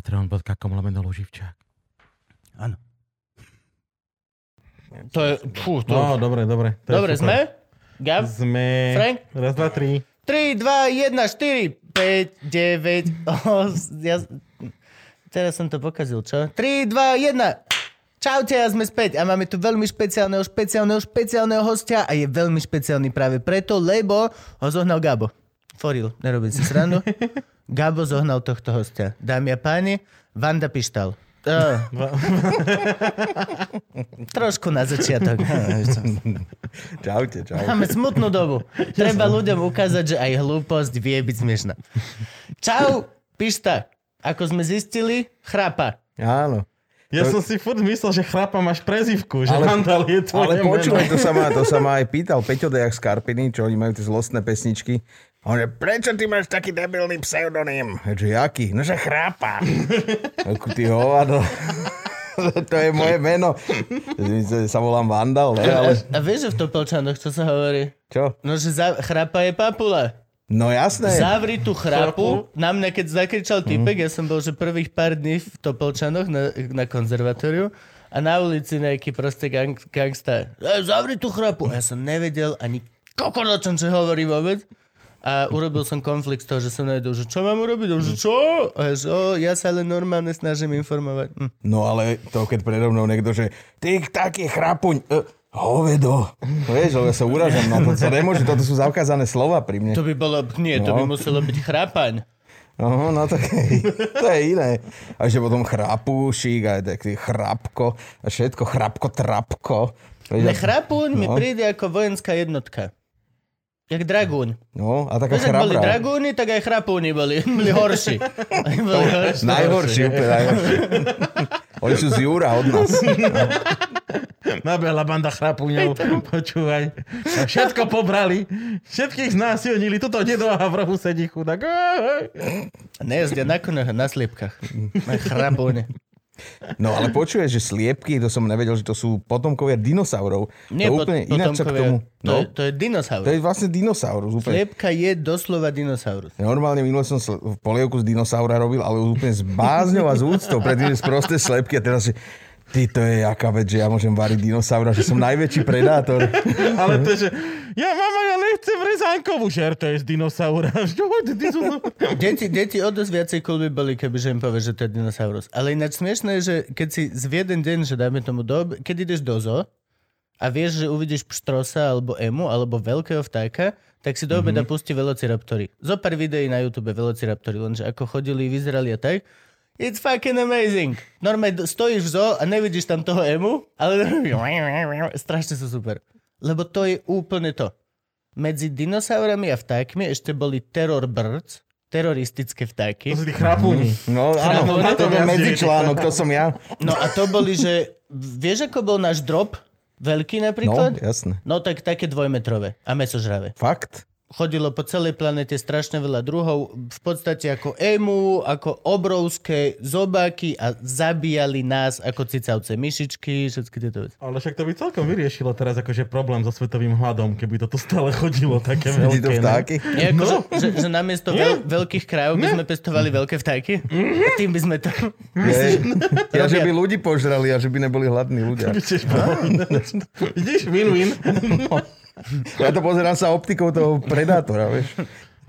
Patreon.com lomeno Luživčák. Áno. To je... Fú, to... No, dobre, dobre. to Dobre, sme? Gav? Sme... Frank? Raz, dva, tri. 3, 2, 1, 4, 5, 9, oh, ja... Teraz som to pokazil, čo? 3, 2, 1. Čaute a sme späť a máme tu veľmi špeciálneho, špeciálneho, špeciálneho hostia a je veľmi špeciálny práve preto, lebo ho zohnal Gabo. Foril, nerobím si srandu. Gabo zohnal tohto hostia. Dámy a páni, Vanda Pištal. Uh. Trošku na začiatok. Čaute, čau. Máme smutnú dobu. Treba ľuďom ukázať, že aj hlúposť vie byť smiešná. Čau, Pišta. Ako sme zistili, chrapa. Áno. Ja To- som si furt myslel, že chrapa máš prezivku, že Ale- Vandal je tvoje Ale počúvaj, to sa, ma, to sa ma aj pýtal Peťo Dejak z Karpiny, čo oni majú tie zlostné pesničky. On že, prečo ty máš taký debilný pseudonym? Že, jaký? No, že chrápa. Ako ty hovado. to je moje meno. Sa volám Vandal, ne? Ale A, a vieš, že v Topolčanoch, čo sa hovorí? čo? No, že za, chrapa je papula. No jasné. Zavri tú chrapu. Na mňa, keď zakričal typek, ja som bol, že prvých pár dní v Topolčanoch na, na konzervatóriu a na ulici nejaký proste gang, gangsta. E, zavri tú chrapu. A ja som nevedel ani kokon o čom, čo hovorí vôbec. A urobil som konflikt z toho, že som nevedel, že čo mám urobiť? Že čo? A že, o, ja sa len normálne snažím informovať. Hm. No ale to, keď predo mnou niekto, že ty taký chrapuň, uh, hovedo. Vieš, ja sa uražam na to, to nemôže, toto sú zakázané slova pri mne. To by bolo, nie, to by No. muselo byť chrapaň. Aha, no tak to je iné. A že potom chrapúšik, aj taký chrapko, a všetko chrapko, trapko. Vieš, a- chrapuň mi No. príde ako vojenská jednotka. Jak dragúň. No, a taká Vieš, ak boli dragúny, tak aj chrapúni boli. Boli horší. Boli horší. Najhorší, úplne najhorší. Oni sú z Júra od nás. Nabehla banda chrapúňov, počúvaj. A všetko pobrali, všetkých znásilnili, tuto dedo a v rohu sedí chudák. Nejazdia na konoch, na sliepkach. Na chrapúne. No ale počuješ, že sliepky, to som nevedel, že to sú potomkovia dinosaurov. Nie, to je pot- úplne ináč sa k tomu. To, No, je, to je dinosaurus. to je vlastne dinosaurus. Úplne. Sliepka je doslova dinosaurus. Normálne minule som sl- v polievku z dinosaura robil, ale úplne s bázňou a z úctou. Predtým z prosté slepky a teraz si, ty to je jaká vec, že ja môžem variť dinosaura, že som najväčší predátor. Ale to, že ja mama, ja nechcem rezánkovú žer, to je z dinosaura. Deti, deti o dosť viacej cool by boli, keby že im povie, že to je dinosaurus. Ale ináč smiešné je, že keď si z jeden deň, že dajme tomu do, keď ideš do zoo a vieš, že uvidíš pštrosa alebo emu alebo veľkého vtáka, tak si do obeda mm-hmm. pustí velociraptory. Zo pár videí na YouTube velociraptory, lenže ako chodili, vyzerali a tak. It's fucking amazing. Normálne stojíš v zoo a nevidíš tam toho emu, ale strašne sú super. Lebo to je úplne to. Medzi dinosaurami a vtákmi ešte boli terror birds, teroristické vtáky. To sú tí chrapúni. No áno, to je medzičlánok, to som ja. No a to boli, že vieš, ako bol náš drop? Veľký No, napríklad? jasné. No tak také dvojmetrové a mesožravé. Fakt? Chodilo po celej planete strašne veľa druhov, v podstate ako emu, ako obrovské zobáky a zabíjali nás ako cicavce, myšičky, všetky tieto veci. Ale však to by celkom vyriešilo teraz akože problém so svetovým hladom, keby toto stále chodilo také Vidí veľké. to ne? vtáky? Nie, ako, že, že, že namiesto veľ, veľkých krajov by sme pestovali veľké vtáky? A tým by sme to... Ja, že by ľudí požrali a že by neboli hladní ľudia. To. Vidíš, win-win. Ja to pozerám sa optikou toho predátora, vieš.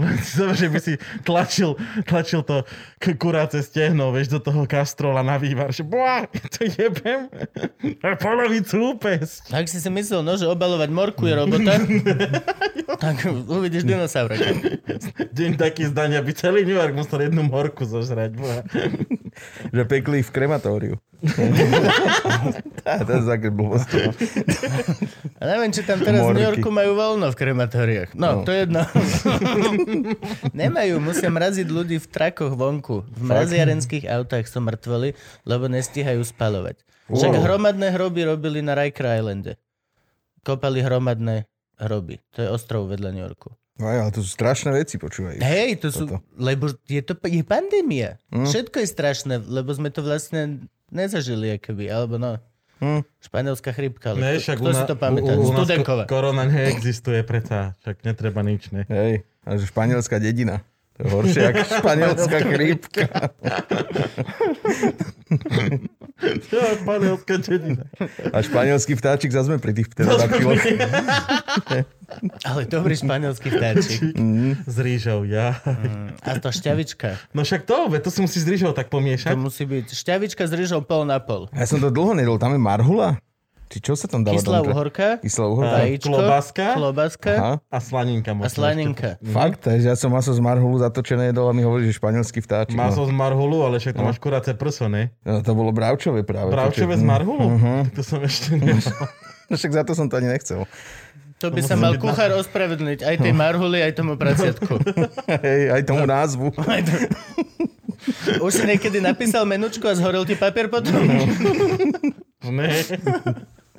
Zaujímavé, že by si tlačil, tlačil to k kuráce stehno, vieš, do toho kastrola na vývar, že boá, to jebem a polovicu úpesť. Ak si si myslel, no, že obalovať morku je robota, tak uvidíš dinosaura. Deň taký zdania, by celý New York musel jednu morku zožrať. boha. Že pekli v krematóriu. Tá, to je také blbosti. A neviem, či tam teraz v Morky. New Yorku majú voľno v krematóriách. No, No. to je jedno. Nemajú, musia mraziť ľudí v trakoch vonku. V mraziarenských autách sú mŕtvoli, lebo nestíhajú spalovať. Však Wow. hromadné hroby robili na Riker Islande. Kopali hromadné hroby. To je ostrov vedľa New Yorku. Aj, ale to sú strašné veci, počúvaj. Hej, to sú, Toto. lebo je to je pandémia. Všetko je strašné, lebo sme to vlastne nezažili, akoby, alebo no. Hm. Španielská chrypka, ale Ne, kto, však kto si to pamätá? u, u, u nás ko- korona neexistuje, preto však netreba nič, ne? Hej, a že španielská dedina. To je horšie ako španielská chrípka. Ja, španielská dedina. A španielský vtáčik zase sme pri tých pterodaktyloch. Ale dobrý španielský vtáčik. S rýžou, ja. A to šťavička. No však to, to si musí s rýžou tak To pomiešať. musí byť šťavička s rýžou pol na pol. Ja som to dlho nedol, tam je marhula? Či čo sa tam dáva? Kyslá uhorka, Kyslá uhorka. vajíčko, klobaska Aha. A slaninka a slaninka. Fakt, takže ja som maso z marhulu zatočené jedol a mi hovorí, že španielský vtáčik. Maso No. z marhulu, ale však to máš kuráce prso, ne? No, to bolo bravčové práve. Bravčové z marhulu? Mhm. Tak to som ešte nemal. No však za to som to ani nechcel. To by sa mal kuchár ospravedlniť aj tej marhuli, aj tomu praciatku. Hej, aj tomu názvu. Aj to- Už si niekedy napísal menučku a zhorel ti papier potom? Ne.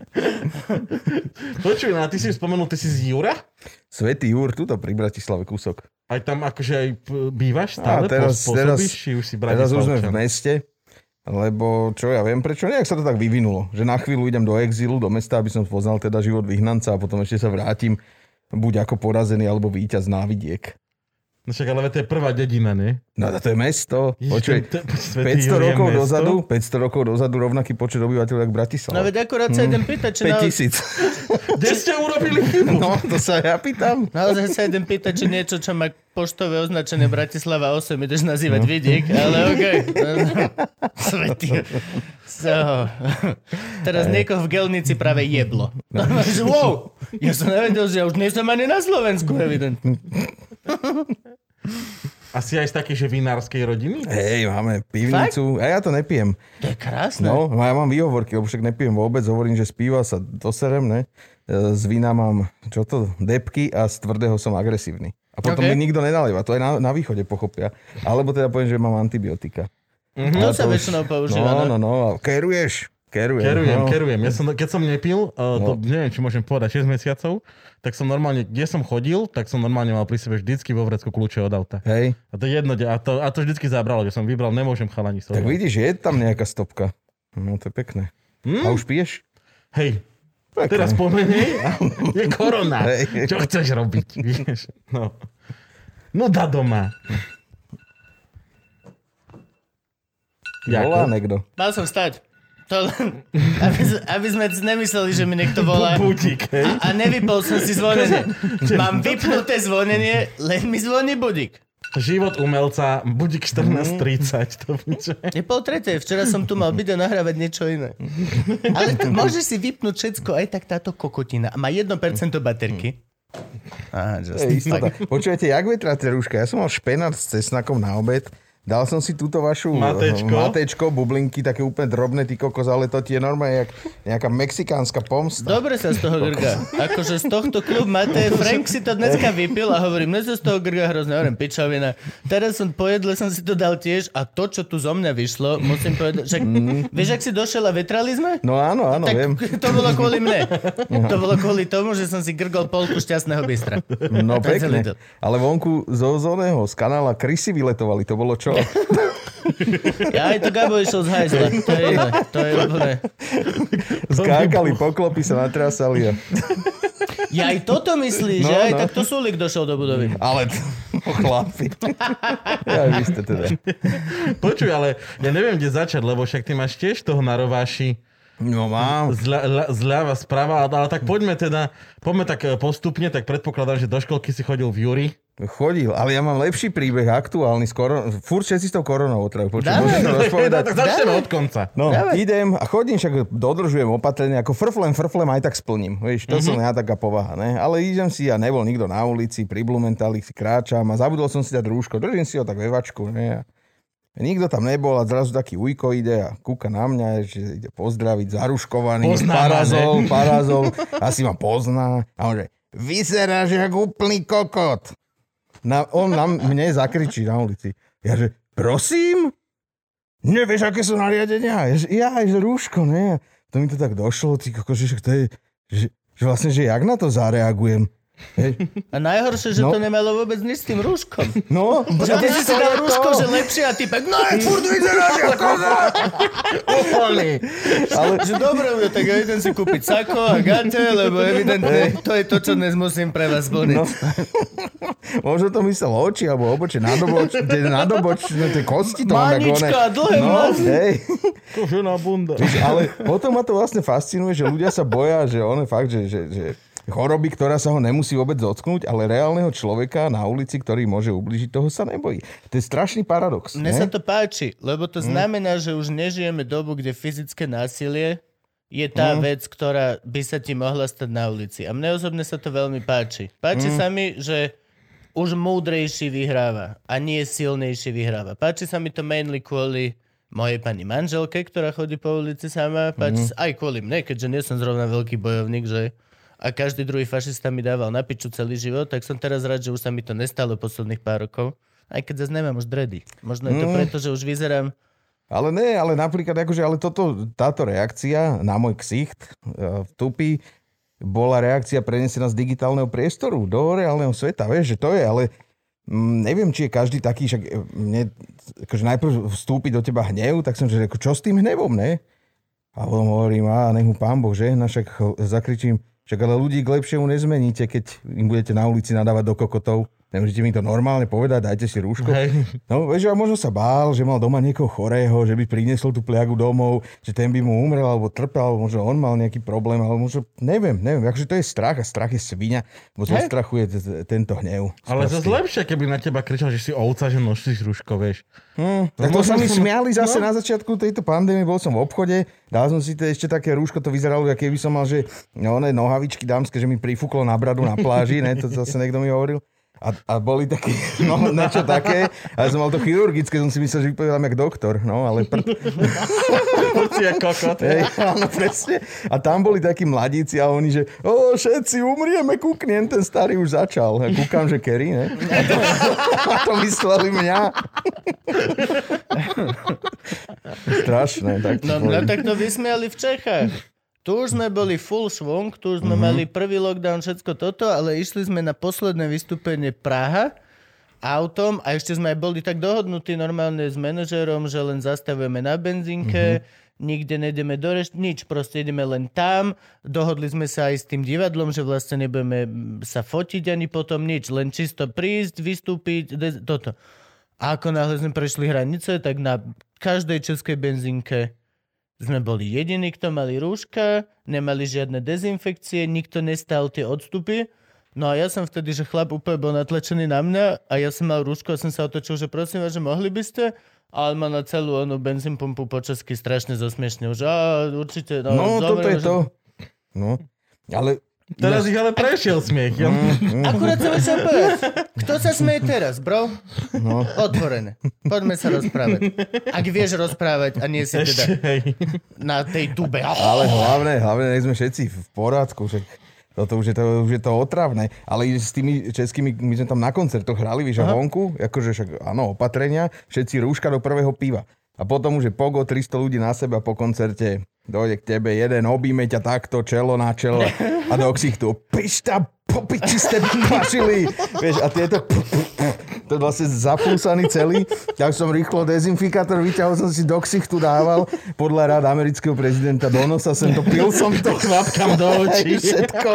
Počuj, no a ty si spomenul, ty si z Jura? Svetý Júr, tuto pri Bratislave kúsok. Aj tam akože aj bývaš A stále? teraz- Pos- teraz- či už si Teraz už sme v meste, lebo čo ja viem, prečo nejak sa to tak vyvinulo. Že na chvíľu idem do exilu, do mesta, aby som poznal teda život vyhnanca a potom ešte sa vrátim buď ako porazený, alebo víťaz na vidiek. No však ale to je prvá dedina, ne? No to je mesto. Počuj, ten- ten- Svätý 500 Jur je rokov mesto? dozadu, 500 rokov dozadu rovnaký počet obyvateľov jak Bratislava. No veď akurát sa idem pýtať, či na... 5000. Kde ste urobili chybu? No, to sa ja pýtam. Naozaj sa idem pýtať, či niečo, čo má poštové označené Bratislava 8, ideš nazývať vidiek, ale okej. Svetý. So. Teraz niekoho v Gelnici práve jeblo. Že, wow, ja som nevedel, že ja už nie som ani na Slovensku, evidentne. Asi aj z takej, že vinárskej rodiny? Hej, máme pivnicu. A ja to nepijem. To je krásne. No, ja mám výhovorky, lebo však nepijem vôbec. Hovorím, že z piva sa doserem, ne? E, Z vína mám, čo to, depky a z tvrdého som agresívny. A potom Ok. mi nikto nenalieva. To aj na, na východe pochopia. Alebo teda poviem, že mám antibiotika. To sa už- väčšinou používa. No, No, no, no. a Keruješ? Kerujem. Kerujem, no. kerujem. Ja som, keď som nepil, uh, to No. neviem, či môžem povedať 6 mesiacov, tak som normálne, kde som chodil, tak som normálne mal pri sebe vždycky vo vrecku kľúče od auta. Hej, A to je jedno, a to, a to vždycky zabralo, že som vybral, nemôžem chalani so tak vidíš, je tam nejaká stopka. No, to je pekné. Hm? A už piješ? Hej, Pekné. teraz pomenej, je korona. Hej. Čo chceš robiť, vieš? No. No da doma. Volá niekto. Mal som vstať. To len, aby, aby sme nemysleli, že mi niekto volá. Budík? A, a nevypol som si zvonenie. Mám vypnuté zvonenie, len mi zvoní budík. Život umelca, budík 14.30. To bude. Je pol tretej, včera som tu mal byť a nahrávať niečo iné. Ale t- môžeš si vypnúť všetko, aj tak táto kokotina. Má 1% baterky. Aha, just fuck. Počujete, jak vetráte rúška? Ja som mal špenát s cesnakom na obed. Dal som si túto vašu Matečko. matečko, bublinky, také úplne drobné, ty kokos, ale to ti je normálne jak nejaká mexikánska pomsta. Dobre sa z toho grga. Akože z tohto klub máte, Frank si to dneska vypil a hovorím, mne sa z toho grga hrozne, hovorím, pičovina. Teraz som pojedle, som si to dal tiež a to, čo tu zo mňa vyšlo, musím povedať, však, vieš, ak si došiel a vetrali sme? No áno, áno, tak viem. to bolo kvôli mne. To bolo kvôli tomu, že som si grgol polku šťastného bystra. No pekne. Ale vonku zo zóneho, z kanála krysy vyletovali, to bolo čo? Ja aj to Gabo išiel z hajzla. To je iné. To je úplne... Skákali, poklopy sa natrasali. A... Ja aj toto myslíš, No, že aj no. takto Sulik došiel do budovy. Ale t- chlapi. ja, vy ste teda. Počuj, ale ja neviem, kde začať, lebo však ty máš tiež toho na rováši No mám. zľa, ľa- zľava, sprava, ale tak poďme teda, poďme tak e, postupne, tak predpokladám, že do školky si chodil v Juri. Chodil, ale ja mám lepší príbeh aktuálny s koron... Furt všetci s tou koronou otrajú. Počuť, Dávaj. môžem to rozpovedať? tak začneme od konca. No, Dávaj. idem a chodím, však dodržujem opatrenie, ako frflem, frflem aj tak splním. Vieš, to som ja taká povaha, ne? Ale idem si a nebol nikto na ulici, pri Blumentali si kráčam a zabudol som si dať rúško. Držím si ho tak ve vačku, ne? A Nikto tam nebol a zrazu taký ujko ide a kúka na mňa, že ide pozdraviť, zaruškovaný, Pozná parazol, parazol, asi ma pozná. A on že, vyzeráš jak úplný kokot. Na, on na mne zakričí na ulici. Ja že, prosím? Nevieš, aké sú nariadenia? Ja, že, ja, že rúško, ne? To mi to tak došlo, ty kokos, že to je, že, že vlastne, že jak na to zareagujem? Hej. A najhoršie, že No. to nemalo vôbec nič s tým rúškom. No, Že ty si si dal rúško, že lepšie a ty pak, no furt vyzeráš ako. Úplný. Ale Že dobre, Ujo, tak ja idem si kúpiť sako a gate, lebo evidentne to je to, čo dnes musím pre vás splniť. No. Možno to myslel oči, alebo oboče, nadoboč, tie nadobočné, tie kosti to Manička, dlhé No, vlasy. hej. Kožená bunda. Ale potom ma to vlastne fascinuje, že ľudia sa boja, že on je fakt, že, že, že choroby, ktorá sa ho nemusí vôbec dotknúť, ale reálneho človeka na ulici, ktorý môže ubližiť, toho sa nebojí. To je strašný paradox. Mne ne? sa to páči, lebo to znamená, že už nežijeme dobu, kde fyzické násilie je tá vec, ktorá by sa ti mohla stať na ulici. A mne osobne sa to veľmi páči. Páči sa mi, že už múdrejší vyhráva a nie silnejší vyhráva. Páči sa mi to mainly kvôli mojej pani manželke, ktorá chodí po ulici sama. Páči sa aj kvôli mne, keďže nie som zrovna veľký bojovník, že a každý druhý fašista mi dával na piču celý život, tak som teraz rád, že už sa mi to nestalo posledných pár rokov. Aj keď zase nemám už dredy. Možno je to preto, že už vyzerám... Ale ne, ale napríklad, akože, ale toto, táto reakcia na môj ksicht uh, vtupy bola reakcia prenesená z digitálneho priestoru do reálneho sveta, vieš, že to je, ale mm, neviem, či je každý taký, však e, mne, akože najprv vstúpi do teba hnev, tak som, že čo s tým hnevom, ne? A potom hovorím, a nech mu pán Boh žehna, však zakričím, však ale ľudí k lepšiemu nezmeníte, keď im budete na ulici nadávať do kokotov. Nemôžete mi to normálne povedať, dajte si rúško. Hej. No, vieš, a možno sa bál, že mal doma niekoho chorého, že by priniesol tú pliagu domov, že ten by mu umrel alebo trpel, alebo možno on mal nejaký problém, ale možno, neviem, neviem, akože to je strach a strach je svinia, bo zo strachu je tento hnev. Ale Sprostý. lepšie, keby na teba kričal, že si ovca, že nosíš rúško, vieš. Hm, tak to sa mi smiali zase no. na začiatku tejto pandémie, bol som v obchode, dal som si to ešte také rúško, to vyzeralo, ako keby som mal, že no, ne, nohavičky dámske, že mi prifúklo na bradu na pláži, ne, to zase niekto mi hovoril. A, a boli také, no niečo také, ale som mal to chirurgické, som si myslel, že vypovedám jak doktor, no ale prd, je kokot. Hej, áno, presne. A tam boli takí mladíci a oni, že o, všetci umrieme, kúkni, jen ten starý už začal. A kúkam, že Kerry, ne? A to, a to mysleli mňa. Strašné. Tak No, no tak to vysmiali v Čechách. Tu už sme boli full schwung, tu už sme mali prvý lockdown, všetko toto, ale išli sme na posledné vystúpenie Praha autom a ešte sme aj boli tak dohodnutí normálne s manažérom, že len zastavujeme na benzínke, nikde nejdeme do rešt, nič, proste ideme len tam. Dohodli sme sa aj s tým divadlom, že vlastne nebudeme sa fotiť ani potom nič, len čisto prísť, vystúpiť, de- toto. A ako náhle sme prešli hranice, tak na každej českej benzínke sme boli jediní, kto mali rúška, nemali žiadne dezinfekcie, nikto nestal tie odstupy. No a ja som vtedy, že chlap úplne bol natlačený na mňa a ja som mal rúško a som sa otočil, že prosím vás, že mohli by ste? A on ma na celú onú benzín pumpu po česky strašne zosmiešnil, že á, určite, no, No, toto dobre, je že- to. No, ale... Teraz ich ale prešiel smiech. Ja? Akurát som chcel povedať. Kto sa smeje teraz, bro? No. Otvorené. Poďme sa rozprávať. Ak vieš rozprávať a nie si teda na tej tube. Ale hlavne, hlavne nech sme všetci v porádku, však toto už je to, už je to otravné. Ale i s tými českými, my sme tam na koncertoch hrali, vieš, a vonku, akože však, áno, opatrenia, všetci rúška do prvého piva. A potom už je pogo 300 ľudí na seba po koncerte. Dojde k tebe jeden, objíme ťa takto, čelo na čelo a do ksichtu. Pišta, popiči ste pašili. Vieš, a tieto to vlastne zapúsaný celý. Tak som rýchlo dezinfikátor vyťahol, som si do ksichtu dával podľa rád amerického prezidenta do nosa sem to pil som to Chlapkám do očí. Všetko.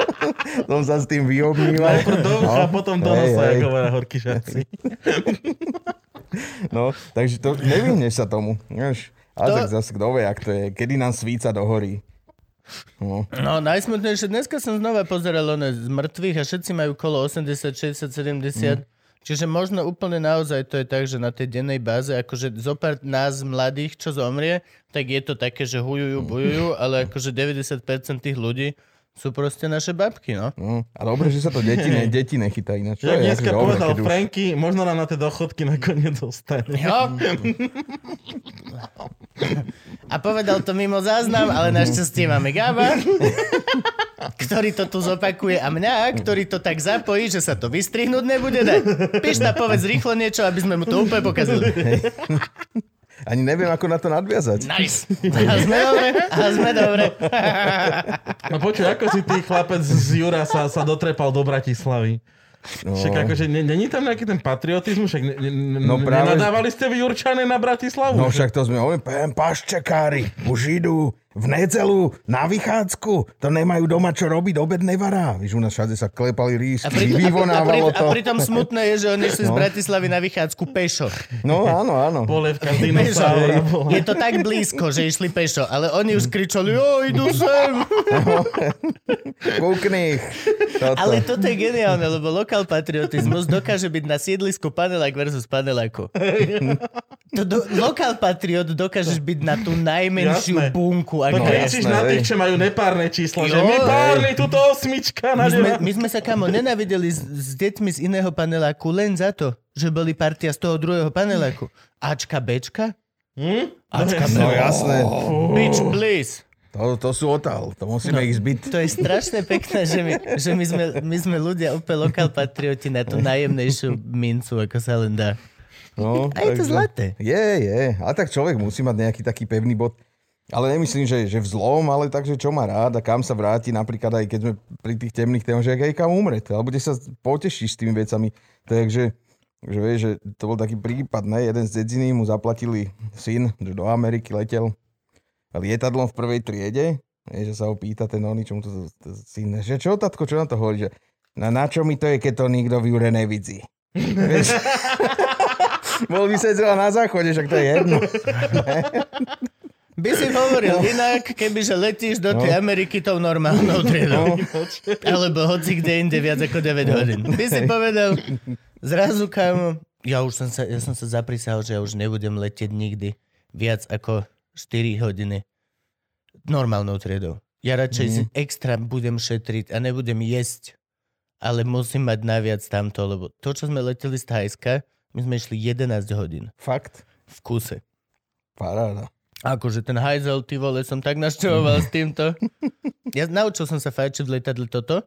Som sa s tým vyobníval. Najprv do ucha, a potom do nosa, hej. ako hovoria horký šarci. No, takže to nevyhneš sa tomu. Vieš. A To- tak zase kto vie, ak to je. Kedy nám svíca dohorí. No. No, najsmutnejšie, dneska som znova pozeral one z mŕtvych a všetci majú kolo 80, 60, 70. Čiže možno úplne naozaj to je tak, že na tej dennej báze, akože zopár nás mladých, čo zomrie, tak je to také, že hujujú, bujujú, ale akože 90% tých ľudí sú proste naše babky, no. No, a dobre, že sa to deti, ne, deti nechytá ináč. Jak dneska dobre, povedal keď už- Franky, možno nám na tie dochodky nakoniec dostane. Jo. A povedal to mimo záznam, ale našťastie máme Gaba, ktorý to tu zopakuje a mňa, ktorý to tak zapojí, že sa to vystrihnúť nebude dať. Píš na povedz rýchlo niečo, aby sme mu to úplne pokazili. Ani neviem, ako na to nadviazať. Nice. A sme dobre, a sme dobre. No počuj, ako si ty chlapec z Jura sa, sa dotrepal do Bratislavy? No. Však akože ne- není tam nejaký ten patriotizmus? Však ne, ne, No práve- nenadávali ste vy Jurčané na Bratislavu? No však to sme, pán paščekári, už idú v nedelu na vychádzku, to nemajú doma čo robiť, obed nevará. Víš, u nás všade sa klepali A, pri, a, a, pri, vyvonávalo a to. pritom smutné je, že oni išli z Bratislavy na vychádzku pešo. No áno, áno. Pešo. dinosaura. Je to tak blízko, že išli pešo, ale oni už kričali, jo, idú sem. Kúkni. Ale toto je geniálne, lebo lokál patriotizmus dokáže byť na sídlisku panelák versus paneláku. To do, lokál patriot dokážeš byť na tú najmenšiu Jasné. bunku. Ako No, kričíš na tých, čo majú nepárne čísla, že Jo. my párny, tuto osmička na my, sme, my sme sa kamo nenavideli s, s deťmi z iného paneláku len za to, že boli partia z toho druhého paneláku. Ačka, Bčka? Hm? Ačka, No jasné, Bitch, please. to, to sú otal, to musíme ich zbyť. To je strašne pekné, že my, že my, sme, my sme ľudia úplne lokál patrioti na tú najjemnejšiu mincu, ako sa len dá. No, A je to zlaté. Je, je. A tak človek musí mať nejaký taký pevný bod. Ale nemyslím, že, že v zlom, ale takže čo má rád a kam sa vráti, napríklad aj keď sme pri tých temných témach, že aj kam umrieť, alebo kde sa potešíš s tými vecami. Takže, že vieš, že to bol taký prípad, ne? jeden z dedziny mu zaplatili syn, že do Ameriky letel lietadlom v prvej triede, vieš, že sa ho pýta ten oný, čo mu to, to syn, že čo tatko, čo na to hovorí, že na, na čo mi to je, keď to nikto v Jure nevidí. Vieš? Bol by sedela na záchode, však to je jedno. By si hovoril inak, kebyže letíš do tej Ameriky tou normálnou triedou. Alebo hoci kde inde viac ako 9 hodín. By si povedal, zrazu kámo, ja už som sa, ja som sa zaprisahol, že ja už nebudem letieť nikdy viac ako 4 hodiny normálnou triedou. Ja radšej si extra budem šetriť a nebudem jesť, ale musím mať naviac tamto, lebo to, čo sme leteli z Thajska, my sme išli 11 hodín Fakt. v kuse. Paráda. Akože ten hajzel, ty vole, som tak našťoval s týmto. Ja naučil som sa fajčiť v lietadle toto,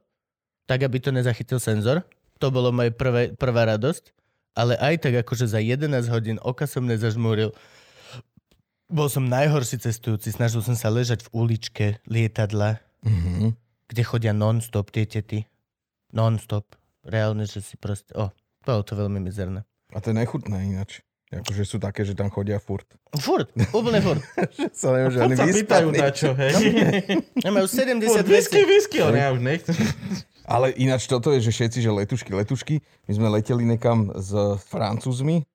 tak aby to nezachytil senzor. To bolo moje prvé, prvá radosť. Ale aj tak akože za 11 hodín oka som nezažmúril. Bol som najhorší cestujúci. Snažil som sa ležať v uličke lietadla, Mhm. kde chodia non-stop tie tety. Non-stop. Reálne, že si proste... O, bolo to veľmi mizerné. A to je nechutné ináč. Akože sú také, že tam chodia furt. Furt, úplne furt. sa neviem, že Furt ani sa pýtajú na čo, hej. Ja majú 70 Furt vecí. Whisky, whisky, ale ja už nechcem. Ale ináč toto je, že všetci, že letušky, letušky. My sme leteli nekam s Francúzmi.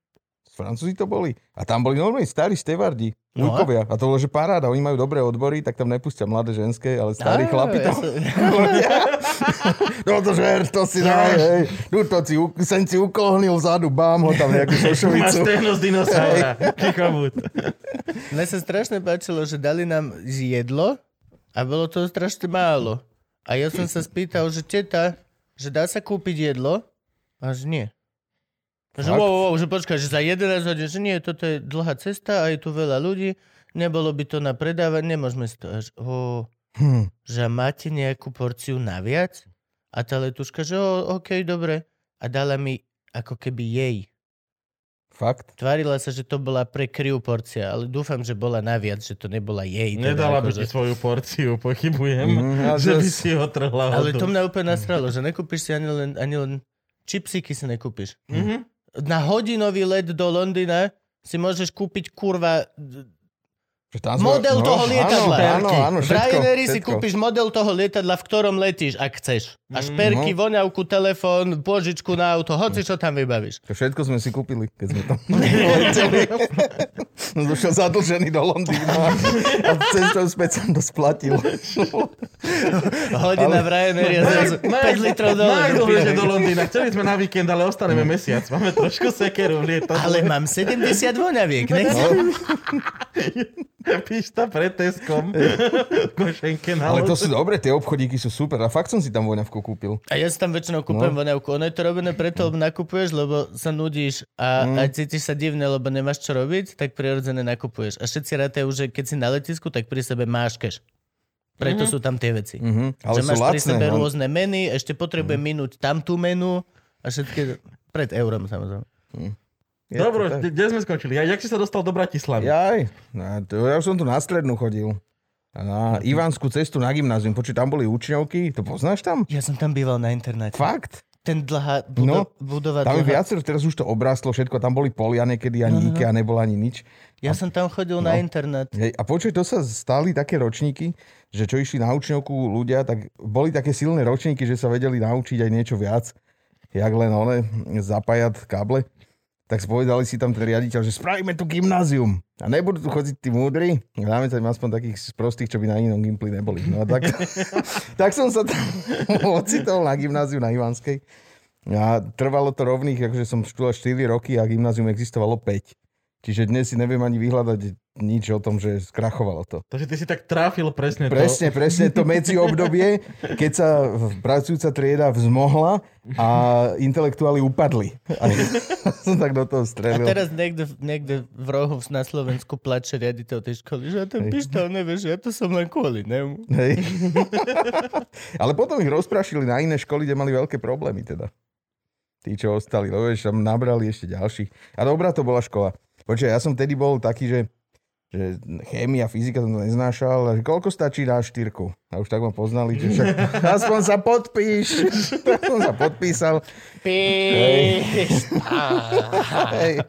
S Francúzi to boli. A tam boli normálne starí stevardi. No a? Ujkovia. A to bolo, že paráda. Oni majú dobré odbory, tak tam nepustia mladé ženské, ale starí chlapi ja tam. som- No to žer, to si daj, hej. Tu to si, sem si ukohnil vzadu, bám ho tam nejakú Máš šošovicu. stehno z dinosaura. Mne sa strašne páčilo, že dali nám jedlo a bolo to strašne málo. A ja som sa spýtal, že teta, že dá sa kúpiť jedlo? A že nie. Že wow, wow, že počkaj, že za 11 hodín, že nie, toto je dlhá cesta a je tu veľa ľudí, nebolo by to na predávanie, nemôžeme si to až, oh, Hm. že máte nejakú porciu naviac? A tá letuška, že oh, OK, dobre. A dala mi ako keby jej. Fakt? Tvárila sa, že to bola pre kriu porcia, ale dúfam, že bola naviac, že to nebola jej. teda Nedala by akože- ti svoju porciu, pochybujem, Mm, že by si ho trhla Ale to mňa úplne nastralo, že nekúpiš si ani len, ani len čipsíky si nekúpiš. Mhm. Na hodinový let do Londýna si môžeš kúpiť kurva Že tam sme- model toho lietadla. Áno, áno, áno, v všetko, Ryanairi si všetko. kúpiš model toho lietadla, v ktorom letíš, ak chceš. A šperky, no. voňavku, telefón, požičku na auto, hoci čo tam vybavíš. To všetko sme si kúpili, keď sme tam leteli. Došiel zadlžený do Londýna a cestou späť som to splatil. Hodina v Ryanairi a zrazu 5 litrov dole. Najdlhšie do Londýna. Chceli sme na víkend, ale ostaneme mesiac. Máme trošku sekeru v lietadle. Ale mám 70 voňaviek, nechcem. Pišta pred Teskom. Košenke na Ale to sú dobre, tie obchodíky sú super. A fakt som si tam voňavku kúpil. A ja si tam väčšinou kúpujem no. voňavku. Ono je to robené preto, lebo nakupuješ, lebo sa nudíš a, mm. a cítiš sa divne, lebo nemáš čo robiť, tak prirodzene nakupuješ. A všetci rátajú, že keď si na letisku, tak pri sebe máš cash. Preto mm-hmm. sú tam tie veci. Mhm. Ale že sú máš pri lacné. sebe no. rôzne meny, ešte potrebujem minúť tam tú menu a všetky pred eurom samozrejme. Je Dobro, tak. kde sme skončili? Ja, jak si sa dostal do Bratislavy? Jaj, no, ja už som tu na strednú chodil. Na Ivanskú cestu na gymnázium. Počuj, tam boli učňovky. To poznáš tam? Ja som tam býval na internáte. Fakt? Ten dlhá No, budo- budova Tam je dlhá. viacero, teraz už to obrastlo všetko. Tam boli polia niekedy ani No, no, no. IKEA, nebolo ani nič. Ja som tam chodil No. na internát. Hej, a počuj, to sa stali také ročníky, že čo išli na učňovku ľudia, tak boli také silné ročníky, že sa vedeli naučiť aj niečo viac, jak len one, zapájať káble. Tak spovedali si tam ten riaditeľ, že spravíme tu gymnázium. A nebudú tu chodiť tí múdri, dáme tam aspoň takých prostých, čo by na inom gimpli neboli. No a tak, tak som sa tam ocitol na gymnáziu na Ivanskej. A trvalo to rovných, akože som študoval 4 roky a gymnázium existovalo 5. Čiže dnes si neviem ani vyhľadať nič o tom, že skrachovalo to. Takže ty si tak tráfil presne, Presne, presne to medzi obdobie, keď sa pracujúca trieda vzmohla a intelektuáli upadli. A som tak do toho A strelil. teraz niekde, niekde v rohu na Slovensku plače riaditeľ tej školy, že ja ten pištol nevieš, ja to som len kvôli nemu. Hej. Ale potom ich rozprašili na iné školy, kde mali veľké problémy teda. Tí, čo ostali, lebo vieš, tam nabrali ešte ďalších. A dobrá to bola škola. Počkaj, ja som vtedy bol taký, že, že chémia, fyzika som to neznášal. A že koľko stačí na štyrku? A už tak ma poznali, že však aspoň sa podpíš. tak som sa podpísal. Píš. Hej.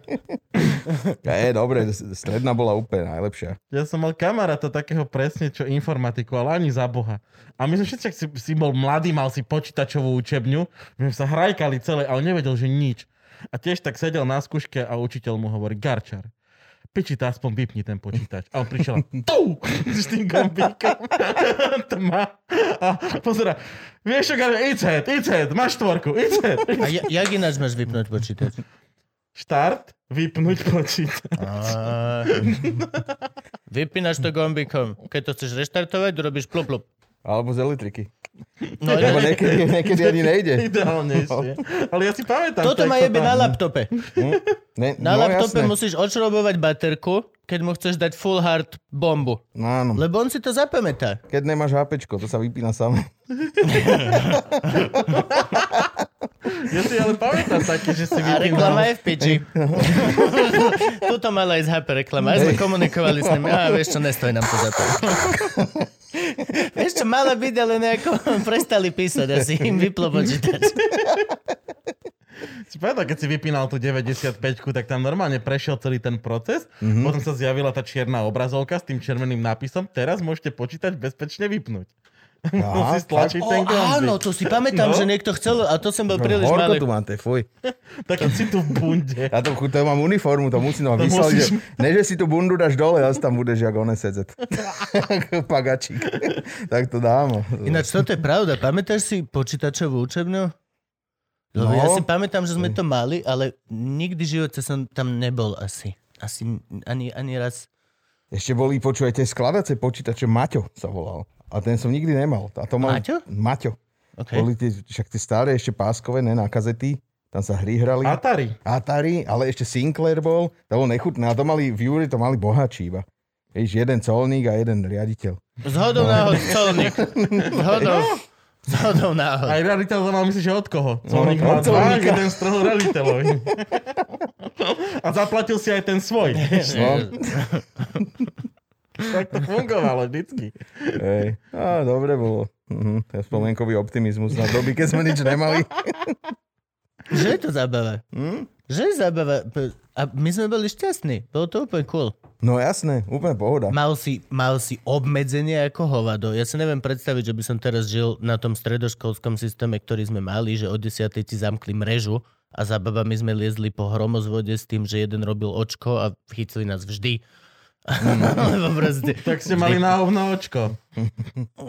Je, dobre, stredná bola úplne najlepšia. Ja som mal kamaráta takého presne, čo informatiku, ale ani za Boha. A my sme všetci, ak si, si bol mladý, mal si počítačovú učebňu, my sme sa hrajkali celé a on nevedel, že nič. A tiež tak sedel na skúške a učiteľ mu hovorí, Garčar, piči, to aspoň vypni ten počítač. A on prišiel a tu, s tým gombíkom. Tma. A pozera, vieš čo, Garčar, ICET, ICET, máš štvorku, ICET. A ja, jak ináč máš vypnúť počítač? Štart, vypnúť počítač. A... Vypínaš to gombikom. Keď to chceš reštartovať, robíš plup, plup. Alebo z elektriky. No, Lebo ne, niekedy, niekedy ani nejde. Ideálnejšie. Ale ja si pamätám. toto sa jebe tam- na laptope. Ne, Na no, laptope jasné. musíš odšrobovať baterku, keď mu chceš dať full hard bombu. No, áno. Lebo on si to zapamätá. Keď nemáš HPčko, to sa vypína samé. Ja si ale pamätám také, že si A vypínal. reklama je v piči. Tuto mala ísť HP reklama. Aj sme komunikovali s nimi. Á, vieš čo, nestoj nám to za to. vieš čo, mala byť, ale nejako prestali písať. Asi im vyplo počítač. Si pamätám, keď si vypínal tú 95 tak tam normálne prešiel celý ten proces, mm-hmm. potom sa zjavila tá čierna obrazovka s tým červeným nápisom, teraz môžete počítač bezpečne vypnúť. Musíš stlačiť O, ten gombík. áno, to si pamätám, No. že niekto chcel, a to som bol príliš Horko malý. tu máte, fuj. Tak keď si tu v bunde. Ja to, to mám uniformu, to musím vám To vyslať, musíš- že ne, že si tú bundu dáš dole, ale tam budeš jak one sedzet. Pagačík. tak to dám. Ináč toto je pravda. Pamätáš si počítačovú učebňu? Lebo No. ja si pamätám, že sme to mali, ale nikdy v živote som tam nebol asi. Asi ani, ani raz. Ešte boli, počujete, skladacie počítače, Maťo sa volal. A ten som nikdy nemal. A to mal... Maťo? Maťo. Okay. Boli tie, však tie staré ešte páskové, ne, na kazety. Tam sa hry hrali. Atari. Atari, ale ešte Sinclair bol, to bolo nechutné. A to mali, v Júri to mali bohačí iba. Víš, jeden colník a jeden riaditeľ. Zhodou náhod, colník. Zhodou. Zhodou náhod. Aj riaditeľ to mal, myslíš, že od koho? Colník No, mal od dva, jeden strhol riaditeľovi. A zaplatil si aj ten svoj. No, tak to fungovalo vždycky. hej. Á, dobre bolo. Mhm, je spomienkový optimizmus na doby, keď sme nič nemali. Že je to zábava. Hm? Že je zábava. A my sme boli šťastní. Bolo to úplne cool. No jasné, úplne pohoda. Mal si, mal si obmedzenie ako hovado. Ja si neviem predstaviť, že by som teraz žil na tom stredoškolskom systéme, ktorý sme mali, že od 10. ti zamkli mrežu a za babami sme liezli po hromozvode s tým, že jeden robil očko a chytili nás vždy. Lebo proste... Tak ste mali na hovno očko.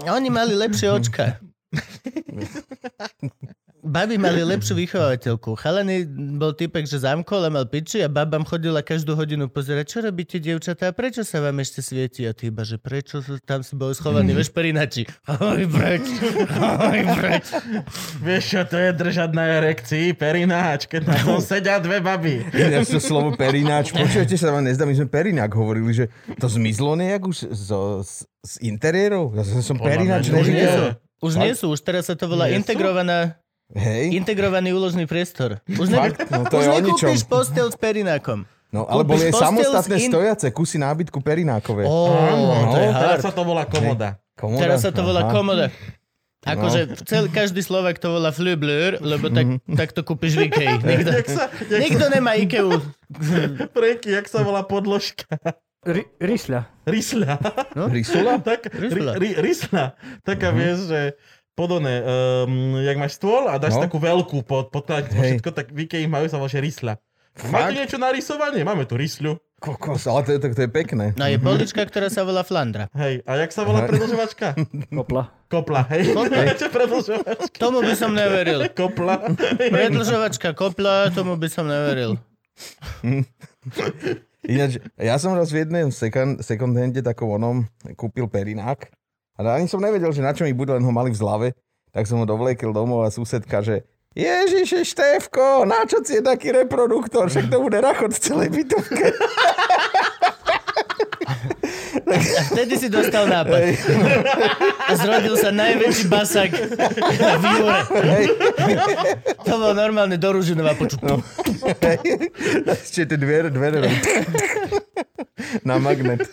Oni mali lepšie očka. Baby mali lepšiu vychovateľku. Chalany bol typek, že zamkol a mal piči a babám chodila každú hodinu pozerať, čo robíte, dievčatá, prečo sa vám ešte svieti? A ty iba, že prečo tam si bol schovaný, vieš, perinači. Oj, preč, oj, preč. Vieš čo, to je držať na erekcii, perináč, keď na tom sedia dve baby. Ja to slovo perináč. Počujete sa vám nezdá, my sme perinák hovorili, že to zmizlo nejak už z, z, z interiérov. Ja som, Podľa perináč mňa Už nie sú. nevidel. Už nie sú, už teraz sa to volá Nie sú? integrovaná, Hej, integrovaný úložný priestor. Už, ne, fakt, no to už nekúpiš postel s perinákom. No, ale boli aj samostatné in- stojace kusy nábytku perinákové. To je teraz sa to volá komoda. Komoda? Teraz sa to volá Aha. komoda. Akože cel, každý Slovak to volá flüblur, lebo tak, tak to kúpiš v Ikei. Nikto, Jak sa, jak nikto nemá Ikeu. Preky, jak sa volá podložka? Ri- Rysľa. Rysľa. Rysula? Tak, Rysľa. ry, ry, rysľa. Taká Mhm. vieš, že podobné, um, jak máš stôl a dáš No. takú veľkú pod, pod Hej. všetko, tak v Ikei majú sa volá, že rysľa. Máte niečo na rysovanie? Máme tu rysľu. Kokos, ale to je, to, to je pekné. No je polička, ktorá sa volá Flandra. Hej, a jak sa volá predlžovačka? Kopla. Kopla, hej. Čo predlžovačka? Tomu by som neveril. Kopla. Predlžovačka kopla, tomu by som neveril. Ináč, ja som raz v jednom second, second hande takom onom kúpil perinák. Ale ani som nevedel, že na čo mi bude, len ho mali v zlave. Tak som ho dovlekil domov a susedka, že Ježiši, Štefko, na čo si je taký reproduktor? Však to bude rachot v celej bytovke. A vtedy si dostal nápad. A zrodil sa najväčší basak v Jure. To bol normálne do Ružinova počuť. No. Ešte tie dvere, dvere. Na magnet.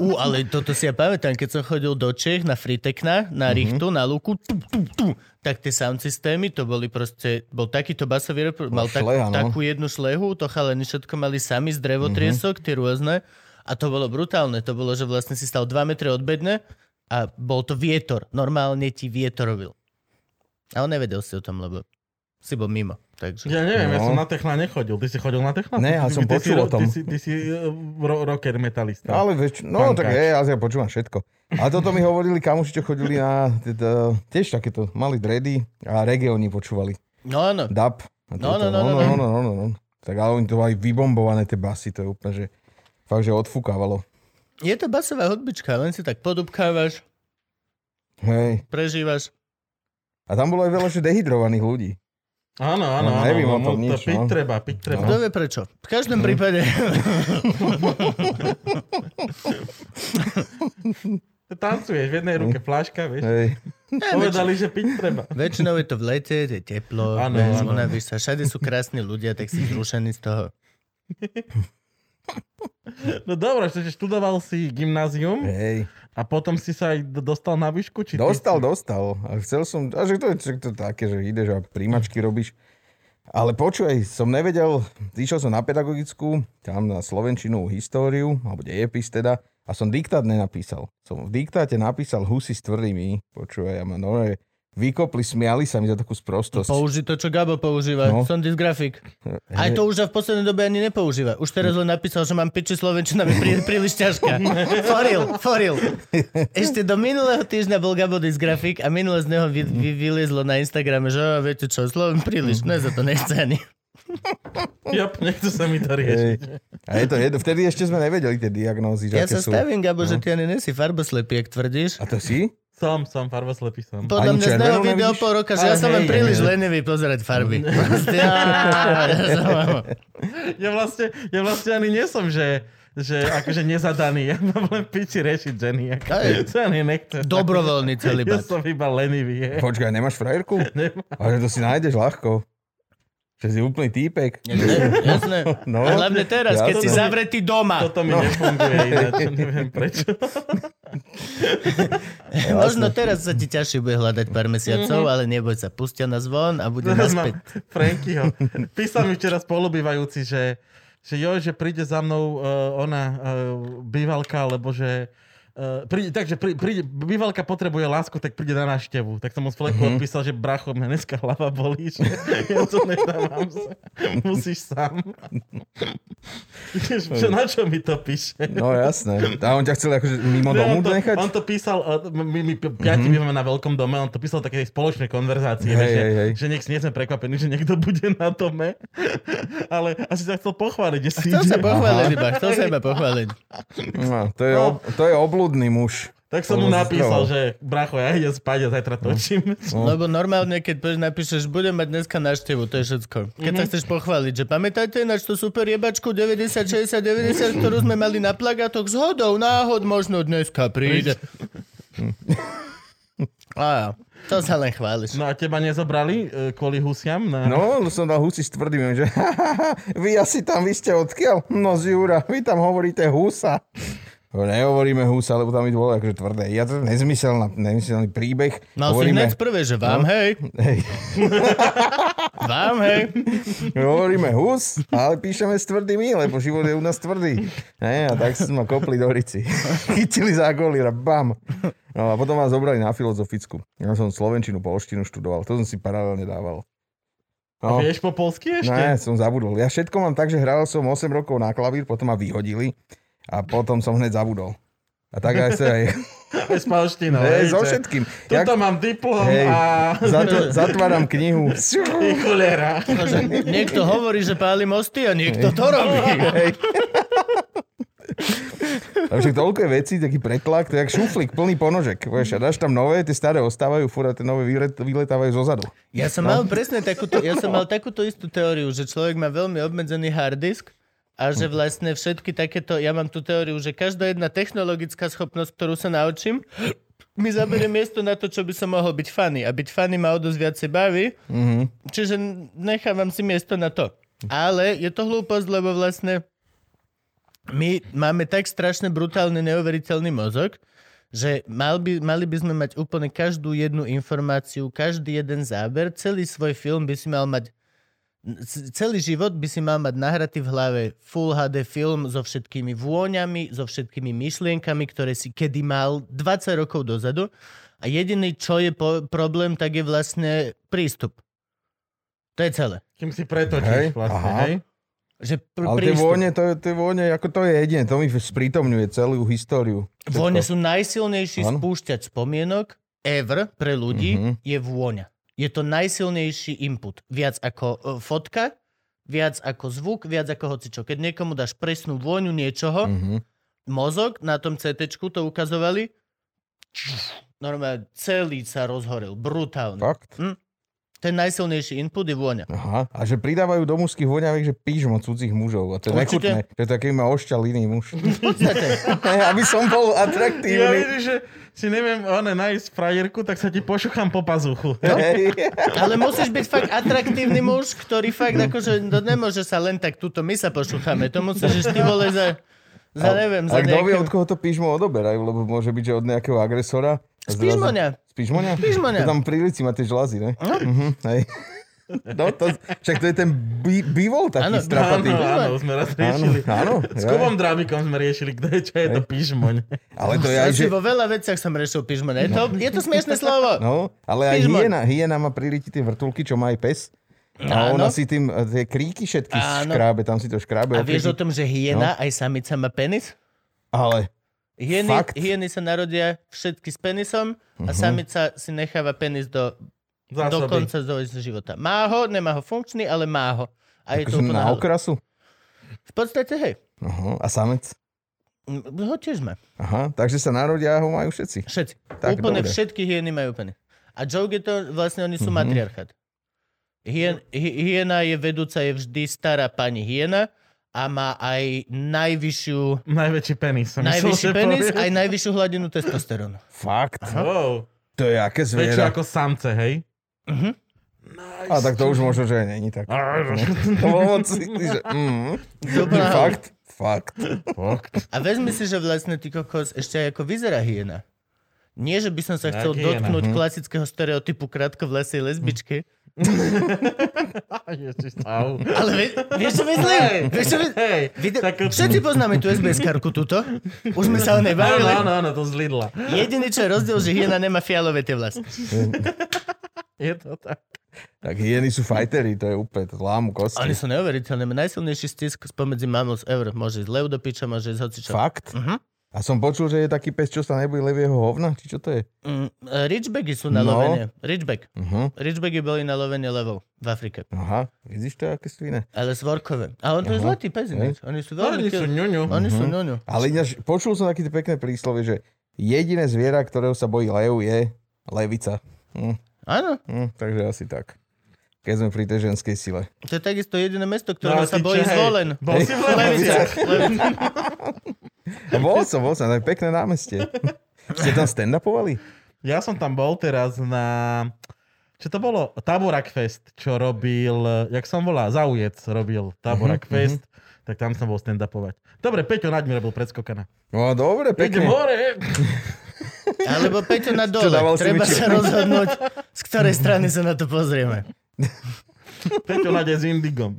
Ú, ale toto si ja pamätám, keď som chodil do Čech na Fritekna, na Richtu, na Luku, tu, tu, tu, tak tie sound systémy, to boli proste, bol takýto basový repro, mal tak, šleha, no. takú jednu šlehu, to chalani všetko mali sami z drevotriesok, tie rôzne, a to bolo brutálne, to bolo, že vlastne si stal 2 metre od bedne a bol to vietor, normálne ti vietor robil. Ale nevedel si o tom, lebo si bol mimo, takže... Ja neviem, ja No. som na Techna nechodil. Ty si chodil na Techna? Ne, ale som ty, ty, počul si, o tom. Ty si, ty si uh, ro- rocker metalista. Ale veď, no Pankáč. tak je, ja, ja počúvam všetko. A toto mi hovorili kamoši, čo chodili na, teda, tiež takéto, mali dready a reggae oni počúvali. No áno, Dub. A No, toto, no, no, no, no, no, no, no, no. Tak ale oni to mali vybombované, tie basy, to je úplne, že fakt, že odfúkávalo. je to basová hudbička, len si tak podubkávaš, Hej. prežívaš. A tam bolo aj veľa, že dehydrovaných ľudí. Áno, áno, No, áno. neviem o no, tom to nič, piť no. treba, piť treba. Kto vie prečo? V každom Mhm. prípade Tancuješ, v jednej ruke fláška, vieš. Hej. Povedali, že piť treba. väčšinou je to v lete, je teplo, Áno, áno. unavíš sa, všade sú krásni ľudia, tak si zrušený z toho. No dobré, že študoval si gymnázium Hej. a potom si sa aj do- dostal na výšku? Či ty Dostal, si- dostal. A chcel som, a že to je že to také, že ideš a príjmačky robíš. Ale počuj, som nevedel, išiel som na pedagogickú, tam na slovenčinu, históriu, alebo dejepis teda, a som diktát nenapísal. Som v diktáte napísal husy s tvrdými, počúvaj, a ma no, vykopli, smiali sa mi za takú sprostosť. Použi to, čo Gabo používa. No. Som dysgrafik. Aj to už v poslednej dobe ani nepoužíva. Už teraz len napísal, že mám piči slovenčina mi prí, príliš ťažká. Foril, foril. Ešte do minulého týždňa bol Gabo dysgrafik a minule z neho vy, vy, vyliezlo na Instagrame, že "Á, viete čo, sloven príliš, ne za to nechce ani. Jop, nechce sa mi to riešiť. Hej. A je to jedno, vtedy ešte sme nevedeli tie diagnózy, že Ja sa sú. stavím, Gabo, že ty ani nesi farboslepý, jak tvrdíš. A to si? Som, som, farboslepý som. Podľa Ani mňa z neho červenú video nevidíš? pol roka, že ja som len hej, príliš hej. lenivý pozerať farby. Proste, á, ja som- Ja vlastne, ja vlastne ani nie som, že že akože nezadaný, ja mám len piči riešiť ženy. Ako, Hej. to ani nechcem. Dobrovoľný Ja som iba lenivý. Je. Počkaj, nemáš frajerku? Nemám. Ale to si nájdeš ľahko. Že si úplný týpek. Jasné. No. A hlavne teraz, keď Jasné. si zavretý doma. Toto mi nefunguje ináč, neviem prečo. Možno teraz sa ti ťažšie bude hľadať pár mesiacov, ale neboj sa, pustia nás von a bude Teraz naspäť. Frankyho. Písal mi včera spolubývajúci, že, že joj, že príde za mnou uh, ona uh, bývalka, lebo že Uh, príde, takže prí, príde, bývalka potrebuje lásku, tak príde na návštevu. Tak som mu z fleku mm-hmm. odpísal, že bracho, mňa dneska hlava bolí, že ja to nedávam sa. Musíš sám. Čo, na čo mi to píše? No jasné. A on ťa chcel akože mimo Ne, domu on, to, nechať? on to písal, uh, my, my pi- piati mm-hmm. na veľkom dome, on to písal také spoločné konverzácie, Hej, že, hej, hej. že nech nie sme prekvapení, že niekto bude na dome, ale asi sa chcel pochváliť, že si Chcel sa pochváliť iba, chcel sa iba pochváliť. No, to, je ob, to je obludný muž. Tak som mu napísal, že bracho, ja idem spať a zajtra točím. No. Lebo normálne, keď napíšeš, budem mať dneska návštevu, to je všetko. Keď Mhm. sa chceš pochváliť, že pamätáte ináč tú super jebačku 90, 60, 90, ktorú sme mali na plagátoch z hodou, náhod možno dneska príde. Á, to sa len chváliš. No a teba nezobrali e, kvôli husiam? Na... No, som dal husi s tvrdým, že vy asi tam, vy ste odkiaľ? No z Jura, vy tam hovoríte husa. No, Nehovoríme husa, lebo tam je bolo akože tvrdé. Ja to nezmyselná, nezmyselný príbeh. Mal si hneď prvé, že vám No. hej, Hej, vám hej. hovoríme hus, ale píšeme s tvrdým i, lebo život je u nás tvrdý. Ne, a tak sme kopli do rici. Chytili za golíra, bam. No a potom ma zobrali na filozofickú. Ja som slovenčinu, polštinu študoval. To som si paralelne dával. A No. vieš po polsky ešte? Ne, som zabudol. Ja všetko mám tak, že hral som 8 rokov na klavír, potom ma vyhodili a potom som hneď zabudol. A tak aj sa aj... Aj s polštinou. Hej, hej, so všetkým. Tuto mám diplom hej, a... zatv- zatváram knihu. Cholera. Akože niekto hovorí, že páli mosty a niekto to robí. Hej. A však toľko je vecí, taký pretlak, to je jak šuflík, plný ponožek. Vieš, a dáš tam nové, tie staré ostávajú, furt a tie nové vylet, vyletávajú zo zadu. Ja som mal presne takúto, ja som mal takúto istú teóriu, že človek má veľmi obmedzený hard disk a že vlastne všetky takéto, ja mám tú teóriu, že každá jedna technologická schopnosť, ktorú sa naučím, mi zaberie miesto na to, čo by som mohol byť funny. A byť funny ma o dosť viacej baví, Mhm. čiže nechávam si miesto na to. Ale je to hlúposť, lebo vlastne my máme tak strašne brutálny, neuveriteľný mozog, že mal by, mali by sme mať úplne každú jednu informáciu, každý jeden záber, celý svoj film by si mal mať celý život by si mal mať nahratý v hlave Full HD film so všetkými vôňami, so všetkými myšlienkami, ktoré si kedy mal 20 rokov dozadu. A jediný, čo je po- problém, tak je vlastne prístup. To je celé. Kým si pretočíš Hej, vlastne, aha. hej? Že pr- Ale tie prístup. vône, to, je- tie vône, ako to je jedine, to mi sprítomňuje celú históriu. Vône sú najsilnejší Áno. spúšťač spomienok ever pre ľudí Mhm. je vôňa. Je to najsilnejší input. Viac ako e, fotka, viac ako zvuk, viac ako hocičo. Keď niekomu dáš presnú vôňu niečoho, Mhm. mozog na tom CT to ukazovali, normálne celý sa rozhorel. Brutálne. Fakt? Ten najsilnejší input je vôňa. Aha. A že pridávajú do mužských voňaviek, že pížmo cudzích mužov. A to je Určite. nechutné. To je taký ma ošťal iný muž. V podstate. Aby som bol Ja atraktívny. vidíš, že si neviem one, nájsť frajerku, tak sa ti pošuchám po pazuchu. Hej. Ale musíš byť fakt atraktívny muž, ktorý fakt akože to nemôže sa len tak tuto my sa pošúchame. To musíš ty vole za, za neviem, za A kto vie, od koho to pížmo odoberajú, lebo môže byť, že od nejakého agresora. A Z pížmoňa. Z pížmoňa? Pížmoňa. To tam pri lici má tie žlazy, ne? No. Mhm, hej. No, to, však to je ten bí, bývol taký Áno. strapatý. Áno, áno, sme raz Áno, riešili. áno. S ja. Kubom Drámikom sme riešili, je, čo je to pížmoň. Ale to je aj, že... Vo veľa veciach som riešil pížmoň. Je to, je to smiešné slovo. No, ale aj hyena, hyena má priliti tie vrtulky, čo má aj pes. A Áno. ona si tým, e, tie kríky všetky Áno. škrábe, tam si to škrábe. A vieš o tom, že hyena aj samica má penis? Ale, Hyeny, Fakt? hyeny sa narodia všetky s penisom a samica si necháva penis do, do Zásoby. konca svojho života. Má ho, nemá ho funkčný, ale má ho. A je to akože úplne na okrasu. V podstate, hej. Aha, a samec. Mm, Ho tiež má. Aha, takže sa narodia a ho majú všetci. Všetci. Tak, úplne dobre. všetky hyeny majú penis. A joke je to, vlastne oni sú Mhm. matriarchát. Hyen, hy- hyena je vedúca, je vždy stará pani hyena a má aj najvyššiu, Najväčší penis. najvyšší penis, povieš. aj najvyššiu hladinu testosterónu. Fakt? Wow. To je aké Väčšie zviera. ako samce, hej? Mhm. A tak to už možno, že není tak. Mm, halus. fakt, fakt. Fakt. A vezmi si, že vlastne ty kokos ešte aj ako vyzerá hyena. Nie, že by som sa chcel dotknúť Mhm. klasického stereotypu krátkovlasej lesbičky, au. ale vie, vieš čo myslím? Vieš čo my- hej, Vide- takú- Všetci poznáme tú SBS karku tuto. Už sme sa o nej Áno, bavili. áno, áno, to z Lidla. Jediný, čo je rozdiel, že hyena nemá fialové tie vlasy. Je to tak. Tak hyeny sú fajteri, to je úplne, to lámu kosti. Oni sú neuveriteľné. Najsilnejší stisk spomedzi mammals ever. Môže ísť lev do piča, môže ísť hocičo. Fakt? Mhm. A som počul, že je taký pes, čo sa nebojí levieho hovna, či čo to je? Mm, Ridgebacky sú na No. lovenie. Ridgeback. Uh-huh. Ridgebacky boli na lovenie levov v Afrike. Aha, vidíš to, aké sú iné. Ale svorkové. A on to je Aha. zlatý pes ináč. Oni sú veľmi... Oni sú ňuňu. Oni sú Mhm. ňuňu. Ale ináč, počul som taký pekné príslovie, že jediné zviera, ktorého sa bojí lev, je levica. Hm, Áno. hm, takže asi tak. Keď sme pri tej ženskej sile. To je takisto jediné mesto, No, ktorého ale sa bojí zvolen. Bol si v Leviciach. A bol som, bol som, tak pekné námestie. Ste tam stand-upovali? Ja som tam bol teraz na... Čo to bolo? Taborak Fest, čo robil, jak som volá, Zaujec robil Taborak Mhm, Fest, tak tam som bol stand-upovať. Dobre, Peťo Naď mi robil predskokana. No dobre, Pekne. pekne. hore! Alebo Peťo na dole. Treba sa rozhodnúť, z ktorej strany sa na to pozrieme. Peťo Naď je s Indigom.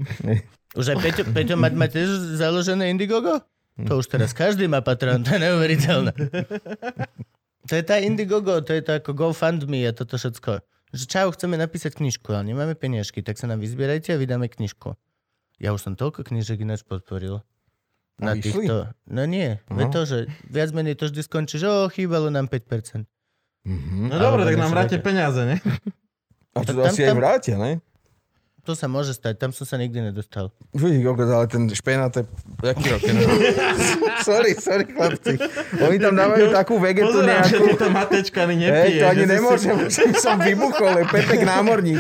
Už aj Peťo, Peťo mať má tiež založené Indiegogo? To už teraz každý má Patreon, to je neuveriteľné. To je tá Indiegogo, to je to ako GoFundMe a toto všetko. Že čau, chceme napísať knižku, ale nemáme peniažky, tak sa nám vyzbierajte a vydáme knižku. Ja už som toľko knižek ináč podporil. Na A vyšli? týchto... No nie, ve to, že viac menej to vždy skončí, že o, chýbalo nám 5%. Mhm. No dobre, tak nám vráte peniaze, ne? A to Tam- asi aj tam- vrátia, ne? To sa môže stať, tam som sa nikdy nedostal. Uj, kokos, ale ten špenát je... Jaký rok? sorry, sorry, chlapci. Oni tam dávajú takú vegetu Pozerám, že nejakú... ty to matečkany Hej, nepije. to ani že si nemôžem, že by som vybuchol, je Pepek námorník.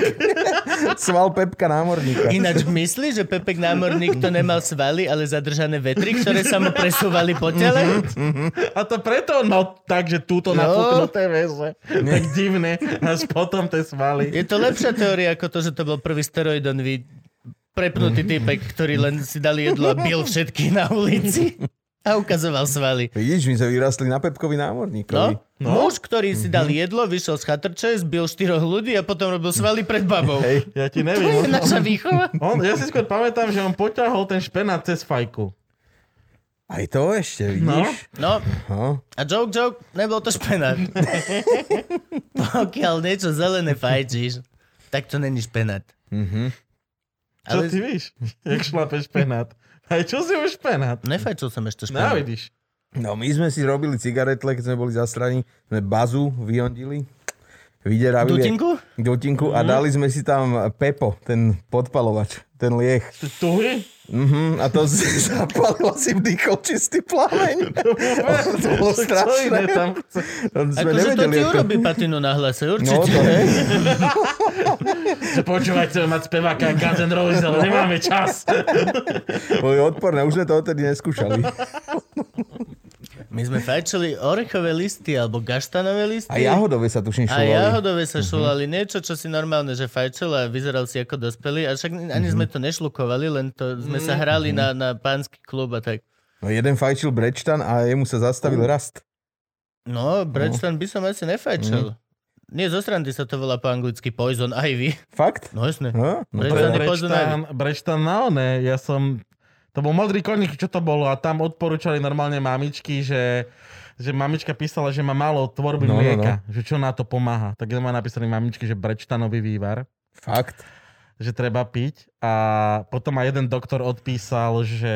Sval Pepka námorníka. Ináč myslí, že Pepek námorník to nemal svaly, ale zadržané vetry, ktoré sa mu presúvali po tele? A to preto, no, takže túto No. napuknuté väze. Tak divné, až potom tie svaly. Je to lepšia teória ako to, že to bol prvý steroidový prepnutý typek, ktorý len si dal jedlo a bil všetkých na ulici a ukazoval svaly. Vidíš, my sme vyrastli na Pepkovi námorníkovi. No, no? Muž, ktorý si dal jedlo, vyšiel z chatrče, zbil štyroch ľudí a potom robil svaly pred babou. Hej, Ja ti To neviem. je On, naša výchova. on, ja si skôr pamätám, že on poťahol ten špenát cez fajku. aj to ešte, No. vidíš? No, No. a joke, joke, nebol to špenát. Pokiaľ niečo zelené fajčíš, tak to není špenát. Mhm. Čo Ale ty víš? Jak šlape špenát. Aj čo si už špenát? nefajčil som ešte No, špenát. vidíš. No my sme si robili cigaretle, keď sme boli zastraní, sme bazu vyhondili, vyderavili Dutinku? dutinku a dali sme si tam Pepo, ten podpalovač, ten lieh. Tuhý? Mhm, a to si zapalilo si vdýchol čistý plameň. to bolo strašné. tam? To sme Akože to nevedeli, ti ako- urobí patinu na hlase, No určite. to je. Počúvaj, chceme mať speváka Guns N' Roses, ale nemáme čas. Boli odporné, už sme to odtedy neskúšali. My sme fajčili orechové listy alebo gaštanové listy. A jahodové sa tuším A šúvali. jahodové sa šulali. Niečo, čo si normálne, že fajčil a vyzeral si ako dospelý. A však ani sme to nešlukovali, len to sme sa hrali na, na pánsky klub a tak. No jeden fajčil brečtan a jemu sa zastavil rast. No, Bridgestone by som asi nefajčil. Nie, zo srandy sa to volá po anglicky Poison Ivy. Fakt? No jasne. No? no Brečtan Brečtan, Brečtan na one, ja som... To bol modrý koník, čo to bolo? A tam odporúčali normálne mamičky, že že mamička písala, že má málo tvorby No, no, mlieka, že čo na to pomáha. Tak ma napísali mamičky, že brečtanový vývar, Fakt. že treba piť. A potom aj jeden doktor odpísal, že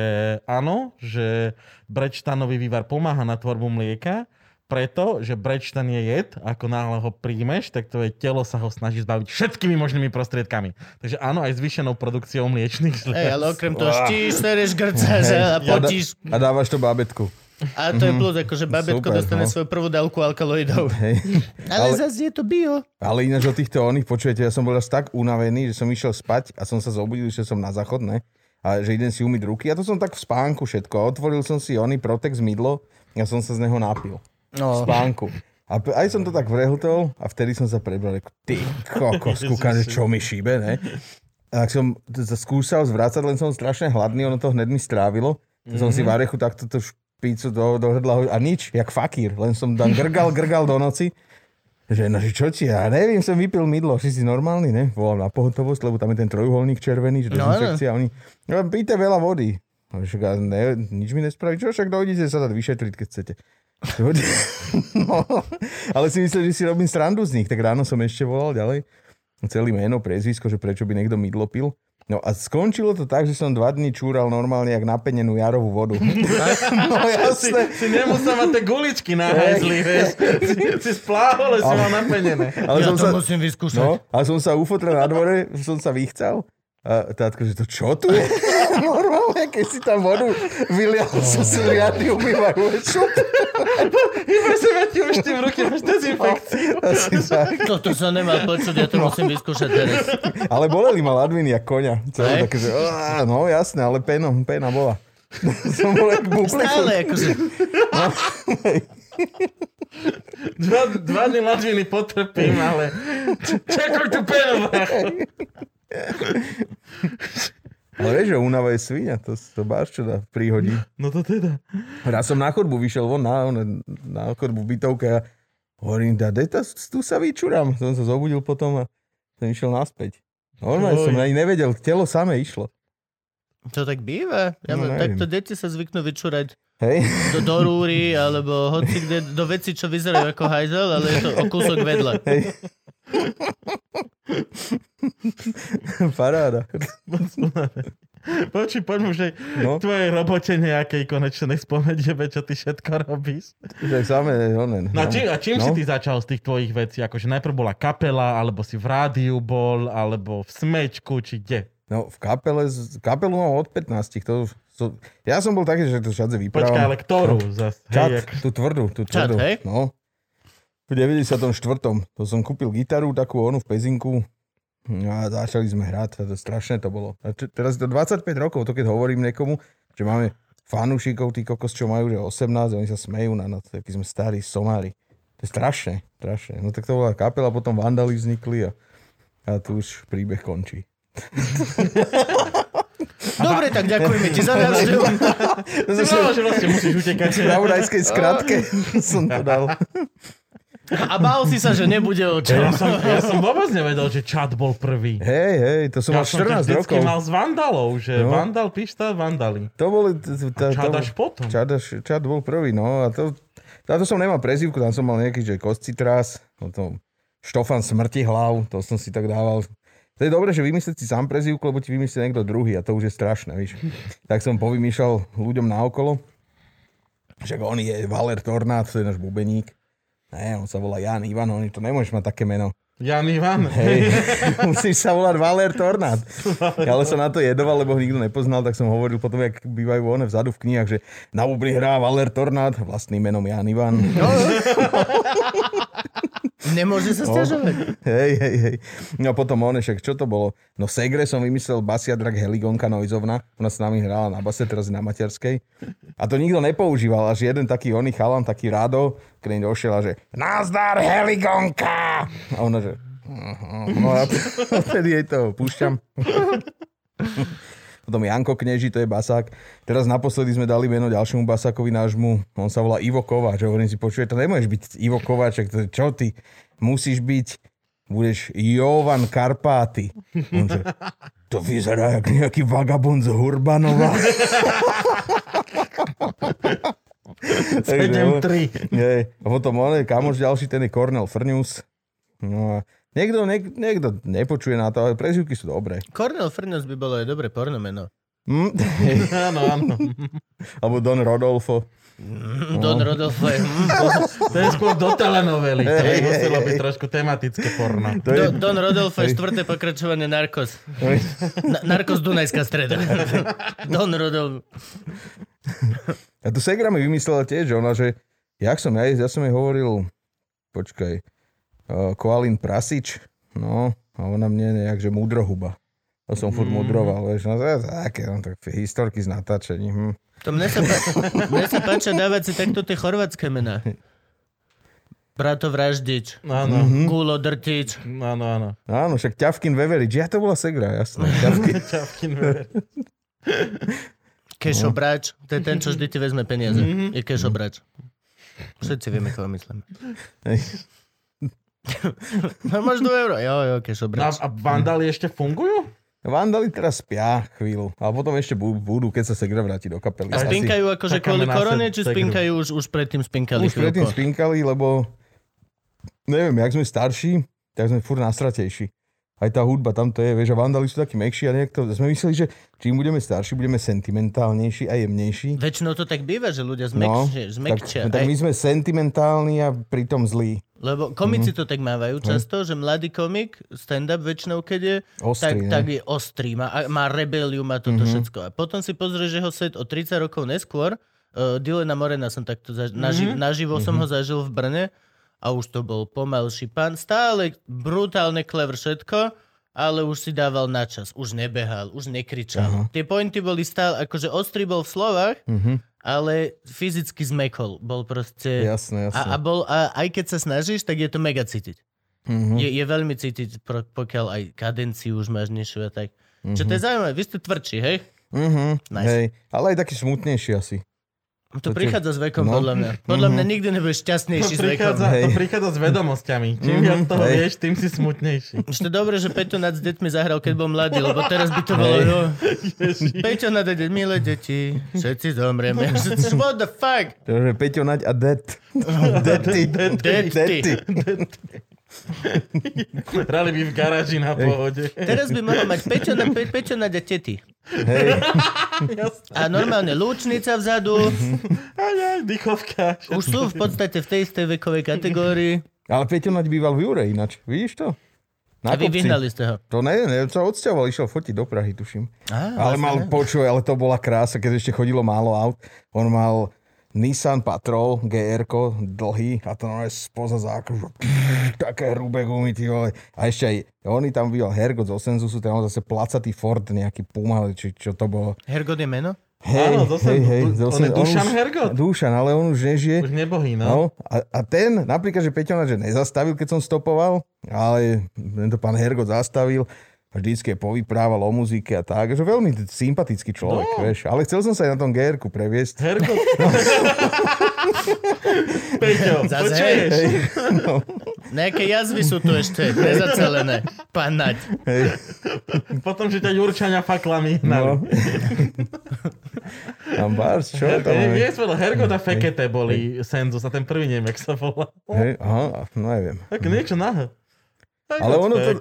áno, že brečtanový vývar pomáha na tvorbu mlieka, preto, že brečtan je jed, ako náhle ho príjmeš, tak tvoje telo sa ho snaží zbaviť všetkými možnými prostriedkami. Takže áno, aj zvýšenou produkciou mliečných žliaz. Hej, ale okrem toho štíš, sereš, grcáš a potíš. A dávaš to bábetku. A to je plus, akože babetko Super, dostane no. svoju prvú dávku alkaloidov. Hej. Ale, Ale- zase je to bio. Ale ináč o týchto oných, počujete, ja som bol až tak unavený, že som išiel spať a som sa zobudil, že som na záchod, ne? A že idem si umyť ruky. A to som tak v spánku všetko. Otvoril som si oný Protex mydlo a som sa z neho napil. V No. spánku. A aj som to tak vrehltol a vtedy som sa prebral, ako ty kokos, kúkam, čo mi šíbe, ne? A ak som skúšal zvrácať, len som strašne hladný, ono to hned mi strávilo. Som si v arechu takto to š- pizzu do, do hrdla a nič, jak fakír. Len som tam grgal, grgal do noci. Že, no, že čo ti, ja neviem, som vypil mydlo, že si normálny, ne? Volám na pohotovosť, lebo tam je ten trojuholník červený, že No, dezinfekcia, a oni, no, píte veľa vody. A však, ne, nič mi nespraví, čo však dojdete sa dať vyšetriť, keď chcete. no, ale si myslel, že si robím srandu z nich, tak ráno som ešte volal ďalej. Celý meno, priezvisko, že prečo by niekto mydlo pil. No a skončilo to tak, že som dva dní čúral normálne jak napenenú jarovú vodu. no Si, jasné. si nemusel mať tie guličky na hajzli, vieš. Si, si spláhol, si mal napenené. Ale ja som to sa, musím vyskúšať. no, a som sa ufotrel na dvore, som sa vychcal. A tátko, že to čo tu je? Normálne, keď si tam vodu vylial, som si riadny umývajú. Šup, Iba si ti už tým ruky, máš dezinfekciu. asi tak. Toto som nemal počuť, ja to musím vyskúšať teraz. Ale boleli ma ladviny jak konia. Celé také, že, á, no jasné, ale peno, pena bola. som bol jak bublik. Stále akože... Dva, dva dny ladviny potrpím, ale čakaj tu penu. Ale vieš, že únava je svinia, to, to báš čo dá príhodí. No to teda. Raz som na chodbu vyšiel von na, na, na chodbu bytovke a hovorím, da, dej ta, tu sa vyčurám. Som sa zobudil potom a som išiel naspäť. Normálne som ani nevedel, telo samé išlo. To tak býva. Ja No, takto deti sa zvyknú vyčúrať Hej? do, do rúry, alebo hoci kde, do veci, čo vyzerajú ako hajzel, ale je to o kúsok vedľa. Hej. Paráda. Počuj, poďme už aj No. k tvojej robote nejakej konečnej spomedieme, čo ty všetko robíš. Že samé, onen. No a čím, a čím No. si ty začal z tých tvojich vecí? Akože najprv bola kapela, alebo si v rádiu bol, alebo v smečku, či kde? No, v kapele, kapelu mám od 15. To, to, ja som bol taký, že to všade vyprávam. Počkaj, ale ktorú? Zas, Čat, hej, jak... tú tvrdú, tú Čat, tvrdú. hej? No. V 94. To som kúpil gitaru, takú onu v pezinku. No a začali sme hrať, to strašné to bolo. A čo, teraz je to 25 rokov, to keď hovorím niekomu, že máme fanúšikov, tí kokos, čo majú že 18, oni sa smejú na nás, takí sme starí somári. To je strašné, strašné. No tak to bola kapela, potom vandali vznikli a, a tu už príbeh končí. Dobre, tak ďakujeme ti za návštevu. Povedal, že vlastne musíš utekať. V pravodajskej skratke som to dal. A bál si sa, že nebude o čom. Ja som, ja som vôbec nevedel, že čat bol prvý. Hej, hej, to som Ja mal som to 14 vždycky rokov. mal s Vandalou, že No. Vandal, Pišta, Vandali. To boli... t- t- t- Čad to- až potom. Až, čad bol prvý, no a to... Táto som nemal prezývku, tam som mal nejaký, že koscitrás, potom Štofan smrti hlav, to som si tak dával. To je dobré, že vymyslieť si sám prezývku, lebo ti vymyslí niekto druhý a to už je strašné, víš. Tak som povymýšľal ľuďom naokolo, že on je Valer Tornát, to je náš bubeník. Ne, on sa volá Jan Ivan, on to nemôžeš mať také meno. Jan Ivan. Hej, musíš sa volať Valer Tornát. Ja ale som na to jedoval, lebo ho nikto nepoznal, tak som hovoril potom, jak bývajú one vzadu v knihách, že na bubli hrá Valer Tornát, vlastným menom Jan Ivan. Nemôže sa stiažovať. Hej, hej, hej. No potom on, však čo to bolo? No Segre som vymyslel basiadrak Heligonka Noizovna. Ona s nami hrala na base, teraz na materskej. A to nikto nepoužíval, až jeden taký oný chalan, taký Rado, keď došiel a že Nazdar Heligonka! A ona že. No a vtedy jej to púšťam. Potom Janko Kneži, to je basák. Teraz naposledy sme dali meno ďalšiemu basákovi nášmu. On sa volá Ivo Kováč. Hovorím si, počuje, to nemôžeš byť Ivo Kováček. To čo ty? Musíš byť, budeš Jovan Karpáty. On že, to vyzerá jak nejaký vagabond z Hurbanova. Takže on- 7-3. Nie. A potom on je kamoš ďalší, ten je Cornel Frnius. No a niekto, niek, niekto nepočuje na to, ale prezivky sú dobré. Cornel Frnius by bolo aj dobre porno meno. Hm? Áno, áno. Alebo Don Rodolfo. Don Rodolfo je... hm. To je skôr do telenovely. To by muselo byť trošku tematické porno. To je, Do, Don Rodolfo je štvrté pokračovanie Narcos. Na, Narcos Dunajská streda. Don Rodolfo. a tu Segra mi vymyslela tiež, že ona, že jak som ja, ja som jej hovoril, počkaj, Koalin Prasič, no, a ona mne nejak, že múdrohuba. To som furt mudroval, vieš, no to je také, no, tak historky z natáčení. Hm. To mne sa, pá- mne sa páčia dávať si takto tie chorvátske mená. Brato Vraždič, Áno, Gulo Drtič. áno, áno. Áno, však Ťavkin Veverič, ja to bola Segra, jasné. Ťavkin. Čavkin Vever. Kešobrač, to je ten, čo vždy ti vezme peniaze. Je kešobrač. Všetci vieme, koho myslím. Hej. No máš 2 euro. Jo, jo, No a, vandály ešte fungujú? Vandali teraz spia chvíľu, ale potom ešte bu- budú, keď sa Segra vráti do kapely. A spinkajú akože kvôli korone, či spinkajú už, už predtým spinkali Už predtým chvíľko? spinkali, lebo neviem, jak sme starší, tak sme furt nastratejší. Aj tá hudba, tam to je, vieš, a Vandali sú takí mekší a nejak to, sme mysleli, že čím budeme starší, budeme sentimentálnejší a jemnejší. Väčšinou to tak býva, že ľudia No, zmekčia. tak, tak my sme sentimentálni a pritom zlí. Lebo komici Mhm. to tak mávajú často, že mladý komik, stand-up väčšinou, keď je, Ostrý, tak, ne? tak je ostrý, má, má rebeliu, má toto Mhm. všetko. A potom si pozrieš jeho set o 30 rokov neskôr, uh, Dylana Morena som takto zaž- naži- Mhm. naživo som ho zažil v Brne a už to bol pomalší pán, stále brutálne clever všetko, ale už si dával na čas, už nebehal, už nekričal. Aha. Tie pointy boli stále, akože ostrý bol v slovách, Mhm. Ale fyzicky zmekol. Bol proste... Jasné, jasné. A, a, bol, a aj keď sa snažíš, tak je to mega cítiť. Mhm. Je, je veľmi cítiť, pokiaľ aj kadenciu už máš nižšiu a tak. Čo to je zaujímavé, vy ste tvrdší, hej? Mhm. Nice. Hej, ale aj taký smutnejší asi. To To prichádza s vekom, no. podľa mňa. Podľa mňa nikdy nebudeš To šťastnejší s vekom. Hej. to prichádza s vedomosťami. Čím viac toho hej. vieš, tým si smutnejší. Už to je dobré, že Peťo nad s deťmi zahral, keď bol mladý, lebo teraz by to bolo... No, Peťo nad deť, milé deti, všetci zomrieme. What the fuck? Takže Peťo Naď a Det. Dety. Dety. Hrali by v garáži na pohode. Teraz by mohol mať Peťo, na, Pe, nad a tety. Hej. A normálne lúčnica vzadu. Aj, aj, dychovka. Už sú v podstate v tej istej vekovej kategórii. Ale Peťo Naď býval v Jure ináč. Vidíš to? Na A vy kopci. vyhnali ste ho. To ne, ne, sa odsťahoval, išiel fotiť do Prahy, tuším. Á, ale vlastne mal, ne. počuj, ale to bola krása, keď ešte chodilo málo aut. On mal Nissan Patrol gr dlhý a to je spoza zákrut. Také hrubé gumy, ty vole. A ešte aj oni tam býval Hergot z Osenzusu, mal zase placatý Ford, nejaký Puma, či čo to bolo. Hergot je meno? Hej, Áno, zase- z on Osen- je Dušan Hergot. Dušan, ale on už nežije. Už nebohý, no. No, a, a ten, napríklad, že Peťo že nezastavil, keď som stopoval, ale tento pán Hergot zastavil vždycky povyprával o muzike a tak, že veľmi sympatický človek, No. vieš. Ale chcel som sa aj na tom gr previesť. Herko. Peťo, Zase počuješ? Hej, no, Nejaké jazvy sú tu ešte nezacelené. Pán Naď. hej, Potom, že ťa Jurčania faklami hnali. no. Tam bárs, čo Her- tam nie, svedlo, Hergot a Fekete boli Senzus a ten prvý neviem, jak sa volá. Hej, aha, no neviem. Tak niečo na. Ale ono to...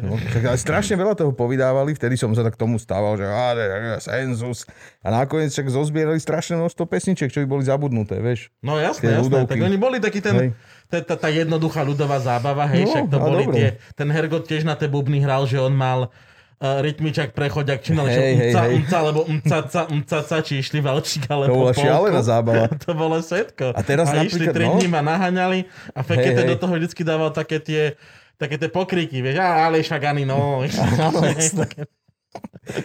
No, tak strašne veľa toho povydávali, vtedy som sa tak tomu stával, že á, senzus. A nakoniec však zozbierali strašné množstvo pesničiek, čo by boli zabudnuté, vieš. No jasné, jasné. Tak oni boli taký ten, tá, tá, jednoduchá ľudová zábava, hej, No, však to boli tie, ten Hergot tiež na tie bubny hral, že on mal uh, rytmičak, prechodiak, či nalečo Hej, hej, umca, hej. umca, alebo umca, ca, umca, ca, či išli valčík, To alebo bola polku. šialená zábava. to bolo všetko. A teraz a išli napríklad, tri no. dní ma naháňali a Fekete Hej, hej. do toho vždycky dával také tie také tie pokriky, vieš, a, ale však ani no. Áno.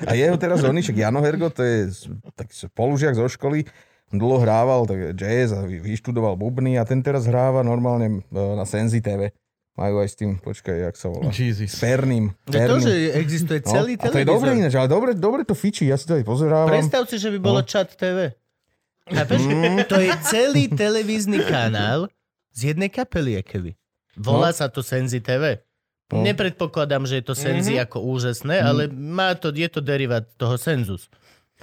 A jeho teraz oni, však Jano Hergo, to je s- taký spolužiak zo školy, on dlho hrával tak jazz a vy- vyštudoval bubny a ten teraz hráva normálne e, na Senzi TV. Majú aj s tým, počkaj, jak sa volá. S Jesus. Perným. Že to, že existuje No, celý a to je dobre televízor. ináč, ale dobre, dobre to fičí, ja si to aj pozerávam. Predstav si, že by bolo chat TV. Chápeš? Mm. To je celý televízny kanál z jednej kapely, keby. Volá sa to Senzi TV. No. Nepredpokladám, že je to Senzi ako úžasné, ale má to, je to derivát toho Senzus.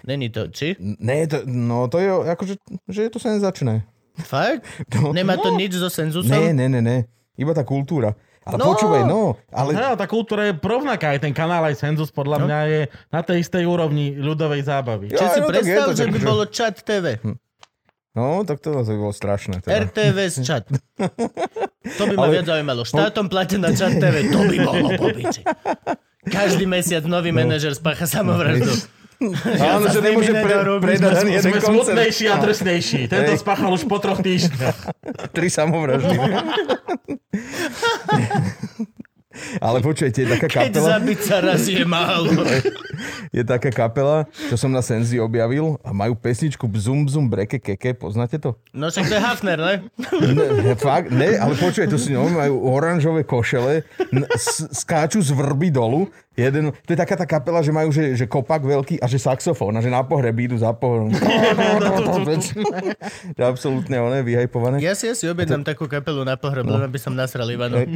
Není to, či? Ne, to, no to je akože, že je to senzačné. Fakt? No. Nemá to nič so Senzusom? Ne, ne, ne, ne. Iba tá kultúra. Ale No. počúvaj, no, ale No, tá kultúra je rovnaká, aj ten kanál, aj Senzus podľa No. mňa je na tej istej úrovni ľudovej zábavy. Ja, Či si no, predstav, to že by bolo chat TV. No, tak to zase bolo strašné. Teda. RTVS chat. To by ma Ale- viac zaujímalo. Štátom platená chat TV, to by bolo po piči. Každý mesiac nový manažer spácha samovraždu. Áno, sa že nemôže pre, predať ani jeden Sme koncert. smutnejší a drsnejší. Tento Hej. spáchal už po troch týždňoch. Tri samovraždy. Ale počujete, je taká Keď kapela, zabiť sa raz je málo. je taká kapela, čo som na Senzi objavil a majú pesničku Bzum Bzum Breke Keke, poznáte to? No však to je Hafner, ne? Ne, fakt, ne, ale počujete, to si no, majú oranžové košele, n- skáču z vrby dolu Jeden, to je taká tá kapela, že majú že, že kopak veľký a že saxofón a že na pohreb idú za pohrom. že absolútne oné, vyhajpované. Ja si asi objednám takú kapelu na pohreb, len aby som nasral Ivanu.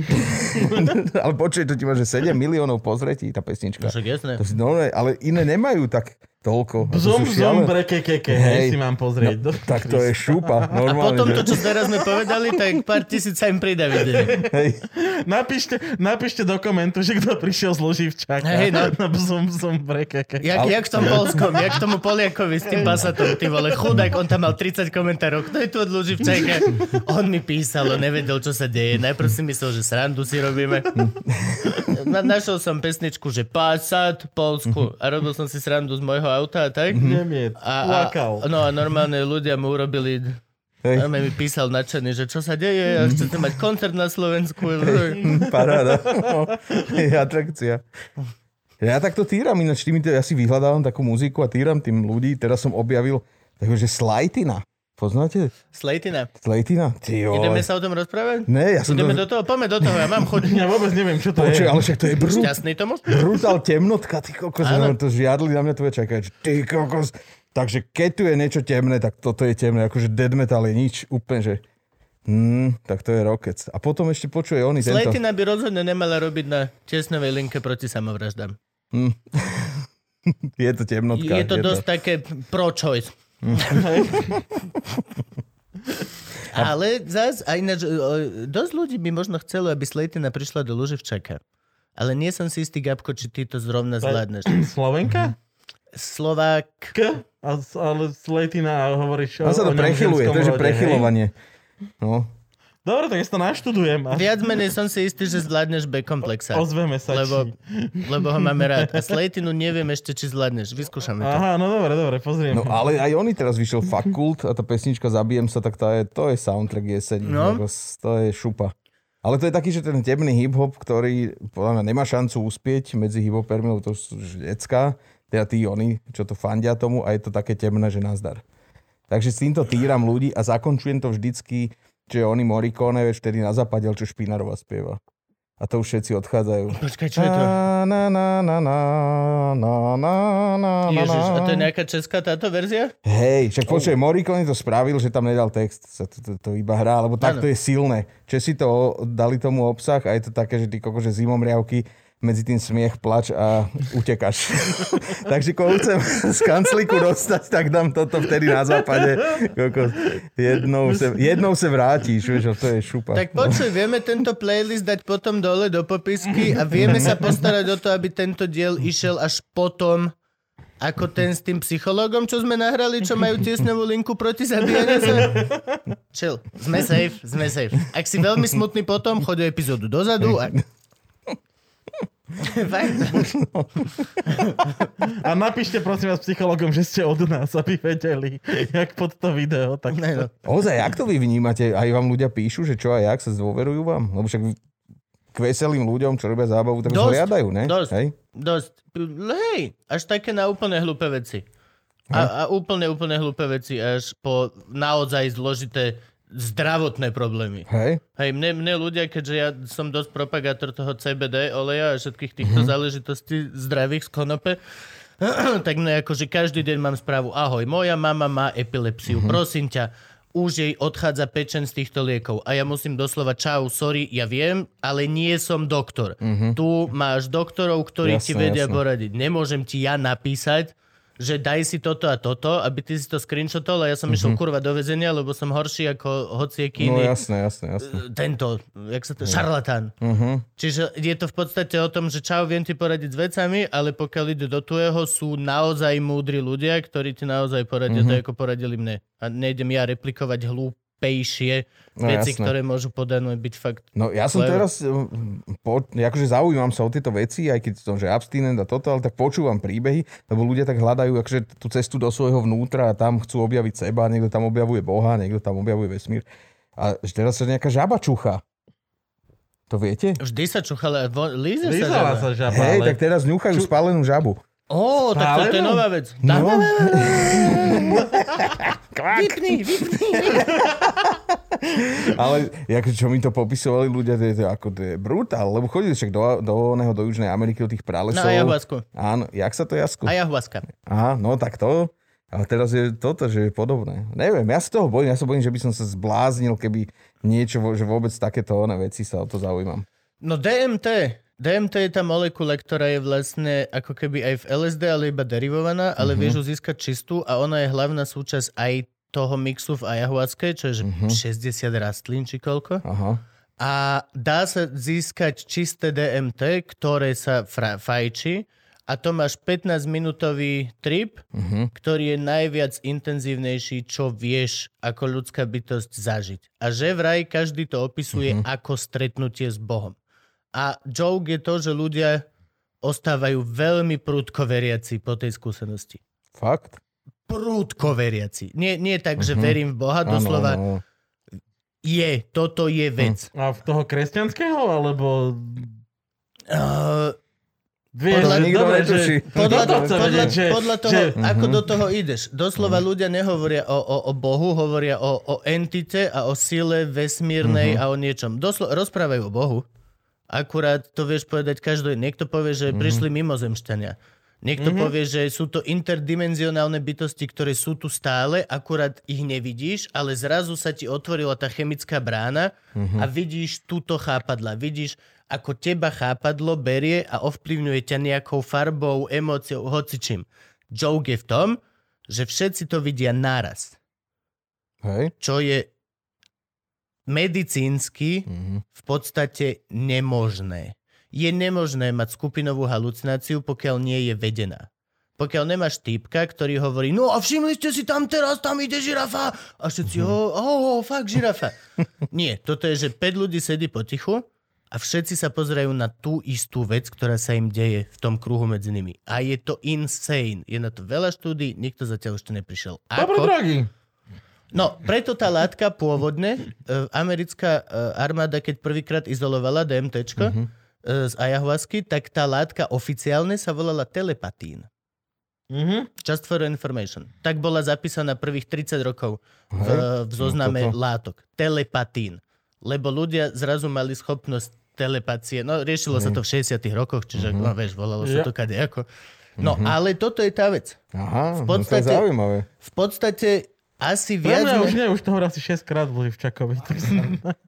ale počuj, to ti má, že 7 miliónov pozretí tá pesnička. Však jasné. To si, no, ale iné nemajú tak toľko. Zum, šialené. breke, keke, hej, Hej. si mám pozrieť. No, Tak to je šupa. A Normálne, potom to, čo teraz sme povedali, tak pár tisíc sa im pridá vidieť. Hej. Napíšte, napíšte do komentu, že kto prišiel z Loživčaka. Hej, no. Na zum, zum, breke, keke. Jak, jak v tom Polskom, jak tomu Poliakovi s tým Basatom, ty vole, chudák, on tam mal 30 komentárov, kto je tu od Luživčajka? On mi písal, on nevedel, čo sa deje. Najprv si myslel, že srandu si robíme. Na, našiel som pesničku, že Passat, Polsku a robil som si srandu z môjho auta a tak. Nemiet, A, a, plakal. no a normálne ľudia mu urobili Hej. a mi písal nadšený, že čo sa deje a chcete mať koncert na Slovensku. Paráda. je atrakcia. Ja takto týram, ináč týmito, ja si vyhľadávam takú muziku a týram tým ľudí. Teraz som objavil takže Slajtina. Poznáte? Slejtina. Slajtina? Ty jo. Ideme sa o tom rozprávať? Ne, ja som Ideme to... do toho? Poďme do toho, ja mám chuť. Ja vôbec neviem, čo to Počuj, je. ale však to je brut, Šťastný tomu? brutál temnotka, ty kokos, Áno. no, to žiadli na mňa tvoje čakať, ty kokos. Takže keď tu je niečo temné, tak toto je temné, akože dead metal je nič, úplne, že Hmm, tak to je Rockets. A potom ešte počuje oni tento. Slejtina by rozhodne nemala robiť na tesnovej linke proti samovraždám. Je to temnotka. Je to dosť také pro-choice. Ale zás, a ináč, o, dosť ľudí by možno chcelo, aby Slejtina prišla do Luživčaka. Ale nie som si istý, Gabko, či ty to zrovna zvládneš. Slovenka? Slovák... K? Ale Sletina hovoríš On sa to o prechyluje, to je prechylovanie. No. Dobre, tak ja si to naštudujem a Viac menej som si istý, že zvládneš B-komplexa. ozveme sa. Lebo, či... lebo ho máme rád. A Slejtinu neviem ešte, či zvládneš. Vyskúšame to. Aha, no dobre, dobre, pozriem. no ale aj oni teraz vyšiel Fakult a tá pesnička Zabijem sa, tak tá je, to je soundtrack jeseň. No. No. To je šupa. Ale to je taký, že ten temný hip-hop, ktorý podľa mňa nemá šancu uspieť medzi hip-hopermi, lebo to sú decka, teda tí oni, čo to fandia tomu a je to také temné, že nazdar. Takže s týmto týram ľudí a zakončujem to vždycky, že oni Morricone, vieš, vtedy na západe, čo Špinarova spieva. A to už všetci odchádzajú. Počkaj, čo je to? Na, na, na, na, na, na, na, na, Ježiš, a to je nejaká česká táto verzia? Hej, však počuj, Morricone to spravil, že tam nedal text, sa to, to, to iba hrá, lebo takto je silné. Česi to dali tomu obsah a je to také, že ty koko, že zimomriavky, medzi tým smiech, plač a utekaš. Takže koho chcem z kancliku dostať, tak dám toto vtedy na západe. Jednou, sa, jednou sa vrátiš, vieš, to je šupa. Tak počuj, vieme tento playlist dať potom dole do popisky a vieme sa postarať o to, aby tento diel išiel až potom, ako ten s tým psychologom, čo sme nahrali, čo majú tiesnevú linku proti zabíjaniu sa. Chill. Sme safe, sme safe. Ak si veľmi smutný potom, choď epizódu dozadu a... A napíšte prosím vás psychologom, že ste od nás, aby vedeli, jak pod to video. Tak Ne, no. Ozaj, jak to vy vnímate? Aj vám ľudia píšu, že čo a jak sa zdôverujú vám? Lebo však k veselým ľuďom, čo robia zábavu, tak Dosť, zhliadajú, ne? dosť. Hej? Dosť. Hej, až také na úplne hlúpe veci. A, a úplne, úplne hlúpe veci, až po naozaj zložité zdravotné problémy. Hej? Hej, mne, mne ľudia, keďže ja som dosť propagátor toho CBD oleja a všetkých týchto mm-hmm. záležitostí zdravých z konope, tak mne akože každý deň mám správu, ahoj, moja mama má epilepsiu, mm-hmm. prosím ťa, už jej odchádza pečen z týchto liekov. A ja musím doslova, čau, sorry, ja viem, ale nie som doktor. Mm-hmm. Tu máš doktorov, ktorí ti Jasné, vedia jasné. poradiť. Nemôžem ti ja napísať, že daj si toto a toto, aby ty si to screenshotol a ja som mm-hmm. išiel kurva do väzenia, lebo som horší ako hocieký No jasné, jasné, jasné. tento, jak sa to, šarlatán. Uh-huh. Čiže je to v podstate o tom, že čau, viem ti poradiť s vecami, ale pokiaľ ide do tvojho, sú naozaj múdri ľudia, ktorí ti naozaj poradia Mhm. uh-huh. to, ako poradili mne. A nejdem ja replikovať hlúpejšie No, veci, jasné. ktoré môžu podanúť byť fakt. No ja som Clever. teraz, um, po, akože zaujímam sa o tieto veci, aj keď som že abstinent a toto, ale tak počúvam príbehy, lebo ľudia tak hľadajú akože tú cestu do svojho vnútra a tam chcú objaviť seba, niekto tam objavuje Boha, niekto tam objavuje vesmír. A že teraz sa nejaká žaba čucha. To viete? Vždy sa čuchala, vo, líze sa Lízala žaba. sa žaba, Hej, ale... tak teraz ňuchajú spálenú žabu. Ó, tak to, to je nová vec. No. Vypni, vypni. Ale ako, čo mi to popisovali ľudia, to je, to ako to je brutál, lebo chodili však do, do, oného, do Južnej Ameriky, do tých pralesov. Na ayahuasku. Áno, jak sa to jasku? Ayahuasca. Aha, no tak to. Ale teraz je toto, že je podobné. Neviem, ja sa toho bojím, ja sa bojím, že by som sa zbláznil, keby niečo, že vôbec takéto veci sa o to zaujímam. No DMT. DMT je tá molekula, ktorá je vlastne ako keby aj v LSD, ale iba derivovaná, ale Mhm. vieš ju získať čistú a ona je hlavná súčasť aj toho mixu v ayahuasca, čo je Mhm. 60 rastlín či koľko. Aha. A dá sa získať čisté DMT, ktoré sa fra- fajči a to máš 15-minútový trip, Mhm. ktorý je najviac intenzívnejší, čo vieš ako ľudská bytosť zažiť. A že vraj každý to opisuje Mhm. ako stretnutie s Bohom. A joke je to, že ľudia ostávajú veľmi prúdko veriaci po tej skúsenosti. Fakt? Prúdko veriaci. Nie, nie tak, že Mhm. verím v Boha, doslova Áno, áno. je, toto je vec. A v toho kresťanského, alebo... Uh, Vieš, Podľa- že Nikto dobre, že... Podľa, to podľa, vedieť, že- podľa toho, že- ako Mhm. do toho ideš. Doslova ľudia nehovoria o, o, o Bohu, hovoria o, o entite a o sile vesmírnej Mhm. a o niečom. Doslo, rozprávajú o Bohu. Akurát to vieš povedať každý. Niekto povie, že Mhm. prišli mimozemšťania. Niekto povie, že sú to interdimenzionálne bytosti, ktoré sú tu stále, akurát ich nevidíš, ale zrazu sa ti otvorila tá chemická brána Mhm. a vidíš túto chápadla. Vidíš, ako teba chápadlo berie a ovplyvňuje ťa nejakou farbou, emóciou, hocičím. Joke je v tom, že všetci to vidia naraz. Hej? Čo je medicínsky Mhm. v podstate nemožné. Je nemožné mať skupinovú halucináciu, pokiaľ nie je vedená. Pokiaľ nemáš týpka, ktorý hovorí, no a všimli ste si tam teraz, tam ide žirafa. A všetci, oh, oh, fakt žirafa. Nie, toto je, že 5 ľudí sedí potichu a všetci sa pozerajú na tú istú vec, ktorá sa im deje v tom kruhu medzi nimi. A je to insane. Je na to veľa štúdí, nikto zatiaľ ešte neprišiel. Dobre, drogy. No, preto tá látka pôvodne, e, americká e, armáda, keď prvýkrát izolovala DMT uh-huh. z ayahuasky, tak tá látka oficiálne sa volala telepatín. Mhm. Just for information. Tak bola zapísaná prvých 30 rokov v, Hej. v zozname No toto. látok. Telepatín. Lebo ľudia zrazu mali schopnosť telepatie. No, riešilo sa to v 60 rokoch, čiže, no vieš, volalo sa Ja. to kadejako. No, ale toto je tá vec. Aha, V no to je podstate- zaujímavé. V podstate asi viac... mňa ne- už nie, už toho asi 6 krát boli v Čakovi.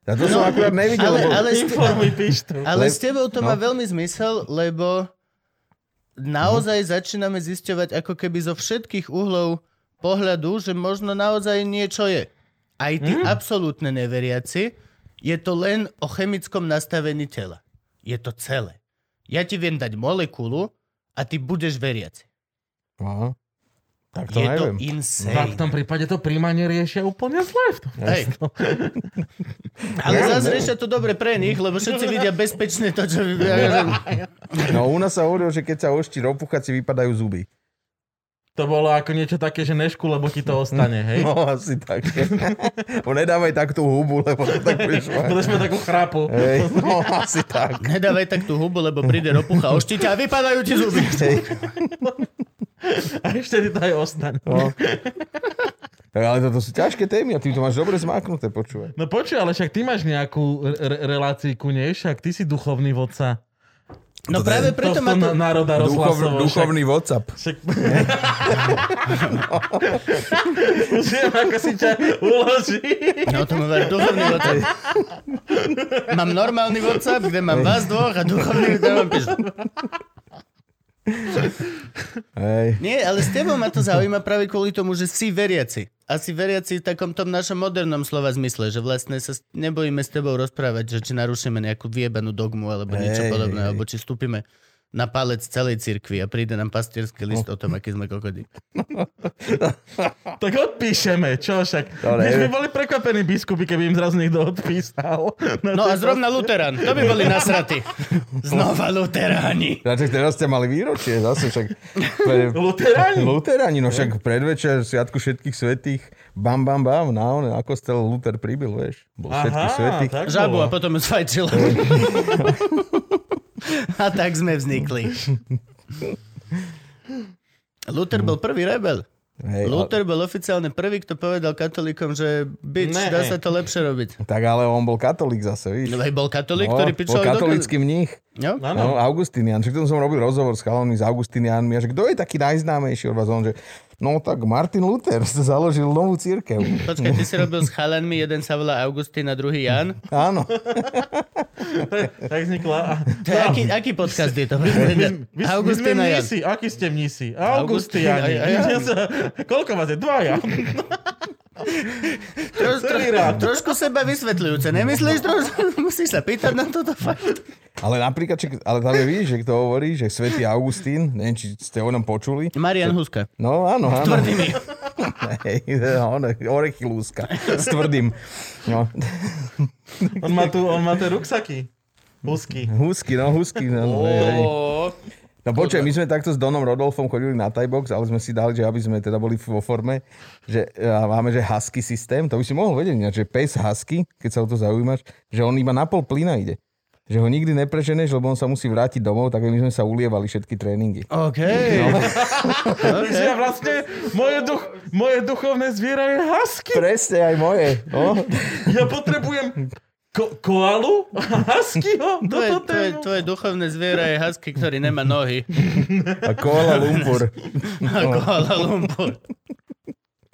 Ja to som akurát nevidel, ale, lebo... ale, Informuj, píš to. ale s tebou to no. má veľmi zmysel, lebo naozaj začíname zisťovať ako keby zo všetkých uhlov pohľadu, že možno naozaj niečo je. Aj tí Mhm. absolútne neveriaci, je to len o chemickom nastavení tela. Je to celé. Ja ti viem dať molekulu a ty budeš veriaci. Aha. Tak to je neviem. to Tak insane. v tom prípade to príjmanie riešia úplne zle. Hej. Ale zase riešia to dobre pre nich, lebo všetci vidia bezpečne to, čo... No u nás sa hovorilo, že keď sa oští ropucha, si vypadajú zuby. To bolo ako niečo také, že nešku, lebo ti to ostane, hej? No asi tak. Bo nedávaj tak tú hubu, lebo to tak budeš mať. Budeš mať takú chrapu. Hej, no asi tak. Nedávaj tak tú hubu, lebo príde ropucha, oštíte a vypadajú ti zuby. Hej. A ešte ti to aj ostane. No. Ale toto sú ťažké témy a ty to máš dobre zmáknuté, počúvaj. No počuj, ale však ty máš nejakú re- reláciku, nie? Však ty si duchovný vodca. No práve preto ma to... národa Duchov, duchovný WhatsApp. Však... Už viem, ako si ťa uloží. No to má duchovný WhatsApp. Mám normálny WhatsApp, kde mám vás dvoch a duchovný, kde mám píšu. Hej. Nie, ale s tebou ma to zaujíma práve kvôli tomu, že si veriaci. A si veriaci v takom tom našom modernom slova zmysle, že vlastne sa nebojíme s tebou rozprávať, že či narušíme nejakú vyjebanú dogmu alebo niečo Hej, podobné, hej, alebo či stúpime na palec celej cirkvi a príde nám pastierský list o tom, aký sme kokody. Tak odpíšeme, čo však. Než by neviem. boli prekvapení biskupy, keby im zrazu niekto odpísal. Na No a zrovna Luterán, to by boli nasratí. Znova Luteráni. Ja, tak teraz ste mali výročie, zase však... Pre... Luteráni? Luteráni, no však predvečer Sviatku všetkých svetých, bam, bam, bam, na, one, na kostel Luther pribil, vieš. Bol všetkých svetých. Žabu a potom ju sfajčil. a tak sme vznikli. Luther bol prvý rebel. Hej, ale- Luther bol oficiálne prvý, kto povedal katolíkom, že bič, Ne. dá sa to lepšie robiť. Tak ale on bol katolík zase, víš. No, hej, bol katolík, No, ktorý bol pičoval do... mních. Jo? Áno. No, Augustinian. Však som robil rozhovor s chalami s Augustinianmi a že kto je taký najznámejší od vás? On, že no tak Martin Luther založil novú církev. Počkaj, ty si robil s chalanmi, jeden sa volá Augustín a druhý Jan. Áno. Tak vznikla... To je aký, aký podcast je to? Vy sme Augustín a Jan. mnisi. Akí ste mnisi? Augustín Augustiani. a- a Jan. Koľko vás je? Dvaja. Troš, tro, trošku seba vysvetľujúce, nemyslíš? Troš, musíš sa pýtať na toto fakt. Ale napríklad, či, ale tam je, vidíš, že kto hovorí, že svätý Augustín, neviem, či ste o ňom počuli. Marian Huska. No áno, áno. Tvrdý mi. Hej, on, orechy lúska. S tvrdým. No. On má tu, on má tie ruksaky. Husky. Husky, no husky. No, no. Ó, No počuj, my sme takto s Donom Rodolfom chodili na Thai box, ale sme si dali, že aby sme teda boli vo forme, že máme, že husky systém, to by si mohol vedieť, že pes husky, keď sa o to zaujímaš, že on iba na pol plyna ide. Že ho nikdy nepreženeš, lebo on sa musí vrátiť domov, tak my sme sa ulievali všetky tréningy. OK. Takže ja vlastne, moje, duch, moje duchovné zviera je husky. Presne, aj moje. No. Ja potrebujem ko- koalu huskyho Tvoje, tvoje, tvoje duchovné zviera je husky, ktorý nemá nohy. A Kuala Lumpur. A Kuala Lumpur.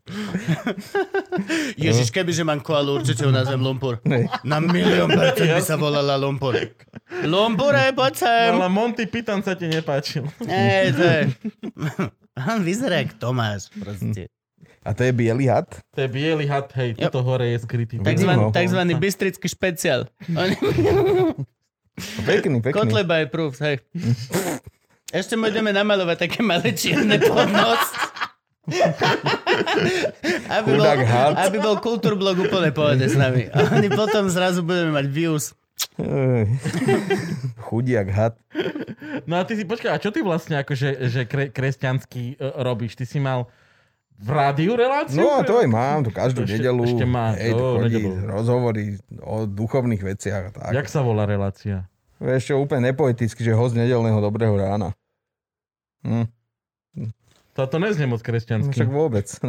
Ježiš, kebyže mám koalu, určite ho nazvem Lumpur. Nej. Na milión percent by sa volala Lumpur. Lumpure, poď sem. Ale Monty Python sa ti nepáčil. Ej, to je... On vyzerá jak Tomáš, proste. A to je biely had? To je biely had, hej, Yep. toto hore je skrytý. Takzvaný, ho. takzvaný bystrický špeciál. Pekný, pekný. Kotleba je proof, hej. Ešte mu ideme namalovať také malé čierne pod nos. Aby, bol, aby bol kultúrblog úplne pohode s nami. A oni potom zrazu budeme mať views. Chudiak had. No a ty si, počkaj, a čo ty vlastne akože že kre, kresťanský uh, robíš? Ty si mal v rádiu reláciu? No a to aj mám, to každú Ešte- nedelu. ešte má, Hej, to to chodí nedelu. rozhovory o duchovných veciach a tak. Jak sa volá relácia? Ešte úplne nepoeticky, že host nedelného dobrého rána. Hm. Toto neznie moc kresťansky. však vôbec.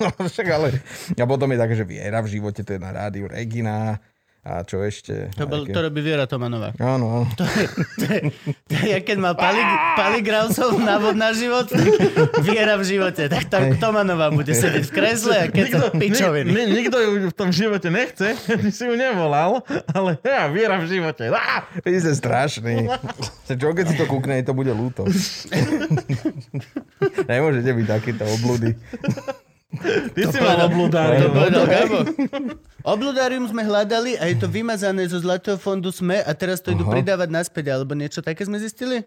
No, však ale... A potom je také, že viera v živote, to je na rádiu Regina. A čo ešte? To, bol, to robí Viera Tomanová. Áno, áno. To je, jak keď mal Pali, Paligrausov návod na život, tak Viera v živote. Tak tam Tomanová bude sedieť v kresle a keď sa pičoviny. ni, nikto ju v tom živote nechce, ty si ju nevolal, ale ja, viera v živote. Á! Vy ste strašný. Čo keď si to kúkne, to bude ľúto. Nemôžete byť takýto oblúdy. Ty si mal To povedal Gabo. Obludárium sme hľadali a je to vymazané zo Zlatého fondu SME a teraz to idú Aha. pridávať naspäť, alebo niečo také sme zistili?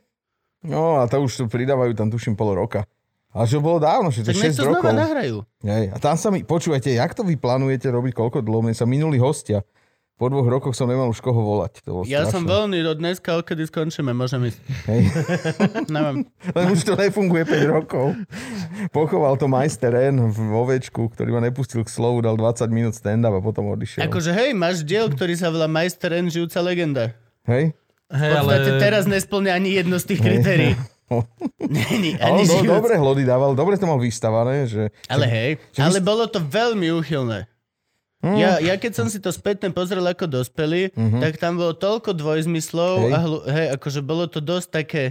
No a to už to pridávajú tam tuším pol roka. Ale že bolo dávno, že to Tak nech 6 to rokov. znova nahrajú. Hej, a tam sa mi, počúvajte, jak to vy plánujete robiť koľko dlho? Mne sa minuli hostia. Po dvoch rokoch som nemal už koho volať. To bolo Ja som strašné. voľný od dneska, odkedy skončíme, môžem ísť. Hej. Neviem. Len už to nefunguje 5 rokov. Pochoval to majster N v ovečku, ktorý ma nepustil k slovu, dal 20 minút stand-up a potom odišiel. Akože hej, máš diel, ktorý sa volá Majster N, žijúca legenda. Hej? Hej, V podstate teraz nesplňa ani jedno z tých kritérií. Není, Ale ani do, žijúc. dobre hlody dával, dobre to mal vystavané, že... Ale hej, že ale bolo to veľmi úchylné. Mm. Ja, ja keď som si to spätne pozrel ako dospelý, Mhm. tak tam bolo toľko dvojzmyslov Hej. a hlu, hej, akože bolo to dosť také...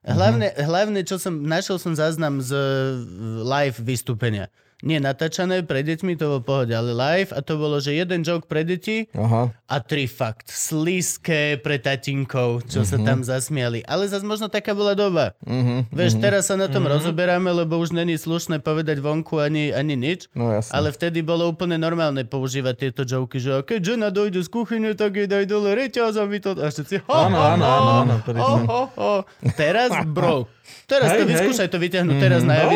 Hlavne, hlavne, čo som, našiel som záznam z live vystúpenia. Nie natáčané pre deťmi, to bolo pohode, ale live a to bolo, že jeden joke pre deti Aha. a tri fakt slízke pre tatinkov, čo sa tam zasmiali. Ale zase možno taká bola doba. Mhm. Vieš, teraz sa na tom rozoberáme, lebo už není slušné povedať vonku ani, ani nič. No jasne. Ale vtedy bolo úplne normálne používať tieto joky, že keď žena dojde z kuchyne, tak jej daj dole reťaz a vy to... A všetci... Ho, Áno, áno, áno. Teraz, bro. Teraz to Hej, hej. vyskúšaj to vyťahnuť teraz na no.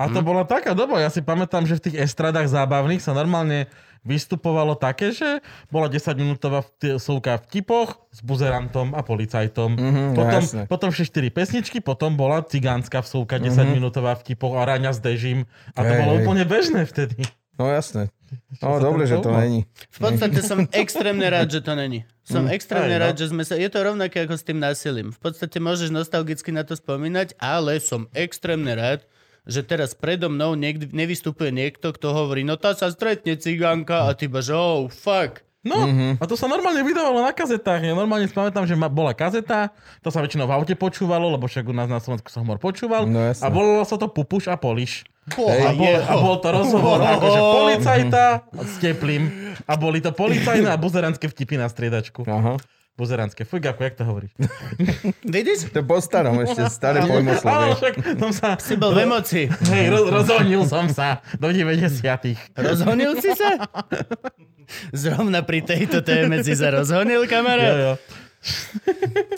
A to bola taká doba, ja si pamätám, že v tých estradách zábavných sa normálne vystupovalo také, že bola 10-minútová vt- súka v tipoch s buzerantom a policajtom. Mhm, no potom, jasné. potom všetky 4 pesničky, potom bola cigánska vsúka 10-minútová v tipoch a raňa s dežím. A to Hej, bolo hej. úplne bežné vtedy. No jasné. No dobre, že to není. V podstate som extrémne rád, že to není. Som extrémne Aj, no. rád, že sme sa... Je to rovnaké ako s tým násilím. V podstate môžeš nostalgicky na to spomínať, ale som extrémne rád, že teraz predo mnou niekde, nevystupuje niekto, kto hovorí, no tá sa stretne cigánka a ty že oh, fuck. No, a to sa normálne vydávalo na kazetách. Ja normálne si pamätám, že ma, bola kazeta, to sa väčšinou v aute počúvalo, lebo však u nás na Slovensku sa humor počúval. No, a volalo sa to Pupuš a Poliš. Boha A bol, a bol to rozhovor akože policajta s teplým. A boli to policajné a buzeranské vtipy na striedačku. Aha. Buzeranské. Fuj, ako, jak to hovoríš? Vidíš? To po starom ešte, staré Ale pojmoslovie. však som sa... Si bol v emocii. Hej, roz, rozhodnil som sa do 90 Rozhonil si sa? Zrovna pri tejto téme si sa rozhonil, Jo, kamarát? jo.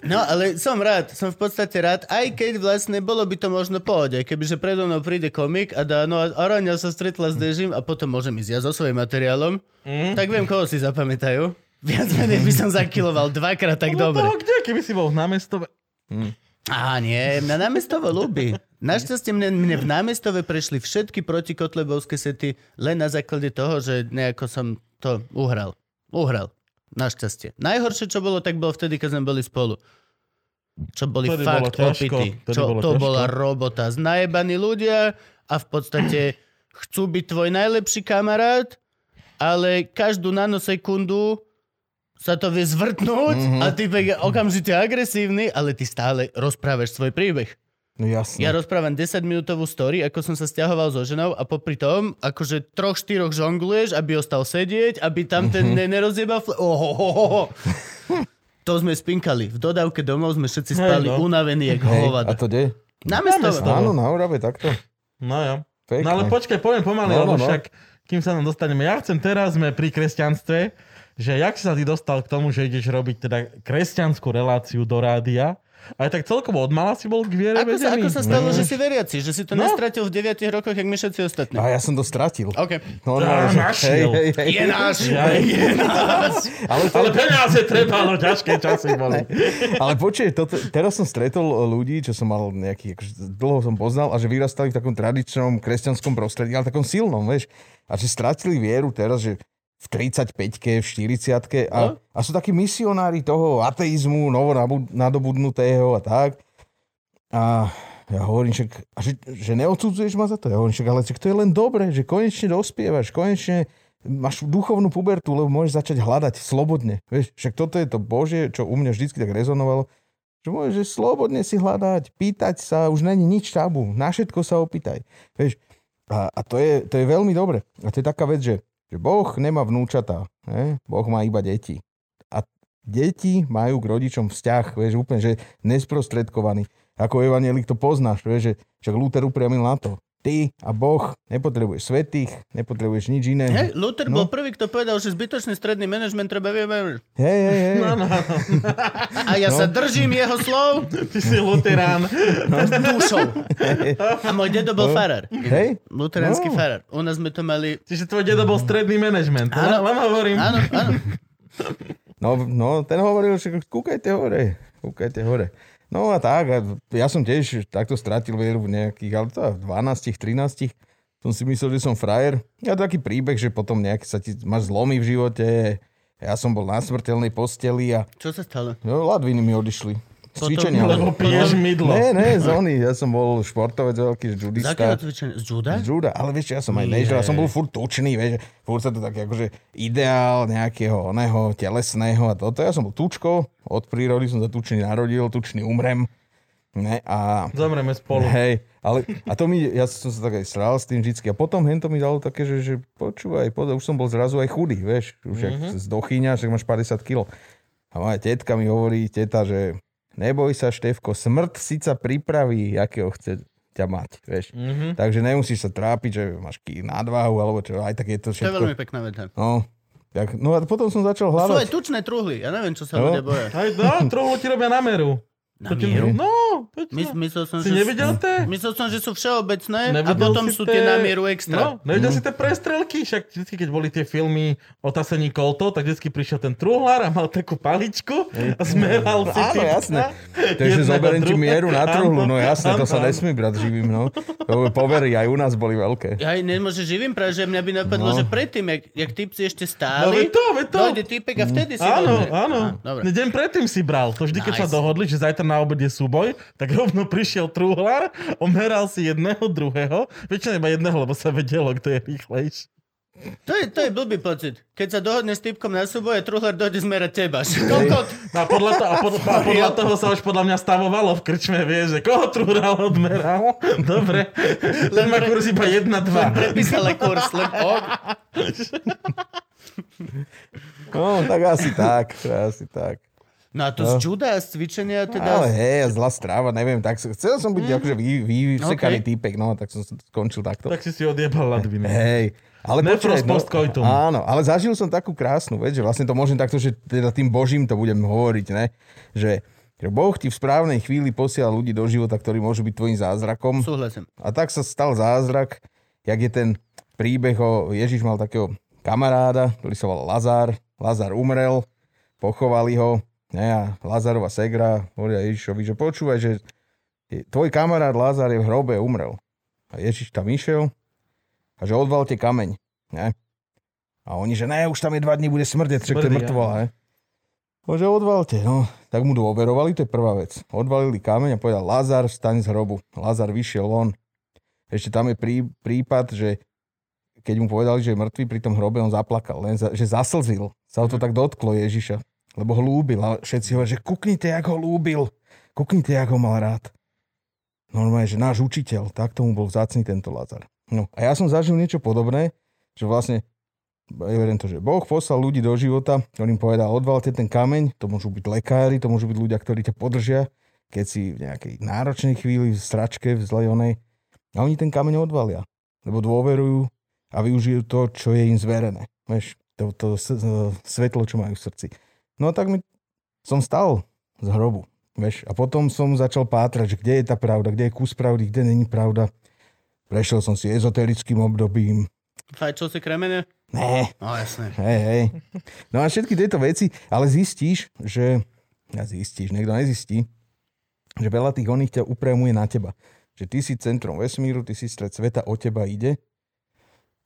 No, ale som rád, som v podstate rád, aj keď vlastne bolo by to možno pohode, kebyže predo mnou príde komik a dá, no a Araňa sa stretla s Dežim a potom môžem ísť ja so svojím materiálom, Mm. tak viem, koho si zapamätajú. Viac menej by som zakiloval dvakrát tak No dobre. toho kde, keby si bol v námestove. Á, nie, na námestovo ľúbi. Našťastie mne, mne v námestove prešli všetky protikotlebovské sety len na základe toho, že nejako som to uhral. Uhral. Našťastie. Najhoršie, čo bolo, tak bolo vtedy, keď sme boli spolu. Čo boli Vtedy fakt opity. Čo, bolo to ťažko. bola robota. Znajebaní ľudia a v podstate chcú byť tvoj najlepší kamarát, ale každú nanosekundu sa to vie zvrtnúť Mhm. a ty je okamžite agresívny, ale ty stále rozprávaš svoj príbeh. No jasne. Ja rozprávam 10-minútovú story, ako som sa stiahoval so ženou a popri tom, akože troch, štyroch žongluješ, aby ostal sedieť, aby tam ten ne- nerozjebal... Fl- Ohohoho. To sme spinkali. V dodávke domov sme všetci spali no. unavení, jak Hej, a hovada. to kde? Na mesto. Áno, na Orave, takto. No jo. Pekne. No ale počkaj, poviem pomaly, No, no, lebo no. však kým sa nám dostaneme. Ja chcem teraz, sme pri kresťanstve, že jak si sa ty dostal k tomu, že ideš robiť teda kresťanskú reláciu do rádia, aj tak celkovo od mala si bol k viere Ako sa, ako sa stalo, že si veriaci? Že si to No. nestratil v 9 rokoch, jak my všetci ostatní? A ja som to stratil. OK. Normálne, Á, že- našiel. hej, hej, hej. Je náš. Ja, Ale, to, ale peniaze trebalo, ťažké časy boli. ale počuj, toto, teraz som stretol ľudí, čo som mal nejaký, akože dlho som poznal a že vyrastali v takom tradičnom kresťanskom prostredí, ale takom silnom, vieš. A že stratili vieru teraz, že v 35-ke, v 40-ke a, a sú takí misionári toho ateizmu, novo nadobudnutého a tak. A ja hovorím, však, že, že neodsudzuješ ma za to? Ja hovorím, však, ale to je len dobre, že konečne dospievaš, konečne máš duchovnú pubertu, lebo môžeš začať hľadať slobodne. Vieš, však toto je to Božie, čo u mňa vždy tak rezonovalo, že môžeš slobodne si hľadať, pýtať sa, už není nič tabu, na všetko sa opýtaj. Vieš, a, a to, je, to je veľmi dobre. A to je taká vec, že, že Boh nemá vnúčatá, ne? Boh má iba deti. A deti majú k rodičom vzťah, vieš, úplne, že nesprostredkovaný. Ako evanielik to poznáš, vieš, že však Luther upriamil na to. Ty a Boh nepotrebuješ svetých, nepotrebuješ nič iné. Hej, Luther No. bol prvý, kto povedal, že zbytočný stredný manažment treba vybaviť. hej, hej. hej. No, no, no. A ja sa držím jeho slov Ty si luterán. dušou. A môj dedo bol farár. Hej. Luteránsky No. farár. U nás sme to mali... Čiže tvoj dedo bol stredný manažment. Áno. Len hovorím. Áno, áno. No, no, ten hovoril, že kúkajte hore, kúkajte hore. No a tak, a ja som tiež takto stratil vieru v nejakých, ale to v 12, 13 som si myslel, že som frajer. A taký príbeh, že potom nejak sa ti, máš zlomy v živote, ja som bol na smrteľnej posteli a Čo sa stalo? no, ladviny mi odišli. Cvičenia. Lebo piješ mydlo. Ne, ne, z oni. Ja som bol športovec veľký, Z akého judista. cvičenia? Z juda? Z juda, ale vieš, ja som aj nežil, ja som bol furt tučný, vieš, furt sa to tak akože ideál nejakého oného telesného a toto. Ja som bol tučko, od prírody som sa tučný narodil, tučný umrem. Ne, a Zomreme spolu. Hej, ale a to mi, ja som sa tak aj sral s tým vždycky. A potom hen to mi dalo také, že, že počúvaj, poď, už som bol zrazu aj chudý, vieš. Už mm-hmm. z dochyňa, však máš 50 kg. A moja tetka mi hovorí, teta, že neboj sa, Števko, smrť síca pripraví, akého chce ťa mať, vieš. Mhm. Takže nemusíš sa trápiť, že máš ký nadváhu, alebo čo, aj tak je to To je všetko. veľmi pekná veta. No, tak, no a potom som začal Sú aj hľadať. tučné truhly. Ja neviem, čo sa No. ľudia boja. Aj no, trochu ti robia na meru. Na To mieru? No, to My, myslel som, si že... nevidel to? Myslel som, že sú všeobecné a Nevidel potom si sú tie- tie na mieru extra. No, nevidel Mhm. si tie prestrelky? Však vždy, keď boli tie filmy o tasení koltov, tak vždy prišiel ten truhlár a mal takú paličku a smeral si Áno, jasné. To je, že Jedného, zoberiem ti mieru na truhlu, no jasné, to sa nesmí brať živým, no. To povery aj u nás boli veľké. Ja aj nemôže živým práve, že mňa by napadlo, No. že predtým, jak, jak typci ešte No, stáli, veď to, veď to. dojde typek a vtedy si Áno, áno. Deň predtým si bral. To vždy, keď sa dohodli, že zajtra na obede súboj, tak rovno prišiel truhlár, omeral si jedného, druhého, väčšinou iba jedného, lebo sa vedelo, kto je rýchlejší. To je, to je blbý pocit. Keď sa dohodneš s typkom na súboje, truhler dojde zmerať teba. Koľko? No a podľa, to, a pod, a podľa toho sa už podľa mňa stavovalo v krčme, vieš, že koho truhral odmeral. Dobre, len má kurz iba 1, 2. Prepísali kurz, len ok. No, tak asi tak, asi tak. No a to z juda, z cvičenia Ale teda... hej, zlá stráva, neviem, tak chcel som byť akože vy, vy, vysekaný Okay. týpek, no, tak som skončil takto. Tak si si odjebal ladviny. Hej. Ale Nefros počkaj, no, áno, ale zažil som takú krásnu vec, že vlastne to môžem takto, že teda tým Božím to budem hovoriť, ne? Že, že Boh ti v správnej chvíli posiela ľudí do života, ktorí môžu byť tvojim zázrakom. Súhlasím. A tak sa stal zázrak, jak je ten príbeh o Ježiš mal takého kamaráda, ktorý sa volal Lazár. Lazár umrel, pochovali ho. Ne, a Lazarova segra hovoria Ježišovi, že počúvaj, že tvoj kamarát Lazár je v hrobe, umrel. A Ježiš tam išiel a že odvalte kameň. Ne? A oni, že ne, už tam je dva dní, bude smrdeť, však to je mŕtvola. No, že odvalte, no. Tak mu dôverovali, to je prvá vec. Odvalili kameň a povedal, Lazar, vstaň z hrobu. Lazar vyšiel von. Ešte tam je prí, prípad, že keď mu povedali, že je mŕtvý pri tom hrobe, on zaplakal, len za, že zaslzil. Sa ho to tak dotklo Ježiša, lebo ho lúbil. A všetci hovoria, že kuknite, jak ho lúbil. Kuknite, jak ho mal rád. Normálne, že náš učiteľ, tak tomu bol vzácný tento Lazar. No a ja som zažil niečo podobné, že vlastne verím to, že Boh poslal ľudí do života, ktorým povedal, odvalte ten kameň, to môžu byť lekári, to môžu byť ľudia, ktorí ťa podržia, keď si v nejakej náročnej chvíli, v stračke, v zlej onej, a oni ten kameň odvalia, lebo dôverujú a využijú to, čo je im zverené. Vieš, to, to svetlo, čo majú v srdci. No tak mi som stal z hrobu. Vieš, a potom som začal pátrať, že kde je tá pravda, kde je kus pravdy, kde není pravda. Prešiel som si ezoterickým obdobím. Fajčil si kremene? Ne, No jasne. Hej, hej. No a všetky tieto veci, ale zistíš, že... Ja zistíš, niekto nezistí, že veľa tých oných ťa upriamuje na teba. Že ty si centrom vesmíru, ty si stred sveta, o teba ide.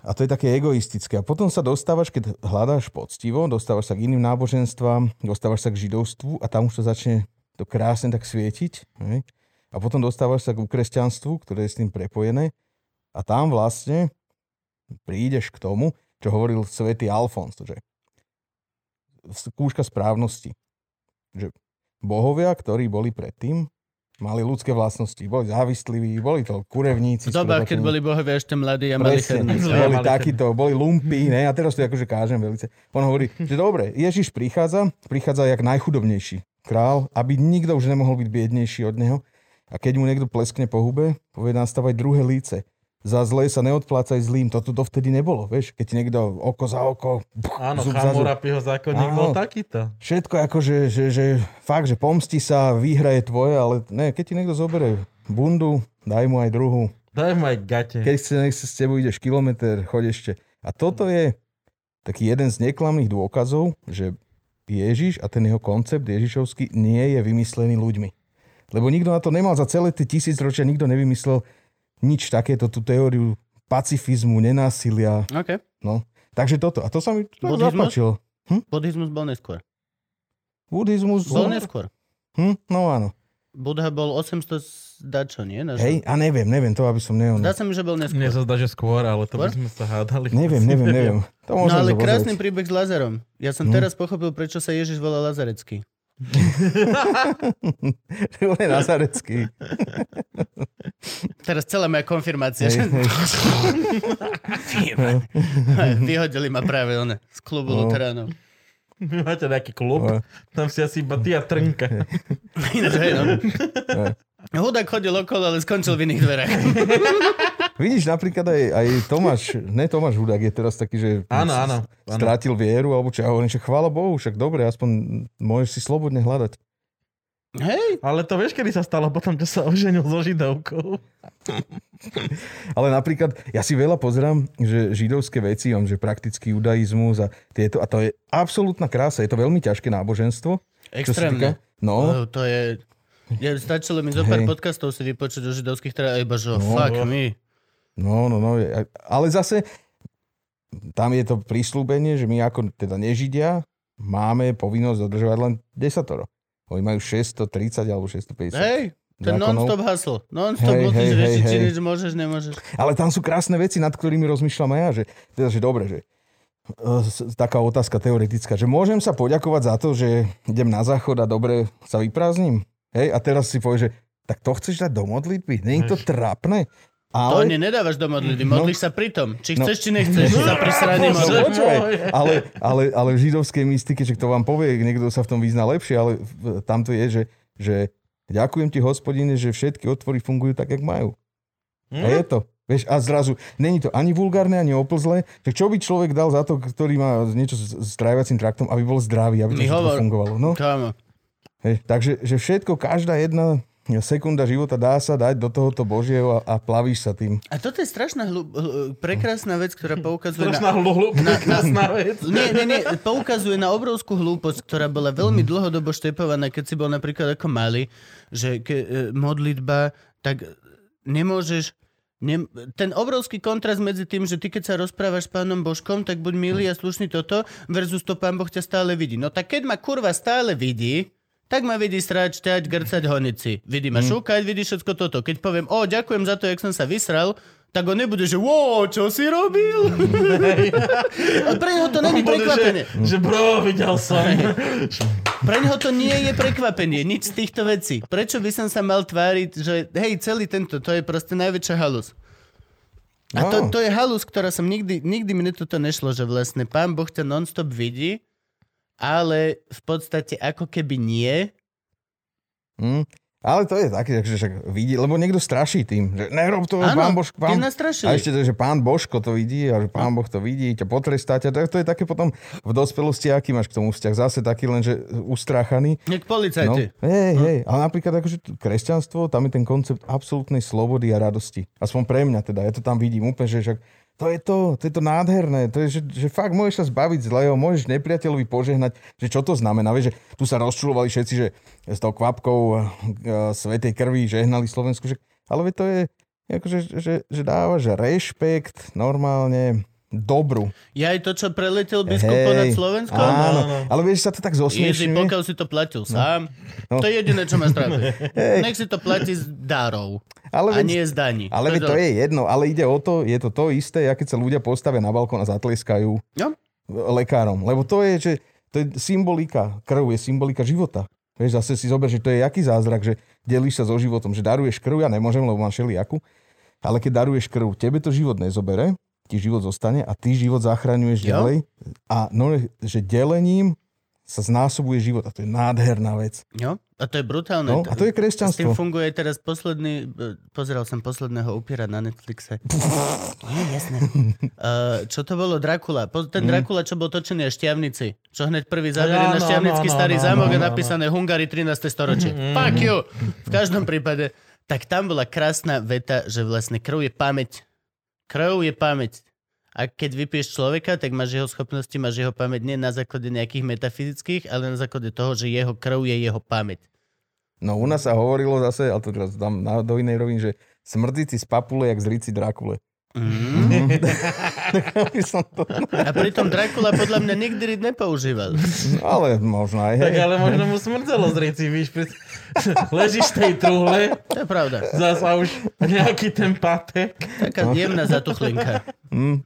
A to je také egoistické. A potom sa dostávaš, keď hľadáš poctivo, dostávaš sa k iným náboženstvám, dostávaš sa k židovstvu a tam už to začne to krásne tak svietiť. A potom dostávaš sa k kresťanstvu, ktoré je s tým prepojené. A tam vlastne prídeš k tomu, čo hovoril svätý Alfons, že skúška správnosti. Že bohovia, ktorí boli predtým, mali ľudské vlastnosti. Boli závisliví, boli to kurevníci. V dobách, keď boli bohovia ešte mladí a mali. Zlé boli takíto, boli lumpy, ne? A teraz to akože kážem velice. On hovorí, že dobre, Ježiš prichádza, prichádza jak najchudobnejší král, aby nikto už nemohol byť biednejší od neho. A keď mu niekto pleskne po hube, povie nastavaj druhé líce. Za zlé sa neodplácaj zlým. Toto dovtedy nebolo, vieš? Keď niekto oko za oko, Áno, zub za zub. Zákonník Áno. bol takýto. Všetko akože, že, že fakt, že pomsti sa, výhra je tvoje, ale ne, keď ti niekto zoberie bundu, daj mu aj druhú. Daj mu aj gate. Keď chce, nech s tebou ideš kilometr, choď ešte. A toto je taký jeden z neklamných dôkazov, že Ježiš a ten jeho koncept Ježišovský nie je vymyslený ľuďmi. Lebo nikto na to nemal za celé tie tisíc ročia, nikto nevymyslel nič takéto, tú teóriu pacifizmu, nenásilia. OK. No. Takže toto. A to sa mi to zapáčilo. Buddhizmus bol neskôr. Buddhizmus. Bol neskôr. Hm? No áno. Buddha bol 800 dačo, nie? Naš... Hej, a neviem, neviem, to aby som neon... Zdá sa mi, že bol neskôr. Mne sa zdá, že skôr, ale to by Skôr? sme sa hádali. Neviem, neviem, neviem. To No ale krásny príbeh s Lazarom. Ja som Hm. teraz pochopil, prečo sa Ježiš volá Lazarecký. On je nazarecký. Teraz celá moja konfirmácia. Hej, hej. Vyhodili ma práve one z klubu No. Luteránov. Máte nejaký klub, No. tam si asi iba ty a trnka. Ináč, hej, no. Hudák chodil okolo, ale skončil v iných dverách. Vidíš, napríklad aj, aj Tomáš, ne Tomáš Hudák je teraz taký, že Áno, áno. áno. strátil vieru, alebo čo ja hovorím, že chvála Bohu, však dobre, aspoň môžeš si slobodne hľadať. Hej, Ale to vieš, kedy sa stalo potom, čo sa oženil so židovkou? Ale napríklad, ja si veľa pozerám, že židovské veci, on, že praktický judaizmus a tieto, a to je absolútna krása, je to veľmi ťažké náboženstvo. extrémne. týka- No, Oh, to je... Ja, stačilo mi zo pár Hej. podcastov si vypočuť o židovských, teda iba, že No. fuck me. No, no, no. je- Ale zase tam je to prísľúbenie, že my ako teda nežidia máme povinnosť dodržovať len desatoro. Oni majú 630 alebo 650. Hej, ten zákonov. non-stop hustle. Non-stop Hej, hej, hej, hej. nič môžeš, nemôžeš. Ale tam sú krásne veci, nad ktorými rozmýšľam aj ja, že, teda, že dobre, že e, s- taká otázka teoretická, že môžem sa poďakovať za to, že idem na záchod a dobre sa vyprázdnim. Hej, a teraz si povieš, že tak to chceš dať do modlitby? Nie je to trápne? To Ale... ani nedávaš do modlitby, modlíš sa pri tom. Či No. chceš, či nechceš. Sa pri No, počúvaj, ale, ale, ale v židovskej mystike, že to vám povie, niekto sa v tom vyzná lepšie, ale tam to je, že, že ďakujem ti, hospodine, že všetky otvory fungujú tak, jak majú. A je to. Vieš, a zrazu, není to ani vulgárne, ani oplzlé. Že čo by človek dal za to, ktorý má niečo s, s trávacím traktom, aby bol zdravý, aby to hovor. fungovalo. No, Kámo. Hej, takže že všetko, každá jedna sekunda života dá sa dať do tohoto Božieho a, a plavíš sa tým. A toto je strašná hlu, hlu, prekrásna vec, ktorá poukazuje Strašná na... hlu, na- krásna vec. Nie, nie, nie, poukazuje na obrovskú hlúposť, ktorá bola veľmi dlhodobo štepovaná, keď si bol napríklad ako malý, že ke, e, modlitba, tak nemôžeš Nem, ten obrovský kontrast medzi tým, že ty keď sa rozprávaš s pánom Božkom, tak buď milý a slušný toto, versus to pán Boh ťa stále vidí. No tak keď ma kurva stále vidí, tak ma vidí srať, šťať, grcať, honiť si. Vidí ma šúkať, vidí všetko toto. Keď poviem, o, ďakujem za to, jak som sa vysral, tak on nebude, že wow, čo si robil? a pre neho to není prekvapenie. Že, že bro, videl som. Pre neho to nie je prekvapenie, nič z týchto vecí. Prečo by som sa mal tváriť, že hej, celý tento, to je proste najväčšia halus. A to, No. to je halus, ktorá som nikdy, nikdy mi toto nešlo, že vlastne pán Boh ťa non-stop vidí, ale v podstate ako keby nie. Hm? Ale to je také, že však vidí, lebo niekto straší tým, že nerob to, Áno, pán Božko, pán. A ešte to, že pán Božko to vidí a že pán Boh to vidí, ťa potrestá ťa. Tak to je také potom v dospelosti, aký máš k tomu vzťah. Zase taký len, že ustráchaný. No, policajti. hej, hej. Ale napríklad akože kresťanstvo, tam je ten koncept absolútnej slobody a radosti. Aspoň pre mňa teda. Ja to tam vidím úplne, že však to je to, to je to nádherné. To je, že, že fakt môžeš sa zbaviť zlého, môžeš nepriateľovi požehnať, že čo to znamená. Vieš, že tu sa rozčulovali všetci, že s tou kvapkou uh, svetej krvi žehnali Slovensku. Že, ale to je, akože, že, že dávaš rešpekt normálne dobru. Ja aj to, čo preletel biskup Hej, ponad Slovensko? Áno, Áno. ale vieš, sa to tak zosmiešňuje. pokiaľ si to platil sám. No. To je jediné, čo ma trápi. Nech si to platí z darov. Ale a veď- nie z daní. Ale veď to je jedno, ale ide o to, je to to isté, ako keď sa ľudia postavia na balkón a zatleskajú No. lekárom. Lebo to je, že to je symbolika, krv je symbolika života. Vieš, zase si zober, že to je jaký zázrak, že delíš sa so životom, že daruješ krv, ja nemôžem, lebo mám všelijakú, ale keď daruješ krv, tebe to život nezobere, ti život zostane a ty život zachraňuješ Jo. ďalej. A no, že delením sa znásobuje život a to je nádherná vec. No, a to je brutálne. No, a to je S tým kresťanstvo. funguje teraz posledný, e, pozeral som posledného upiera na Netflixe. Nie, jasné. Uh, čo to bolo? Dracula. Po, ten Dracula, čo bol točený až šťavnici. Čo hneď prvý záver na Áno, šťavnický áno, starý áno, zámok áno, a áno. napísané Hungary 13. storočie. Fuck you! V každom prípade. Tak tam bola krásna veta, že vlastne krv je pamäť. Krv je pamäť. A keď vypiješ človeka, tak máš jeho schopnosti, máš jeho pamäť nie na základe nejakých metafyzických, ale na základe toho, že jeho krv je jeho pamäť. No u nás sa hovorilo zase, ale to teraz dám na, do inej roviny, že smrdíci z papule, jak z rici Drakule. Mm. To... A pritom Dracula podľa mňa nikdy nepoužíval. Ale možno aj, Tak hej. ale možno mu smrdzelo z reci, víš, pri... ležíš v tej truhle, To je pravda. zasa už nejaký ten patek, Taká jemná zatuchlinka. Mm.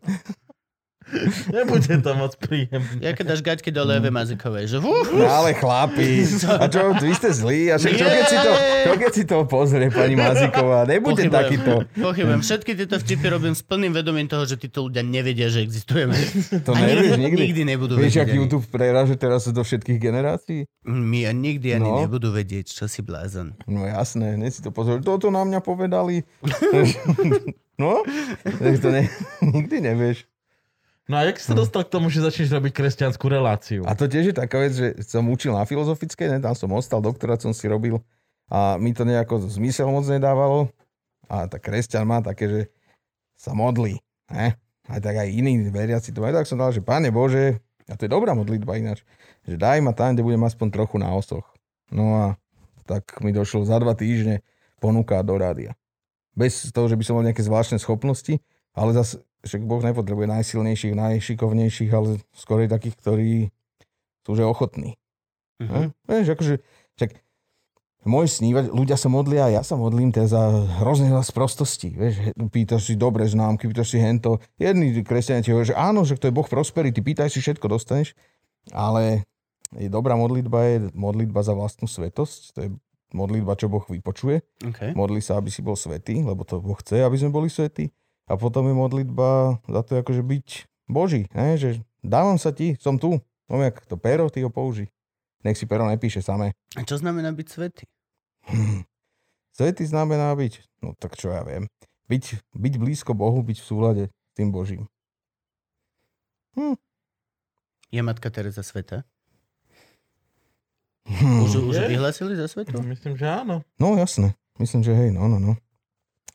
Nebude to moc príjemné. Ja keď dáš gaťky do Leve Mazikovej, že uf, No ale chlapi, a čo, vy ste zlí, a však čo keď si to, čo keď si to pozrie, pani Maziková, nebude takýto. Pochybujem. Všetky tieto vtipy robím s plným vedomím toho, že títo ľudia nevedia, že existujeme. To A nevieš nikdy- nikdy. nebudú Vieš, vedieť ak. YouTube preraže teraz do všetkých generácií? My a nikdy ani No. nebudú vedieť, čo si blázon. No jasné, hneď si to pozor. Toto na mňa povedali. no, tak to ne, nikdy nevieš. No a jak si sa dostal k tomu, že začneš robiť kresťanskú reláciu? A to tiež je taká vec, že som učil na filozofickej, ne, tam som ostal, doktorát som si robil a mi to nejako zmysel moc nedávalo. A tak kresťan má také, že sa modlí. Ne? Aj tak aj iní veriaci to majú. Tak som dal, že Pane Bože, a to je dobrá modlitba ináč, že daj ma tam, kde budem aspoň trochu na osoch. No a tak mi došlo za dva týždne ponuka do rádia. Bez toho, že by som mal nejaké zvláštne schopnosti, ale zase však Boh nepotrebuje najsilnejších, najšikovnejších, ale skôr takých, ktorí sú že ochotní. Hm? Vieš, akože Však môj snívať, ľudia sa modlia, ja sa modlím teda za hrozne veľa sprostosti. Vieš, pýtaš si dobré známky, pýtaš si hento. Jedni kresťania ti hovoria, že áno, že to je Boh prosperity, pýtaj si, všetko dostaneš. Ale je dobrá modlitba je modlitba za vlastnú svetosť. To je modlitba, čo Boh vypočuje. Okay. Modli sa, aby si bol svetý, lebo to Boh chce, aby sme boli svetí. A potom je modlitba za to, akože byť Boží. Ne? Že dávam sa ti, som tu. No jak to pero, ty ho použij. Nech si pero nepíše samé. A čo znamená byť svetý? Svetý znamená byť, no tak čo ja viem, byť, byť blízko Bohu, byť v súlade s tým Božím. Je matka Teresa sveta? Hm. Už, už vyhlasili za svetu? Myslím, že áno. No jasné, myslím, že hej, no, no, no.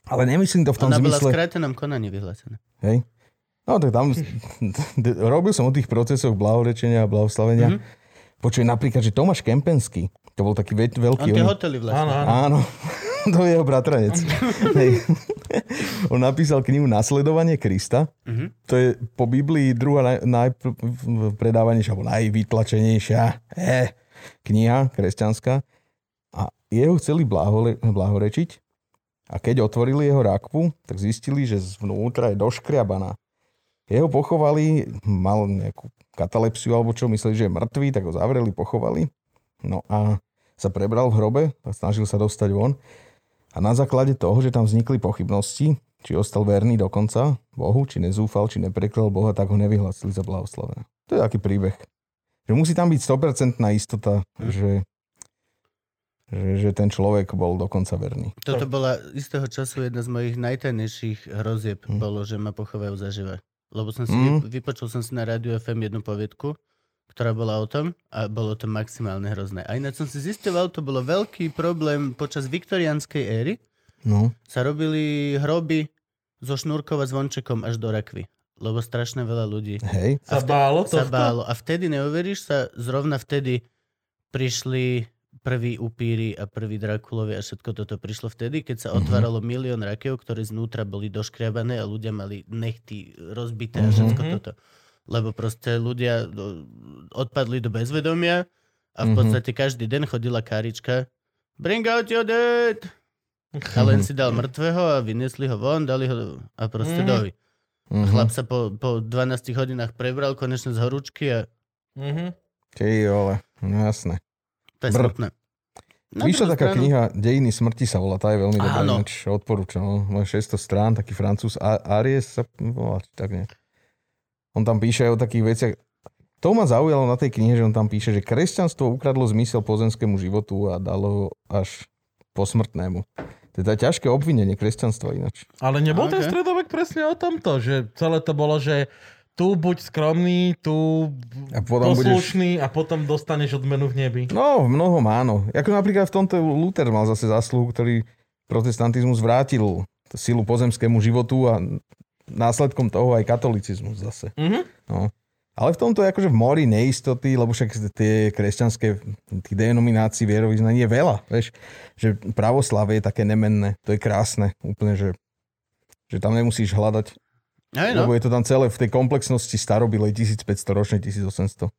Ale nemyslím to v tom Ona bola v zmysle, skrátenom konaní vyhlásená. hej. No tak tam, robil som o tých procesoch blahorečenia a blahoslavenia. Mhm. Mm-hmm. Počuj, napríklad, že Tomáš Kempenský, to bol taký veľ, On veľký... tie on- hotely vlastne. Áno, áno. Áno, to je jeho bratranec. Hej. On napísal knihu Nasledovanie Krista. Mhm. To je po Biblii druhá naj, najpredávanejšia, alebo najvytlačenejšia eh, kniha kresťanská. A jeho chceli blahole, blahorečiť. A keď otvorili jeho rakvu, tak zistili, že zvnútra je doškriabaná. Jeho pochovali, mal nejakú katalepsiu alebo čo, mysleli, že je mŕtvý, tak ho zavreli, pochovali. No a sa prebral v hrobe a snažil sa dostať von. A na základe toho, že tam vznikli pochybnosti, či ostal verný dokonca Bohu, či nezúfal, či nepreklel Boha, tak ho nevyhlasili za blahoslavené. To je taký príbeh. Že musí tam byť 100% istota, že, že, že ten človek bol dokonca verný. Toto bola istého času jedna z mojich najtajnejších hrozieb, Mhm. bolo, že ma pochovajú zaživa. Lebo som si, vypo- vypočul som si na rádiu FM jednu poviedku, ktorá bola o tom a bolo to maximálne hrozné. A ináč som si zistoval, to bolo veľký problém počas viktoriánskej éry. No, Sa robili hroby so šnúrkov a zvončekom až do rakvy. Lebo strašne veľa ľudí hej. Sa vte- bálo sa bálo. A vtedy, neuveríš sa, zrovna vtedy prišli prví upíry a prví Drakulovi a všetko toto prišlo vtedy, keď sa Mhm. otváralo milión rakiev, ktoré znútra boli doškriabané a ľudia mali nechty rozbité a Mhm. všetko toto. Lebo proste ľudia do- odpadli do bezvedomia a v Mhm. podstate každý deň chodila kárička Bring out your dead! A len si dal mŕtvého a vyniesli ho von, dali ho a proste Mhm. dovi. Mhm. Chlap sa po, po 12 hodinách prebral konečne z horúčky a Mhm. Ty vole, no jasné. To je Brr. smutné. Na Vyšla taká stranu- kniha Dejiny smrti sa volá, tá je veľmi dobrá, ináč odporúčam. No. Má 600 strán, taký francúz Aries sa volá, tak nie. On tam píše aj o takých veciach. To ma zaujalo na tej knihe, že on tam píše, že kresťanstvo ukradlo zmysel pozemskému životu a dalo ho až posmrtnému. Teda ťažké obvinenie kresťanstva ináč. Ale nebol ten Ok. stredovek presne o tomto, že celé to bolo, že tu buď skromný, tu A potom budeš... poslušný a potom dostaneš odmenu v nebi. No, v mnohom áno. Ako napríklad v tomto Luther mal zase zásluhu, ktorý protestantizmus vrátil silu pozemskému životu a následkom toho aj katolicizmus zase. Mhm. No. Ale v tomto je akože v mori neistoty, lebo však tie kresťanské tých denominácií vierovýznaní je veľa. Vieš, že pravoslavie je také nemenné. To je krásne. Úplne, že, že tam nemusíš hľadať. Hej, No. Lebo je to tam celé v tej komplexnosti starobilej 1500 ročnej, 1800.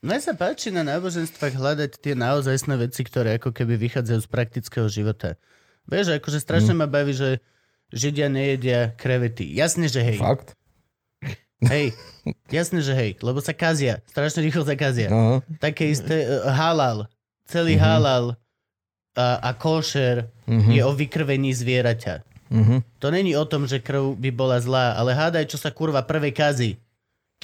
Mne sa páči na náboženstvách hľadať tie naozajstné veci, ktoré ako keby vychádzajú z praktického života. Vieš, akože strašne Mhm. ma baví, že Židia nejedia krevety. Jasne, že hej. Fakt? Hej. Jasne, že hej. Lebo sa kazia. Strašne rýchlo sa kazia. Aha. Také isté uh, halal. Celý Mhm. halal a, a košer Mhm. je o vykrvení zvieraťa. Mhm. To není o tom, že krv by bola zlá, ale hádaj, čo sa kurva prvé kazí.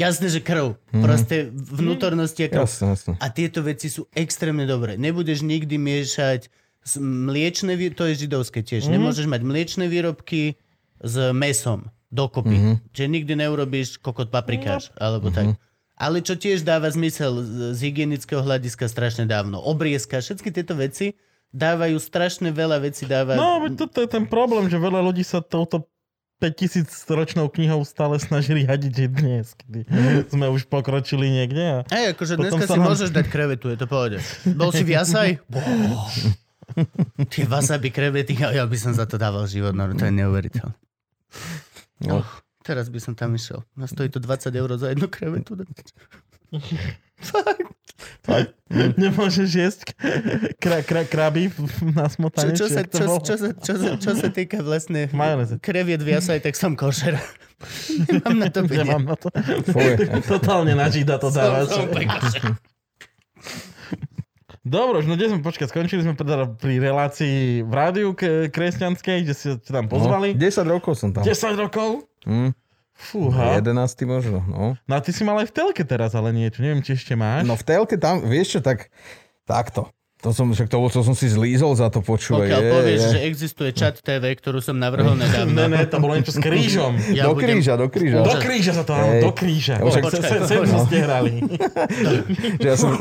Jasne, že krv. Mhm. Proste vnútornosti je krv. Jasné, jasné. A tieto veci sú extrémne dobré. Nebudeš nikdy miešať mliečne, to je židovské tiež. Mhm. Mm. Nemôžeš mať mliečne výrobky s mesom dokopy. Mhm. Mm-hmm. Čiže nikdy neurobíš kokot paprikáš, alebo tak. Ale čo tiež dáva zmysel z, hygienického hľadiska strašne dávno. Obriezka, všetky tieto veci dávajú strašne veľa vecí. Dáva... No, veď toto je ten problém, že veľa ľudí sa touto 5000 ročnou knihou stále snažili hadiť aj dnes, kedy sme už pokročili niekde. A... Hej, akože dneska si nám- môžeš dať krevetu, je to pohode. Bol si v Jasaj? Tie wasabi krevety, ja by som za to dával život, no to je neuveriteľné. No. Oh, teraz by som tam išiel. No stojí to 20 eur za jednu krevetu. Fakt. Nemôžeš jesť kra, kra, kraby na Čo, smotane? čo, či sa, čo, čo, sa, čo, sa, čo sa týka vlastne Majonéze. kreviet viasaj, tak som košer. Nemám na to peniaze. Nemám na to. Fuj. Totálne na žida to dávaš. Som košer. Dobre, už no kde sme, počkať, skončili sme teda pri relácii v rádiu k- kresťanskej, kde si ťa tam pozvali. No, 10 rokov som tam. 10 rokov? Hm, Fúha. 11 možno, no. No a ty si mal aj v telke teraz, ale niečo, neviem, či ešte máš. No v telke tam, vieš čo, tak takto. To som, však to, to som si zlízol za to počúvaj. Pokiaľ je, povieš, je. že existuje chat TV, ktorú som navrhol nedávno. Ne, ne, to bolo niečo s krížom. Ja do budem- kríža, do kríža. Do kríža sa to, áno, do kríža. Ja však- Však sem, sem, sem ste hrali. Ja som,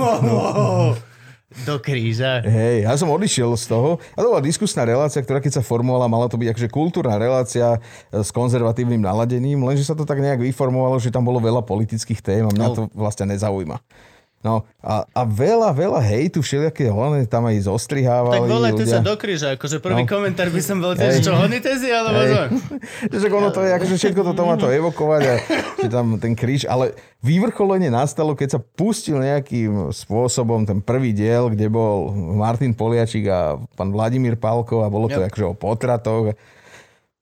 Do kríža. hej, ja som odišiel z toho. A to bola diskusná relácia, ktorá keď sa formovala, mala to byť akože kultúrna relácia e, s konzervatívnym naladením, lenže sa to tak nejak vyformovalo, že tam bolo veľa politických tém a mňa No. to vlastne nezaujíma. No a, a veľa, veľa hejtu, všelijaké hlavne tam aj zostrihávali Tak volajte ľudia. sa do kríža, akože prvý No. komentár by som bol tiež, čo honíte si, alebo čo? Že ono to je, akože všetko to, to má to evokovať a že tam ten kríž, ale vyvrcholenie nastalo, keď sa pustil nejakým spôsobom ten prvý diel, kde bol Martin Poliačik a pán Vladimír Palko a bolo to Yep. akože o potratoch.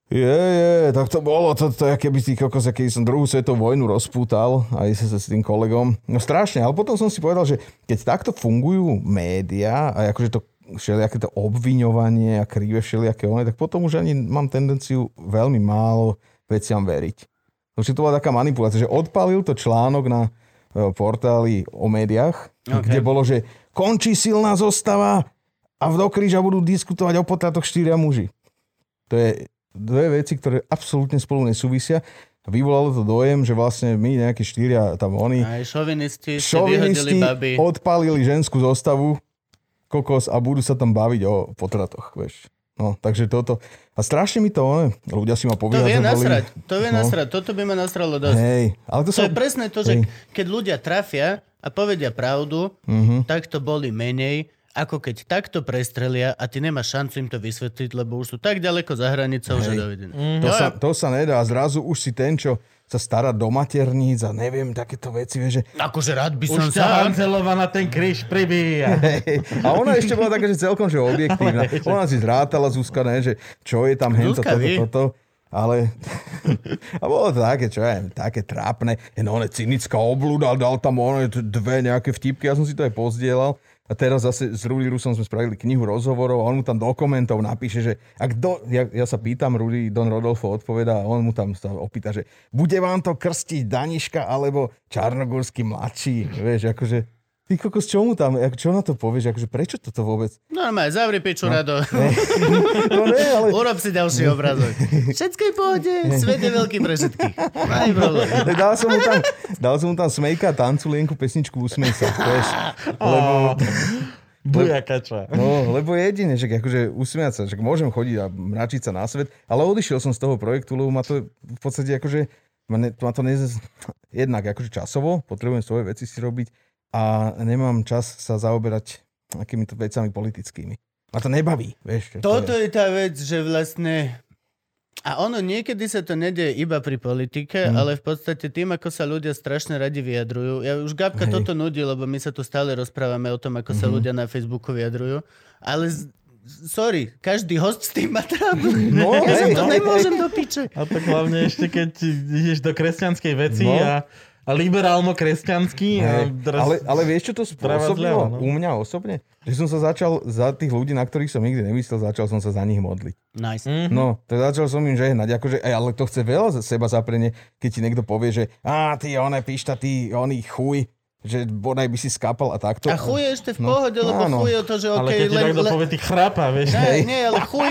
Je, je, tak to bolo, to, to je keby tý kokos, keď som druhú svetovú vojnu rozpútal aj sa s tým kolegom. No strašne, ale potom som si povedal, že keď takto fungujú médiá a akože to všelijaké to obviňovanie a krive všelijaké one, tak potom už ani mám tendenciu veľmi málo veciam veriť. Takže to bola taká manipulácia, že odpalil to článok na e, portáli o médiách, Ok. kde bolo, že končí silná zostava a v dokríža budú diskutovať o potratoch štyria muži. To je dve veci, ktoré absolútne spolu nesúvisia. Vyvolalo to dojem, že vlastne my nejakí štyria tam oni Aj šovinisti šovinisti baby. odpálili ženskú zostavu kokos a budú sa tam baviť o potratoch, vieš. No, takže toto. A strašne mi to, one, ľudia si ma To vie nasrať, to vie No. nasrať, toto by ma nasralo dosť. Hej, ale to, To sa... je presne to, že Hej. keď ľudia trafia a povedia pravdu, Mhm. tak to boli menej, ako keď takto prestrelia a ty nemáš šancu im to vysvetliť, lebo už sú tak ďaleko za hranicou, že Hej. dovidenia. To, No sa, a- to sa nedá. Zrazu už si ten, čo sa stará do materníc a neviem, takéto veci, vieš, že... Akože rád by som Už sa... Hanzelová na ten kríž pribíja. A ona ešte bola taká, že celkom že objektívna. Že- Ona si zrátala Zuzka, ne, že čo je tam hento, toto, vie. toto. Ale a bolo to také, čo ja viem, také trápne. Je no, one cynická oblúda, dal tam one t- dve nejaké vtipky, ja som si to aj pozdielal. A teraz zase s Rudy Rusom sme spravili knihu rozhovorov a on mu tam do komentov napíše, že ak do, ja, ja sa pýtam, Rudy Don Rodolfo odpoveda a on mu tam sa opýta, že bude vám to krstiť Daniška alebo Čarnogórsky mladší, vieš, akože Ty kokos, čo mu tam, čo na to povieš, akože prečo toto vôbec? Normálne, zavri piču, Rado. No ne, ale Urob si ďalší obrazok. Všetko je pohode, svet je veľký pre všetkých. Aj problém. Tak dal som mu tam, dal som mu tam smejka, tanculienku, pesničku Usmej sa, vieš. Lebo, Bujakača. no, lebo jedine, že akože usmiať sa, že môžem chodiť a mračiť sa na svet, ale odišiel som z toho projektu, lebo ma to v podstate akože, ma, ne, ma to nez, jednak akože časovo, potrebujem svoje veci si robiť a nemám čas sa zaoberať akýmito vecami politickými. Ma to nebaví, vieš. čo Toto je. je tá vec, že vlastne... A ono, niekedy sa to nedie iba pri politike, Mm. ale v podstate tým, ako sa ľudia strašne radi vyjadrujú. Ja už Gabka Hej. toto nudí, lebo my sa tu stále rozprávame o tom, ako sa Mhm. ľudia na Facebooku vyjadrujú. Ale z... sorry, každý host s tým má trábl. No, ja hej, to no, nemôžem do piče. A tak hlavne ešte, keď ideš do kresťanskej veci No. a, a liberálno-kresťanský. Teraz... ale, ale vieš, čo to spôsobilo no. u mňa osobne? Že som sa začal za tých ľudí, na ktorých som nikdy nemyslel, začal som sa za nich modliť. Nice. Mhm. No, to začal som im žehnať, akože, aj, ale to chce veľa za seba zaprenie, keď ti niekto povie, že a ty, one, píšta, ty, oný chuj, že bodaj by si skapal a takto. A chuj je ešte v No, pohode, lebo áno. chuj je to, že Ale okej, keď len, len, povie, ty chrápa, vieš. Nie, nie, ale chuj...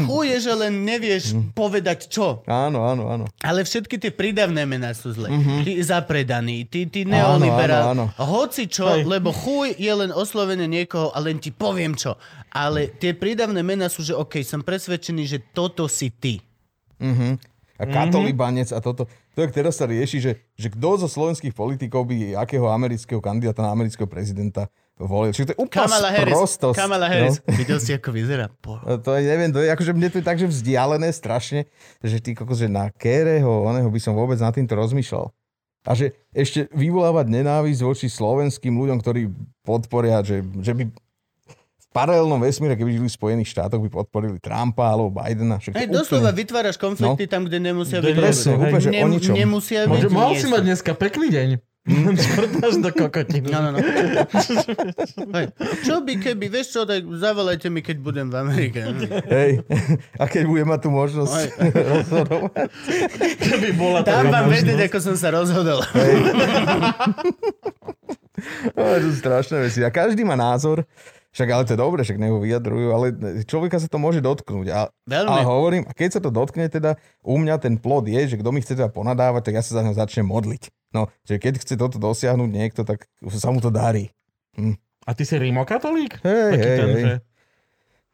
Chuj je, že len nevieš Mhm. povedať čo. Áno, áno, áno. Ale všetky tie prídavné mená sú zle. Mhm. Ty zapredaný, ty, ty Áno, neoliberál. áno, Hoci čo, Hej. lebo chuj je len oslovenie niekoho a len ti poviem čo. Ale tie prídavné mená sú, že OK, som presvedčený, že toto si ty. Uh-huh. A katolibanec a toto. To, jak teraz sa rieši, že, že kto zo slovenských politikov by akého amerického kandidáta na amerického prezidenta volil. Čiže to je úplná Kamala Harris. Kamala Harris. No. Videl si, ako vyzerá? Po... To je, neviem, to je, akože mne to je tak, že vzdialené strašne, že ty kokos, že na Kéreho, oného by som vôbec nad týmto rozmýšľal. A že ešte vyvolávať nenávisť voči slovenským ľuďom, ktorí podporia, že, že by v paralelnom vesmíre, keby žili v Spojených štátoch, by podporili Trumpa alebo Bidena. Hej, úplne- doslova vytváraš konflikty tam, kde nemusia byť. Presne, úplne, že o ničom. Nemusia byť. Môže, mal si mať dneska pekný deň. Škrtáš do kokotiny. No, no, no. Hej. Čo by keby, vieš čo, tak zavolajte mi, keď budem v Amerike. Hej. A keď budem mať tú možnosť Hej. rozhodovať. Keby bola Dám taká vám možnosť. vedieť, ako som sa rozhodol. No, to sú strašné veci. A každý má názor. Však ale to je dobre, však nech vyjadrujú, ale človeka sa to môže dotknúť. A, Veľmi. a hovorím, a keď sa to dotkne teda, u mňa ten plod je, že kto mi chce teda ponadávať, tak ja sa za ňo začnem modliť. No, že keď chce toto dosiahnuť niekto, tak sa mu to darí. A ty si rimokatolík? Hej, Taký hej, ten, hej. že...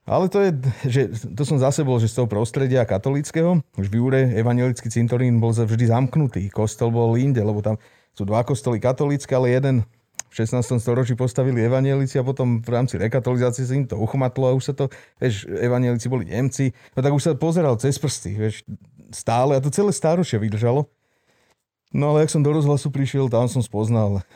Ale to je, že to som zase bol, že z toho prostredia katolického, už v Júre evangelický cintorín bol vždy zamknutý, kostol bol inde, lebo tam sú dva kostoly katolícke, ale jeden v 16. storočí postavili evangelici a potom v rámci rekatolizácie sa im to uchmatlo a už sa to, vieš, evangelici boli Nemci, no tak už sa pozeral cez prsty, vieš, stále a to celé stáročie vydržalo. No ale jak som do rozhlasu prišiel, tam som spoznal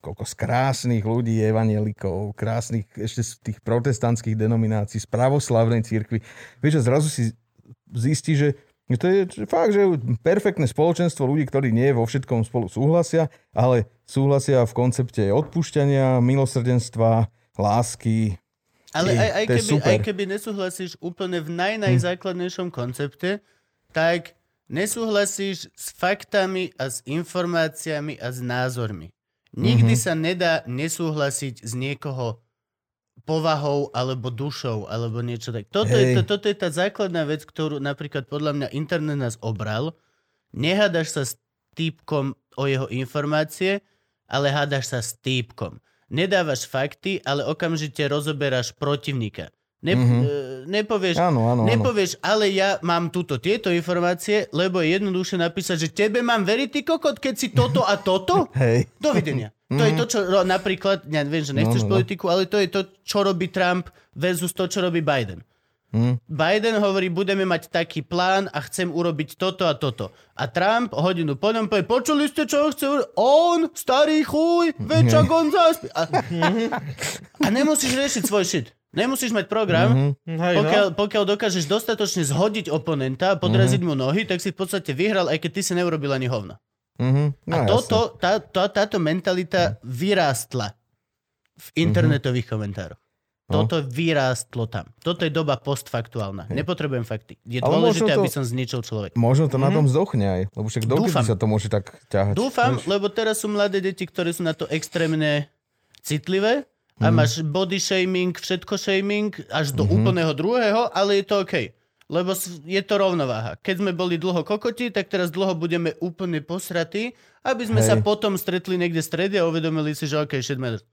koľko z krásnych ľudí, evanielikov, krásnych ešte z tých protestantských denominácií, z pravoslavnej církvy. Vieš, a zrazu si zistí, že to je fakt, že perfektné spoločenstvo ľudí, ktorí nie vo všetkom spolu súhlasia, ale súhlasia v koncepte odpúšťania, milosrdenstva, lásky. Ale aj, aj, keby, super. aj keby nesúhlasíš úplne v naj, najzákladnejšom koncepte, tak nesúhlasíš s faktami a s informáciami a s názormi. Nikdy sa nedá nesúhlasiť s niekoho povahou alebo dušou alebo niečo tak. Toto je, to, toto je tá základná vec, ktorú napríklad podľa mňa internet nás obral. Nehádaš sa s týpkom o jeho informácie, ale hádaš sa s týpkom. Nedávaš fakty, ale okamžite rozoberáš protivníka. Ne, Mhm. mm-hmm. nepovieš, Áno, áno, áno. nepovieš, ale ja mám túto, tieto informácie, lebo je jednoduchšie napísať, že tebe mám veriť, ty kokot, keď si toto a toto? Hej. Dovidenia. To je to, čo ro- napríklad, ja viem, že nechceš No, no, no. politiku, ale to je to, čo robí Trump versus to, čo robí Biden. Hm. Biden hovorí, budeme mať taký plán a chcem urobiť toto a toto. A Trump hodinu po ňom povie, počuli ste, čo chce urobiť? On, starý chuj, väčša Gonzás. A, a nemusíš riešiť svoj shit. Nemusíš mať program. Hej, Pokiaľ, no. pokiaľ dokážeš dostatočne zhodiť oponenta a podraziť mu nohy, tak si v podstate vyhral, aj keď ty si neurobil ani hovno. Mhm. No, A toto, tá, tá, táto mentalita vyrástla v internetových komentároch. No. Toto vyrástlo tam. Toto je doba postfaktuálna. Nepotrebujem fakty. Je Ale dôležité, to- aby som zničil človeka. Možno to na tom zdochne aj, lebo však dokedy sa to môže tak ťahať. Dúfam, vieš? lebo teraz sú mladé deti, ktoré sú na to extrémne citlivé a Mhm. máš body shaming, všetko shaming až do Mhm. úplného druhého, ale je to OK. Lebo je to rovnováha. Keď sme boli dlho kokoti, tak teraz dlho budeme úplne posratí, aby sme Hej. sa potom stretli niekde v strede a uvedomili si, že OK, shit matters.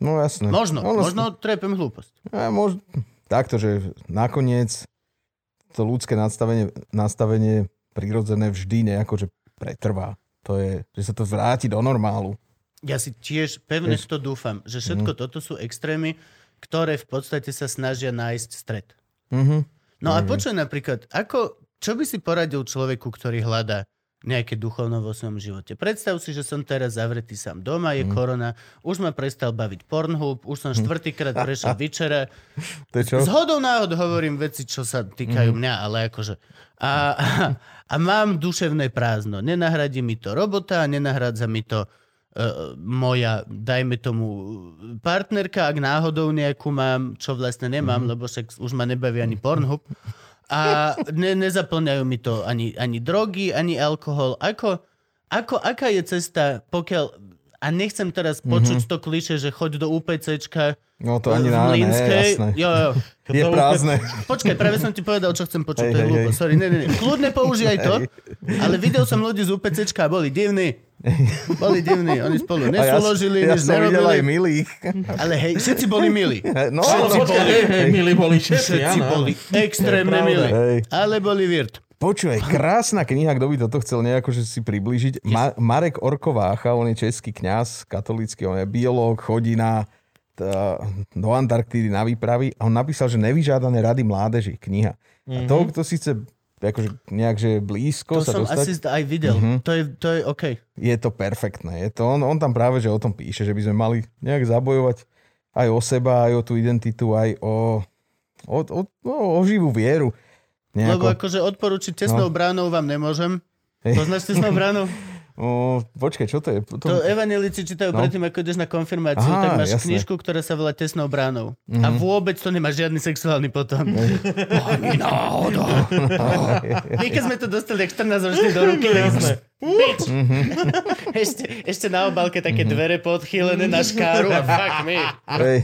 No jasné. Možno, Ono- možno trepem hlúposť. A mož... Takto, že nakoniec to ľudské nastavenie, nastavenie prirodzené vždy nejako, že pretrvá. To je, že sa to vráti do normálu. Ja si tiež pevne v to dúfam, že všetko Mhm. toto sú extrémy, ktoré v podstate sa snažia nájsť stred. Mhm. No a počuj napríklad, ako, čo by si poradil človeku, ktorý hľadá nejaké duchovno vo svojom živote? Predstav si, že som teraz zavretý sám doma, je korona, už ma prestal baviť Pornhub, už som štvrtýkrát prešiel večera. To čo? Z hodou náhod hovorím veci, čo sa týkajú mňa, ale akože... A, a, a mám duševné prázdno. Nenahradí mi to robota, nenahradza mi to moja, dajme tomu, partnerka, ak náhodou nejakú mám, čo vlastne nemám, lebo však už ma nebaví ani Pornhub. A ne, nezaplňajú mi to ani, ani drogy, ani alkohol. Ako, ako, aká je cesta, pokiaľ... A nechcem teraz počuť to kliše, že choď do UPCčka No to ani v jasné. Jo, jo. Je prázdne. Počkaj, práve som ti povedal, čo chcem počuť, Hej, to je hej, hej. Sorry, ne, ne, ne. Kľudne použij aj to, ale videl som ľudí z UPCčka a boli divní. Boli divní, oni spolu ja, nesúložili, ja nič som videl aj nerobili. milých. Ale hej, všetci boli milí. No, Ale no, počkaj, hej, hej, milí boli všetci, Všetci áno, boli extrémne milí. Hej. Ale boli virt. Počúvaj, krásna kniha, kto by toto chcel nejako že si priblížiť. Ma- Marek Orkovácha, on je český kňaz, katolícky, on je biológ, chodí na, do Antarktídy na výpravy a on napísal, že nevyžádané rady mládeži, kniha. A to, kto si chce akože nejak, že blízko To sa som dostať. asi aj videl. Mhm. To, je, to je OK. Je to perfektné. Je to, on, on tam práve, že o tom píše, že by sme mali nejak zabojovať aj o seba, aj o tú identitu, aj o, o, o, no, o živú vieru. Lebo Nejako, akože odporučiť tesnou No. bránou vám nemôžem. Poznáš tesnou bránu? o, počkaj, čo to je? To evanelici čítajú No. predtým, ako ideš na konfirmáciu, Aha, tak máš jasné. knižku, ktorá sa volá Tesnou bránou. A Mhm. vôbec to nemá žiadny sexuálny potom. Ani náhodou. My keď sme to dostali, jak 14 ročný do ruky, tak Jasné. Bitch. Mhm. ešte, ešte na obálke také dvere podchýlené na škáru a fuck me. Hej.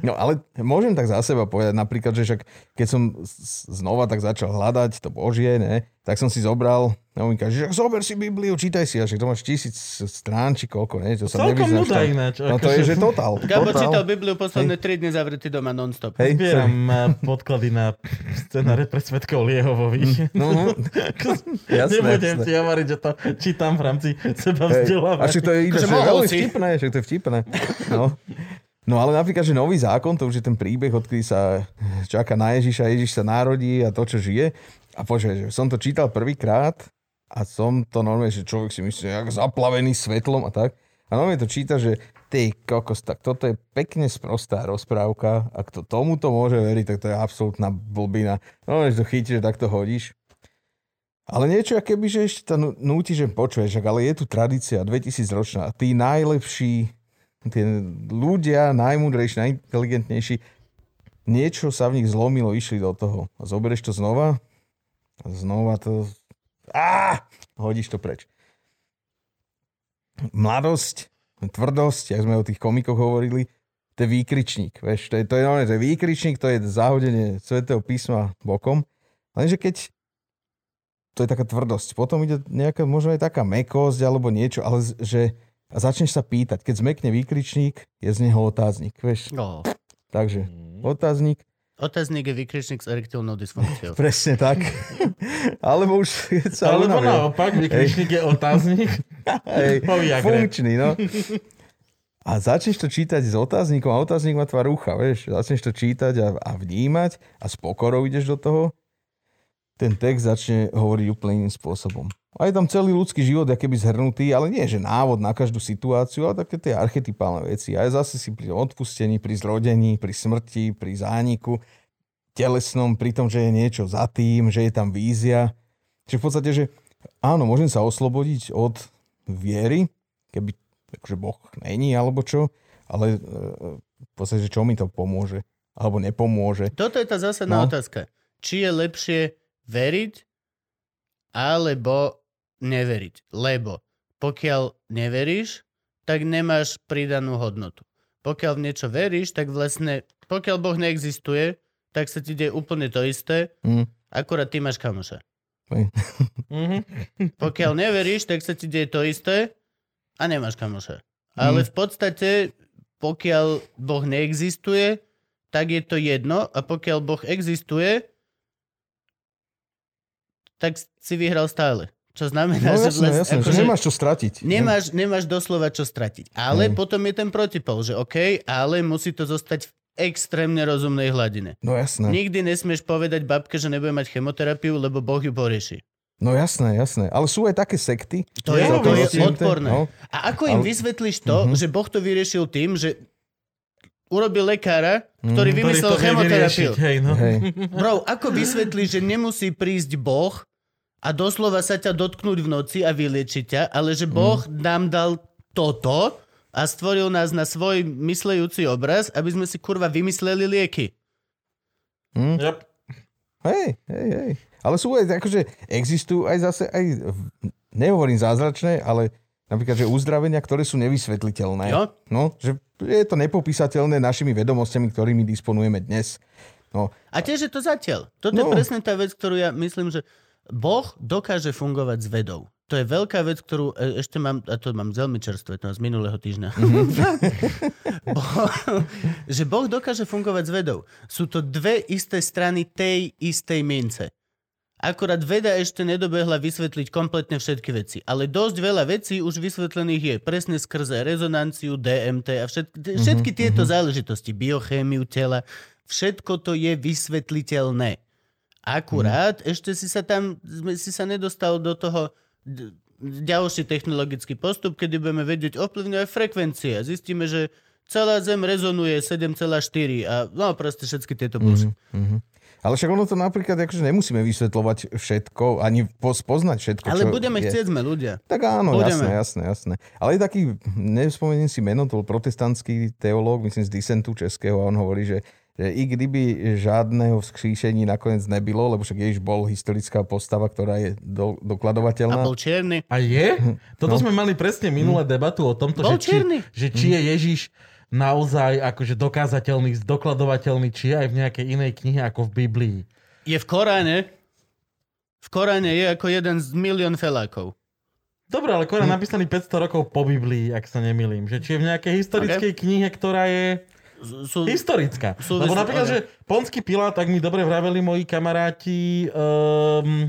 No ale môžem tak za seba povedať, napríklad, že však keď som znova tak začal hľadať to Božie, ne, tak som si zobral, no mi kaže, že zober si Bibliu, čítaj si, a však to máš tisíc strán, či koľko, ne, to sa Celkom nuda ináč. No to je, že totál. Gabo totál. čítal Bibliu posledné 3 dny zavretý doma non-stop. Hej, Zbieram eh, podklady na scenáre pre Svetkov Liehovovi. No, no, jasné, Nebudem jasné. ti hovoriť, že to čítam v rámci seba Hej, a vzdelávania. však to je ináč Akože že veľmi vtipné, však to je vtipné. No. no ale napríklad, že nový zákon, to už je ten príbeh, odkedy sa čaká na Ježiša, Ježiš sa narodí a to, čo žije. A počkaj, že som to čítal prvýkrát a som to normálne, že človek si myslí, jak zaplavený svetlom a tak. A normálne to číta, že ty kokos, tak toto je pekne sprostá rozprávka. Ak to tomuto môže veriť, tak to je absolútna blbina. No, že to chytí, že takto hodíš. Ale niečo, aké by, že ešte to nú- núti, že počuješ, ale je tu tradícia 2000 ročná. Tí najlepší, tí ľudia, najmúdrejší, najinteligentnejší, niečo sa v nich zlomilo, išli do toho. A zoberieš to znova a znova to... Á! Hodíš to preč. Mladosť, tvrdosť, jak sme o tých komikoch hovorili, to je výkričník. Vieš, to je, to je, to je výkričník, to je zahodenie svetého písma bokom. Lenže keď to je taká tvrdosť. Potom ide nejaká, možno aj taká mekosť alebo niečo, ale že a začneš sa pýtať. Keď zmekne výkričník, je z neho otáznik, vieš. No. Takže Mm. otáznik, Otáznik je vykričník s erektilnou dysfunkciou. presne tak. alebo už sa Alebo unavil. naopak, vykričník je otáznik. Hej, funkčný, no. A začneš to čítať s otáznikom a otáznik má tvár ucha, vieš. Začneš to čítať a, a vnímať a s pokorou ideš do toho. Ten text začne hovoriť úplne iným spôsobom. A je tam celý ľudský život, keby zhrnutý, ale nie, že návod na každú situáciu, ale také tie archetypálne veci. A je zase si pri odpustení, pri zrodení, pri smrti, pri zániku, telesnom, pri tom, že je niečo za tým, že je tam vízia. Čiže v podstate, že áno, môžem sa oslobodiť od viery, keby akože Boh není, alebo čo, ale e, v podstate, že čo mi to pomôže, alebo nepomôže. Toto je tá zásadná No. otázka. Či je lepšie veriť, alebo neveriť. Lebo pokiaľ neveríš, tak nemáš pridanú hodnotu. Pokiaľ v niečo veríš, tak vlastne, pokiaľ Boh neexistuje, tak sa ti deje úplne to isté, Hm. akurát ty máš kamoša. Mhm. Pokiaľ neveríš, tak sa ti deje to isté a nemáš kamoša. Ale v podstate, pokiaľ Boh neexistuje, tak je to jedno a pokiaľ Boh existuje, tak si vyhral stále. Čo znamená, No že, jasné, vlast- jasné, že akože nemáš čo stratiť. nemáš, nemáš doslova čo stratiť. Ale Hej. potom je ten protipol, že OK, ale musí to zostať v extrémne rozumnej hladine. No jasné. Nikdy nesmieš povedať babke, že nebude mať chemoterapiu, lebo Boh ju porieši. No jasné, jasné. Ale sú aj také sekty. To je, to je vlastne, odporné. No, A ako im Ale- vysvetlíš to, Mhm. že Boh to vyriešil tým, že urobil lekára, ktorý Mhm. vymyslel chemoterapiu. Hej, no. hej. Bro, ako vysvetlíš, že nemusí prísť Boh a doslova sa ťa dotknúť v noci a vyliečiť ťa, ale že Boh Mhm. nám dal toto a stvoril nás na svoj myslejúci obraz, aby sme si kurva vymysleli lieky. Hm? Yep. Hej, hej, hej. Ale sú aj, akože existujú aj zase, aj, nehovorím zázračné, ale napríklad, že uzdravenia, ktoré sú nevysvetliteľné. Jo? No, že je to nepopísateľné našimi vedomostiami, ktorými disponujeme dnes. No, A tiež je to zatiaľ. Toto no. je presne tá vec, ktorú ja myslím, že Boh dokáže fungovať s vedou. To je veľká vec, ktorú e, ešte mám, a to mám veľmi čerstvé, to z minulého týždňa. boh, že Boh dokáže fungovať s vedou. Sú to dve isté strany tej istej mince. Akorát veda ešte nedobehla vysvetliť kompletne všetky veci. Ale dosť veľa vecí už vysvetlených je. Presne skrze rezonanciu, DMT a všetky, všetky tieto záležitosti. Biochémiu tela. Všetko to je vysvetliteľné. Akurát ešte si sa tam, si sa nedostal do toho ďalší technologický postup, kedy budeme vedieť ovplyvňovať frekvencie. Zistíme, že celá Zem rezonuje 7,4 a no proste všetky tieto bullshit. Mhm. Ale však ono to napríklad, akože nemusíme vysvetľovať všetko, ani poz- poznať všetko, Ale čo budeme je. chcieť sme ľudia. Tak áno, Budeme. jasné, jasné, jasné. Ale je taký, nespomeniem si meno, to bol protestantský teológ, myslím z disentu českého, a on hovorí, že i kdyby žádného vzkříšení nakoniec nebylo, lebo však Ježiš bol historická postava, ktorá je do, A dokladovateľná. bol čierny. A je? Toto No. sme mali presne minulé debatu o tomto, Bol že či, že či je Ježiš naozaj akože dokázateľný, zdokladovateľný, či je aj v nejakej inej knihe ako v Biblii. Je v Koráne. V Koráne je ako jeden z milión felákov. Dobre, ale Hm. Korán napísaný 500 rokov po Biblii, ak sa nemýlim. Že či je v nejakej historickej knihe, ktorá je Sú, historická. Súvis- Lebo napríklad, že Ponský Pilát, tak mi dobre vraveli moji kamaráti um,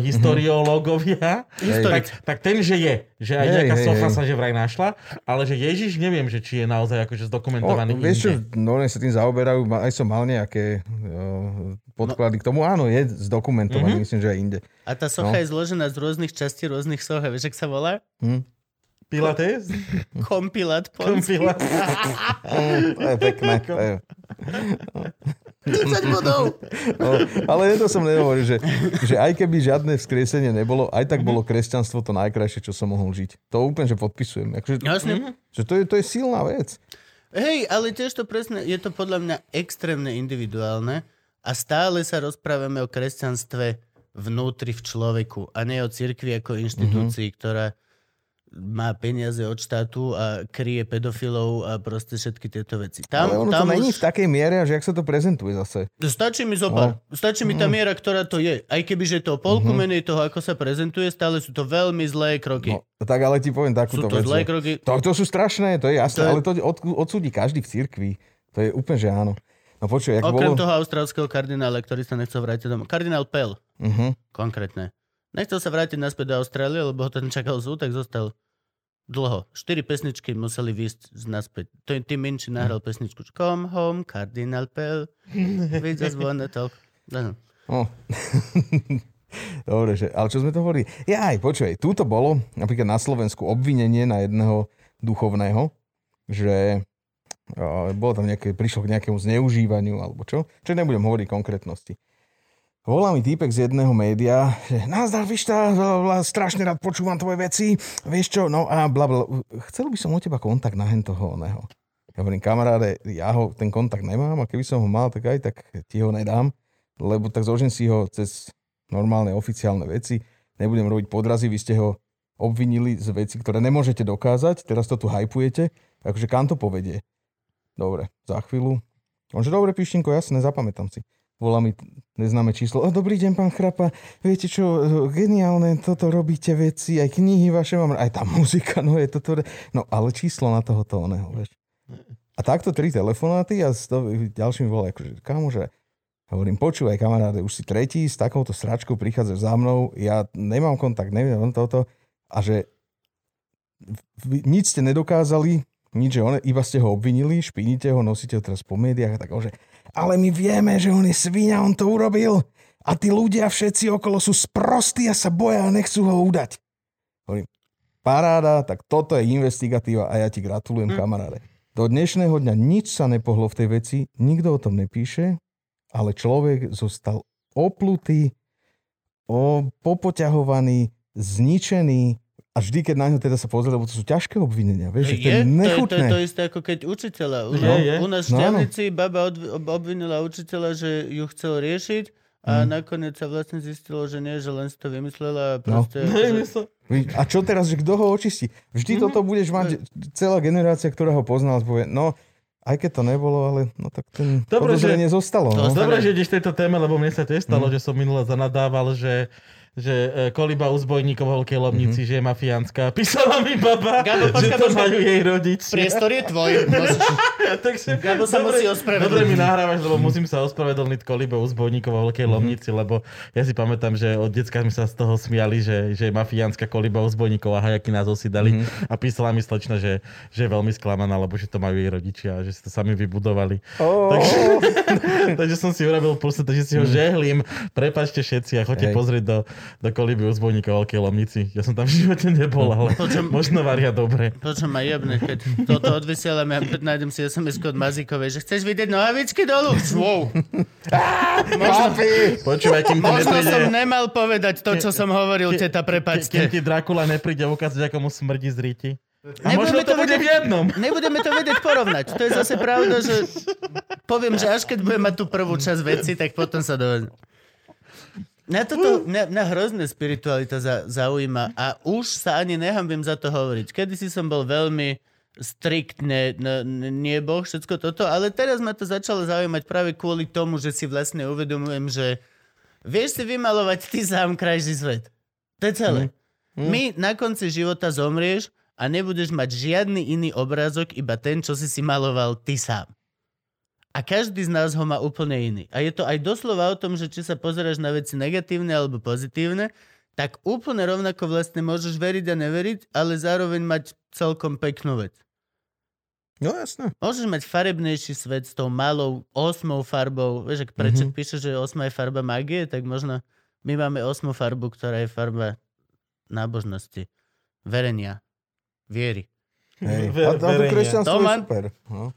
historiológovia, Historic. tak, tak ten, že je. Že aj Hej, nejaká hej, socha hej. sa že vraj našla, ale že Ježiš neviem, že či je naozaj akože zdokumentovaný O, vieš čo, no sa tým zaoberajú, aj som mal nejaké uh, podklady k tomu. Áno, je zdokumentovaný, Mhm. myslím, že aj inde. A tá socha No. je zložená z rôznych častí rôznych soch. Vieš, ak sa volá? Hm? Pilates? Kompilát ponský. Kompilát. To je pekné. To je, 10 bodov! no, ale to som nehovoril, že, že aj keby žiadne vzkriesenie nebolo, aj tak bolo kresťanstvo to najkrajšie, čo som mohol žiť. To úplne, že podpisujem. Akože, Jasne. že to, je, to je silná vec. Hej, ale tiež to presne, je to podľa mňa extrémne individuálne a stále sa rozprávame o kresťanstve vnútri v človeku a nie o cirkvi ako inštitúcii, mm-hmm. ktorá má peniaze od štátu a kryje pedofilov a proste všetky tieto veci. Tam, ale ono tam to není už... v takej miere, že jak sa to prezentuje zase. Stačí mi zopár. No. Stačí mi tá miera, ktorá to je. Aj keby, že to polku menej toho, ako sa prezentuje, stále sú to veľmi zlé kroky. No, tak ale ti poviem sú takúto to vec. zlé že- kroky. To, to sú strašné, to je jasné, To ale to od, odsúdi každý v cirkvi. To je úplne, že áno. No počuj, Okrem bolo... toho austrálskeho kardinála, ktorý sa nechcel vrátiť domov. Kardinál Pell, Uh-huh. konkrétne. Nechcel sa vrátiť naspäť do Austrálie, lebo ho ten čakal súd, tak zostal dlho. Štyri pesničky museli výsť naspäť. To je Tim Minchy nahral pesničku Come home, Kardinál Pell. Vidíš, zvonne toľko. No. No. Dobre, že, ale čo sme to hovorili? Ja aj, počuj, túto bolo napríklad na Slovensku obvinenie na jedného duchovného, že uh, bolo tam nejaké, prišlo k nejakému zneužívaniu alebo čo. Čo nebudem hovoriť konkrétnosti. Volá mi týpek z jedného média, že nazdar, bla, strašne rád počúvam tvoje veci, vieš čo, no a bla. Chcel by som od teba kontakt na hen toho oného. Ja hovorím, kamaráde, ja ho, ten kontakt nemám a keby som ho mal, tak aj tak ti ho nedám, lebo tak zložím si ho cez normálne oficiálne veci, nebudem robiť podrazy, vy ste ho obvinili z veci, ktoré nemôžete dokázať, teraz to tu hypujete, akože kam to povedie? Dobre, za chvíľu. On že dobre, Pištinko, jasné, zapamätám si. Volá mi neznáme číslo. O, dobrý deň, pán Chrapa. Viete čo, e, geniálne, toto robíte veci, aj knihy vaše mám, aj tá muzika, no je toto. No, ale číslo na toho to oného, vieš. A takto tri telefonáty a s to, ďalším volá, akože, kamože, hovorím, počúvaj kamaráde, už si tretí, s takouto sračkou prichádzaš za mnou, ja nemám kontakt, neviem toto, a že nič ste nedokázali, nič, že on, iba ste ho obvinili, špiníte ho, nosíte ho teraz po médiách a tak, že ale my vieme, že on je svíňa, on to urobil a tí ľudia všetci okolo sú sprostí a sa boja a nechcú ho udať. Hovorím, paráda, tak toto je investigatíva a ja ti gratulujem, Hm. kamaráde. Do dnešného dňa nič sa nepohlo v tej veci, nikto o tom nepíše, ale človek zostal oplutý, o, popoťahovaný, zničený a vždy, keď na ňo teda sa pozrie, lebo to sú ťažké obvinenia, vieš, že to je, Je, to, je, to, nechutné. je to isté ako keď učiteľa. U, Je, je. u nás v No. Šťavnici baba od, ob- obvinila učiteľa, že ju chcel riešiť a Mhm. nakoniec sa vlastne zistilo, že nie, že len si to vymyslela a No. proste... Neviem, že. A čo teraz, že kto ho očistí? Vždy Mhm. toto budeš mať, celá generácia, ktorá ho poznala, povie, no, aj keď to nebolo, ale no tak ten Dobre, podozrenie zostalo. To No. Dobre, že ideš tejto téme, lebo mne sa tiež stalo, Mhm. že som minule zanadával, že že e, koliba u zbojníkov v Veľkej Lomnici, že je mafiánska. Písala mi baba, Gabo, že počkaj, to počkaj. majú jej rodiči. Priestor je tvoj. Môžeš... takže... Gabo sa musí ospravedlniť. Dobre mi nahrávaš, lebo musím sa ospravedlniť kolibe u zbojníkov vo Veľkej Lomnici, lebo ja si pamätám, že od decka sme sa z toho smiali, že, že je mafiánska koliba u zbojníkov a hajaky názov si dali. A písala mi slečna, že, že je veľmi sklamaná, lebo že to majú jej rodičia, že si to sami vybudovali. Oh, Takže, takže som si urobil proste, takže si ho žehlím. Prepačte všetci a choďte pozrieť do, do koliby u zbojníkov Veľkej Lomnici. Ja som tam v živote nebol, ale Počujem- možno varia dobre. Počo ma jebne, keď toto odvysielame a nájdem si sms od Mazíkovej, že chceš vidieť nohavičky dolu? Wow. Papi! Počúvaj, kým ti Možno nepríde... som nemal povedať to, čo som hovoril, teta, Kým prepačte. ti Dracula nepríde ukázať, ako mu smrdí z ríti. A Nebudeme možno to bude v jednom. Nebudeme to vedieť porovnať. To je zase pravda, že poviem, že až keď budem mať tú prvú časť veci, tak potom sa dovedem. Mňa, toto, mňa, mňa hrozne spiritualita za, zaujíma a už sa ani nehambím za to hovoriť. Kedy si som bol veľmi striktne, n- n- nie boh, všetko toto, ale teraz ma to začalo zaujímať práve kvôli tomu, že si vlastne uvedomujem, že vieš si vymalovať ty sám krajší svet. To je celé. My na konci života zomrieš a nebudeš mať žiadny iný obrázok, iba ten, čo si si maloval ty sám. A každý z nás ho má úplne iný. A je to aj doslova o tom, že či sa pozeráš na veci negatívne alebo pozitívne, tak úplne rovnako vlastne môžeš veriť a neveriť, ale zároveň mať celkom peknú vec. No jasné. Môžeš mať farebnejší svet s tou malou osmou farbou. Vieš, ak prečo mm-hmm. píše, že osma je farba magie, tak možno my máme osmú farbu, ktorá je farba nábožnosti, verenia, viery. Hej. Ver- A to kresťanstvo je super. No.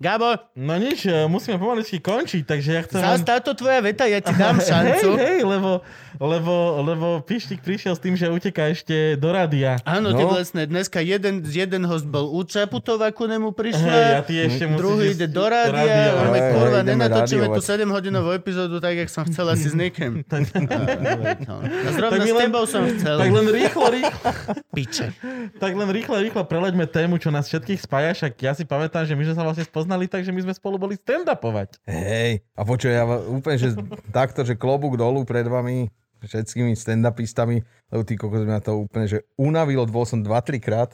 Gabo, No nič, e, musíme pomaličky končiť, takže ja chcem... zás len- táto tvoja veta, ja ti dám šancu. Hej, hej, lebo, lebo, lebo Pištik prišiel s tým, že uteká ešte do rádia. Áno, No. ty vlastne dneska jeden, jeden host bol u Čaputova, ku nemu prišla. Hej, a ty ešte musíš Druhý ísť ide do rádia, rádia. a my Hej, kurva, hej, ideme nenatočíme tú rádiovať. 7 hodinovú epizódu tak, jak som chcel asi s Nikem. A, a zrovna Tak my s len- tebou som chcel. Tak len rýchlo, rýchlo, Piče. tak len rýchlo, rýchlo preleďme tému, čo nás všetkých spája, však ja si pamätám, že my sme sa vlastne spoznali tak, že my sme spolu boli stand-upovať. Hej, a počuj, ja úplne, že takto, že klobúk dolu pred vami, všetkými stand-upistami, lebo ty kokos mňa to úplne, že unavilo, bol som 2-3 krát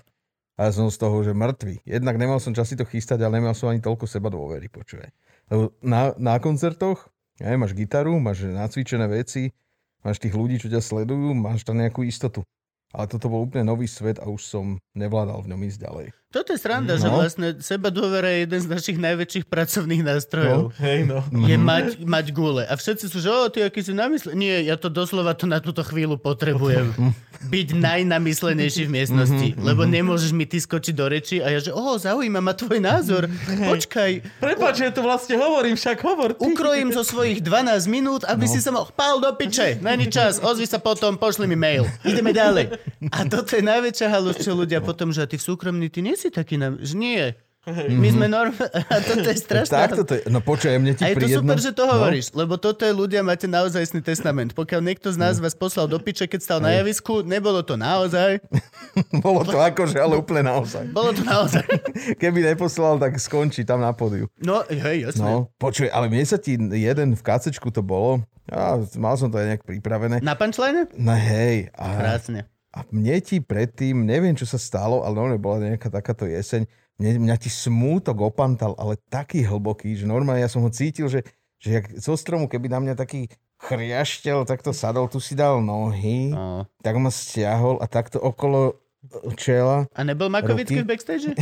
a ja som z toho, že mŕtvy. Jednak nemal som čas si to chystať, ale nemal som ani toľko seba dôvery, počuj. Lebo na, na koncertoch, ja máš gitaru, máš nacvičené veci, máš tých ľudí, čo ťa sledujú, máš tam nejakú istotu. Ale toto bol úplne nový svet a už som nevládal v ňom ísť ďalej. Toto je sranda, No. že vlastne seba dôvera je jeden z našich najväčších pracovných nástrojov. Hej, no. Je mať, mať gule. A všetci sú, že o, ty aký si namyslený. Nie, ja to doslova to na túto chvíľu potrebujem. Byť najnamyslenejší v miestnosti. Lebo nemôžeš mi ty skočiť do reči a ja, že o, zaujíma ma tvoj názor. Počkaj, Prepač, že tu vlastne hovorím, však hovor ty. ukrojím zo svojich 12 minút, aby si sa mohol pál do piče. Není čas, ozvi sa potom, pošli mi mail. Ideme ďalej. A toto je najväčšia halus, čo ľudia potom, že ty v súkromný, ty nie si taký nám, že nie. My sme normálne, a toto je strašná. Takto to je, no počuj, mne ti A je to super, že to no. hovoríš, lebo toto je ľudia, máte naozajstný testament. Pokiaľ niekto z nás vás poslal do piče, keď stal na javisku, nebolo to naozaj, Bolo to akože, ale úplne naozaj. bolo to naozaj. Keby neposlal, tak skončí tam na pódiu. No, hej, jasné. No, počuj, ale mne sa ti jeden v kacečku to bolo, a mal som to aj nejak pripravené. Na punchline? No hej, a, Krásne. A mne ti predtým, neviem čo sa stalo, ale normálne bola nejaká takáto jeseň, mne, mňa ti smútok opantal, ale taký hlboký, že normálne ja som ho cítil, že, že jak zo stromu, keby na mňa taký chriaštel takto sadol, tu si dal nohy, No. tak ma stiahol a takto okolo čela. A nebol Makovický v backstage?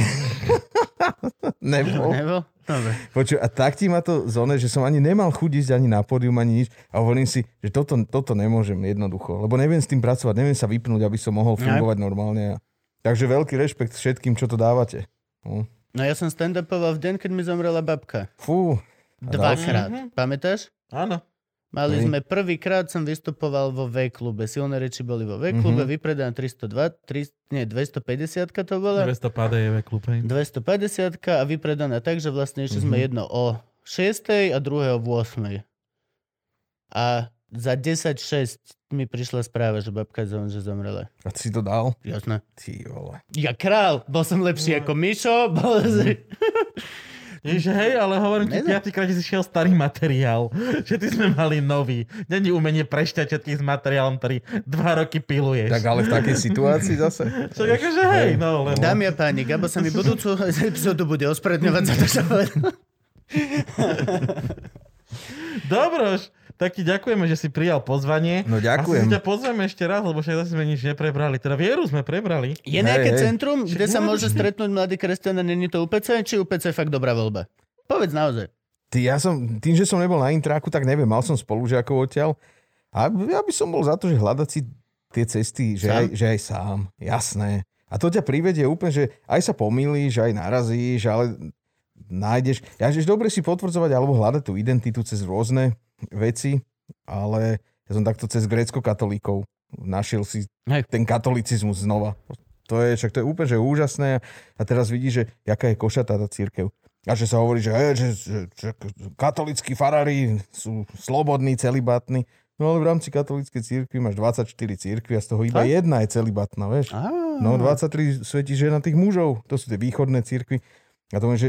Nebol. Nebol? Dobre. Počuj, a tak ti ma to zone, že som ani nemal chuť ísť ani na pódium, ani nič. A hovorím si, že toto, toto nemôžem jednoducho, lebo neviem s tým pracovať, neviem sa vypnúť, aby som mohol fungovať normálne. Takže veľký rešpekt všetkým, čo to dávate. No. No ja som stand-upoval v deň, keď mi zomrela babka. Fú. Dvakrát. Pamätáš? Áno. Mali Hej. sme prvýkrát som vystupoval vo V-klube. Silné reči boli vo V-klube, Mhm. vypredané 302, 3, nie, 250 to bola. 200 padejeve klub, hej. 250 a vypredaná tak, že vlastne išli Mhm. sme jedno o 6 a druhé o 8. A za 10-6 mi prišla správa, že babka zom, že zomrela. A si to dal? Jasné. Ty vole. Ja král, bol som lepší ako Mišo. Bol... Ježe hej, ale hovorím ti, piatýkrát si šiel starý materiál. Že ty sme mali nový. Není umenie prešťať všetkých s materiálom, ktorý dva roky piluješ. Tak ale v takej situácii zase. Však akože hej, no len... Dámy a páni, Gabo sa mi budúcu epizódu bude ospravedlňovať za to, čo povedal. Tak ti ďakujeme, že si prijal pozvanie. No, ďakujem. Asi si ťa pozveme ešte raz, lebo však zase sme nič neprebrali. Teda vieru sme prebrali. Je nejaké hej. centrum, kde sa môže stretnúť mladý kresťan a není to UPC, či UPC je fakt dobrá voľba? Povedz naozaj. Ty, ja som, tým, že som nebol na intráku, tak neviem, mal som spolužiakov odtiaľ. A ja by som bol za to, že hľadať si tie cesty, že Sám? aj, že aj sám, jasné. A to ťa privedie úplne, že aj sa pomýliš, aj narazíš, ale nájdeš. Ja že dobre si potvrdzovať alebo hľadať tú identitu cez rôzne veci, ale ja som takto cez grécko-katolíkov našiel si Hej. ten katolicizmus znova. To je, však to je úplne že úžasné a teraz vidíš, že jaká je košatá tá církev. A že sa hovorí, že, hej, že, že, že katolíckí farári sú slobodní, celibátni. No ale v rámci katolíckej církvy máš 24 církvy a z toho iba Fakt? jedna je celibatná, vieš. Á, No 23 svetí žena tých mužov, to sú tie východné církvy. A to je, že,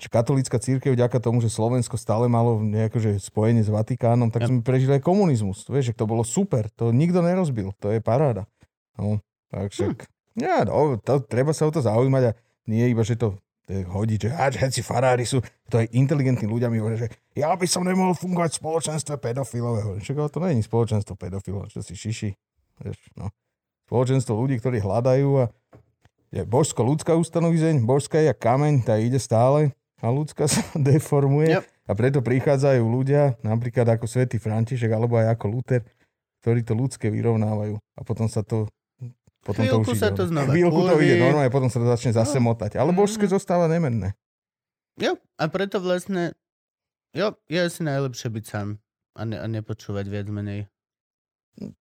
že katolícka církev vďaka tomu, že Slovensko stále malo nejako, že spojenie s Vatikánom, tak Ja. sme prežili aj komunizmus. To Vieš, že to bolo super, to nikto nerozbil, to je paráda. No, tak však, ja, no, to, treba sa o to zaujímať a nie iba, že to je hodiť, že že všetci farári sú, to aj inteligentní ľudia mi hovoria, že ja by som nemohol fungovať v spoločenstve pedofilov. Však to je spoločenstvo pedofilov, čo si šiši. Vieš, no spoločenstvo ľudí, ktorí hľadajú a je božsko-ľudská ustanovizeň, božská je kameň, tá ide stále a ľudská sa deformuje Yep. a preto prichádzajú ľudia, napríklad ako svätý František alebo aj ako Luther, ktorí to ľudské vyrovnávajú a potom sa to potom Chvíľku to už sa ide, to znova Chvíľku to ide normálne, potom sa to začne zase No. motať. Ale božské Mhm. zostáva nemenné. Jo, a preto vlastne, jo, je asi najlepšie byť sám a, ne, a nepočúvať viac menej.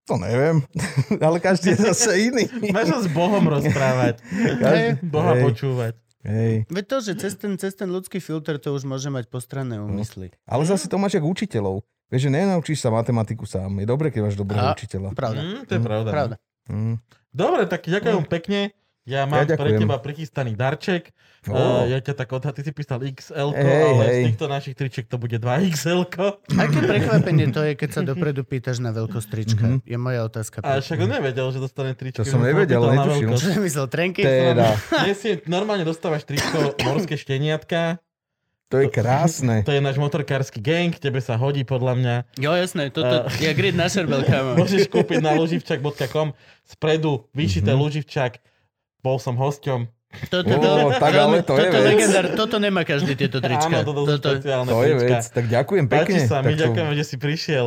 To neviem, ale každý je zase iný. Máš sa s Bohom rozprávať. Každý- Boha Hej. počúvať. Hej. Veď to, že cez ten, cez ten ľudský filter to už môže mať postranné úmysly. Ale zase to máš jak učiteľov. Vieš, že nenaučíš sa matematiku sám. Je dobre, keď máš dobrého A- učiteľa. Pravda, Mm, to je pravda. pravda. Mm. Dobre, tak ďakujem pekne. Ja mám Ja pre teba prichystaný darček. Uh, ja ťa tak odhad, ty si písal XL, Hej, ale z hej. týchto našich tričiek to bude 2XL. Aké prekvapenie to je, keď sa dopredu pýtaš na veľkosť trička? Mhm. Je moja otázka. A však on nevedel, že dostane tričko. To som nevedel, netušil. Čo myslel, trenky? Teda, Dnes si normálne dostávaš tričko morské šteniatka. to je krásne. To je náš motorkársky gang, tebe sa hodí podľa mňa. Jo, jasné, toto je grid na šerbel, kámo. Môžeš kúpiť na luživčak.com spredu vyšité Mhm. luživčak. Bol som hosťom. Toto, veľmi- tak ale to je toto vec. legendár, toto nemá každý tieto trička. Áno, toto sú špeciálne To je trička. vec. Tak ďakujem Páči pekne. sa, my to- ďakujeme, že si prišiel.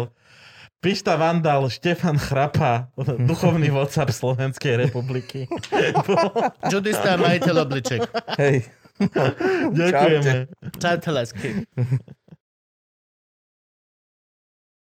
Pišta Vandal, Štefan Chrapa, duchovný WhatsApp Slovenskej republiky. Judista majiteľ obliček. Hej. Ďakujeme. Čaute, lásky.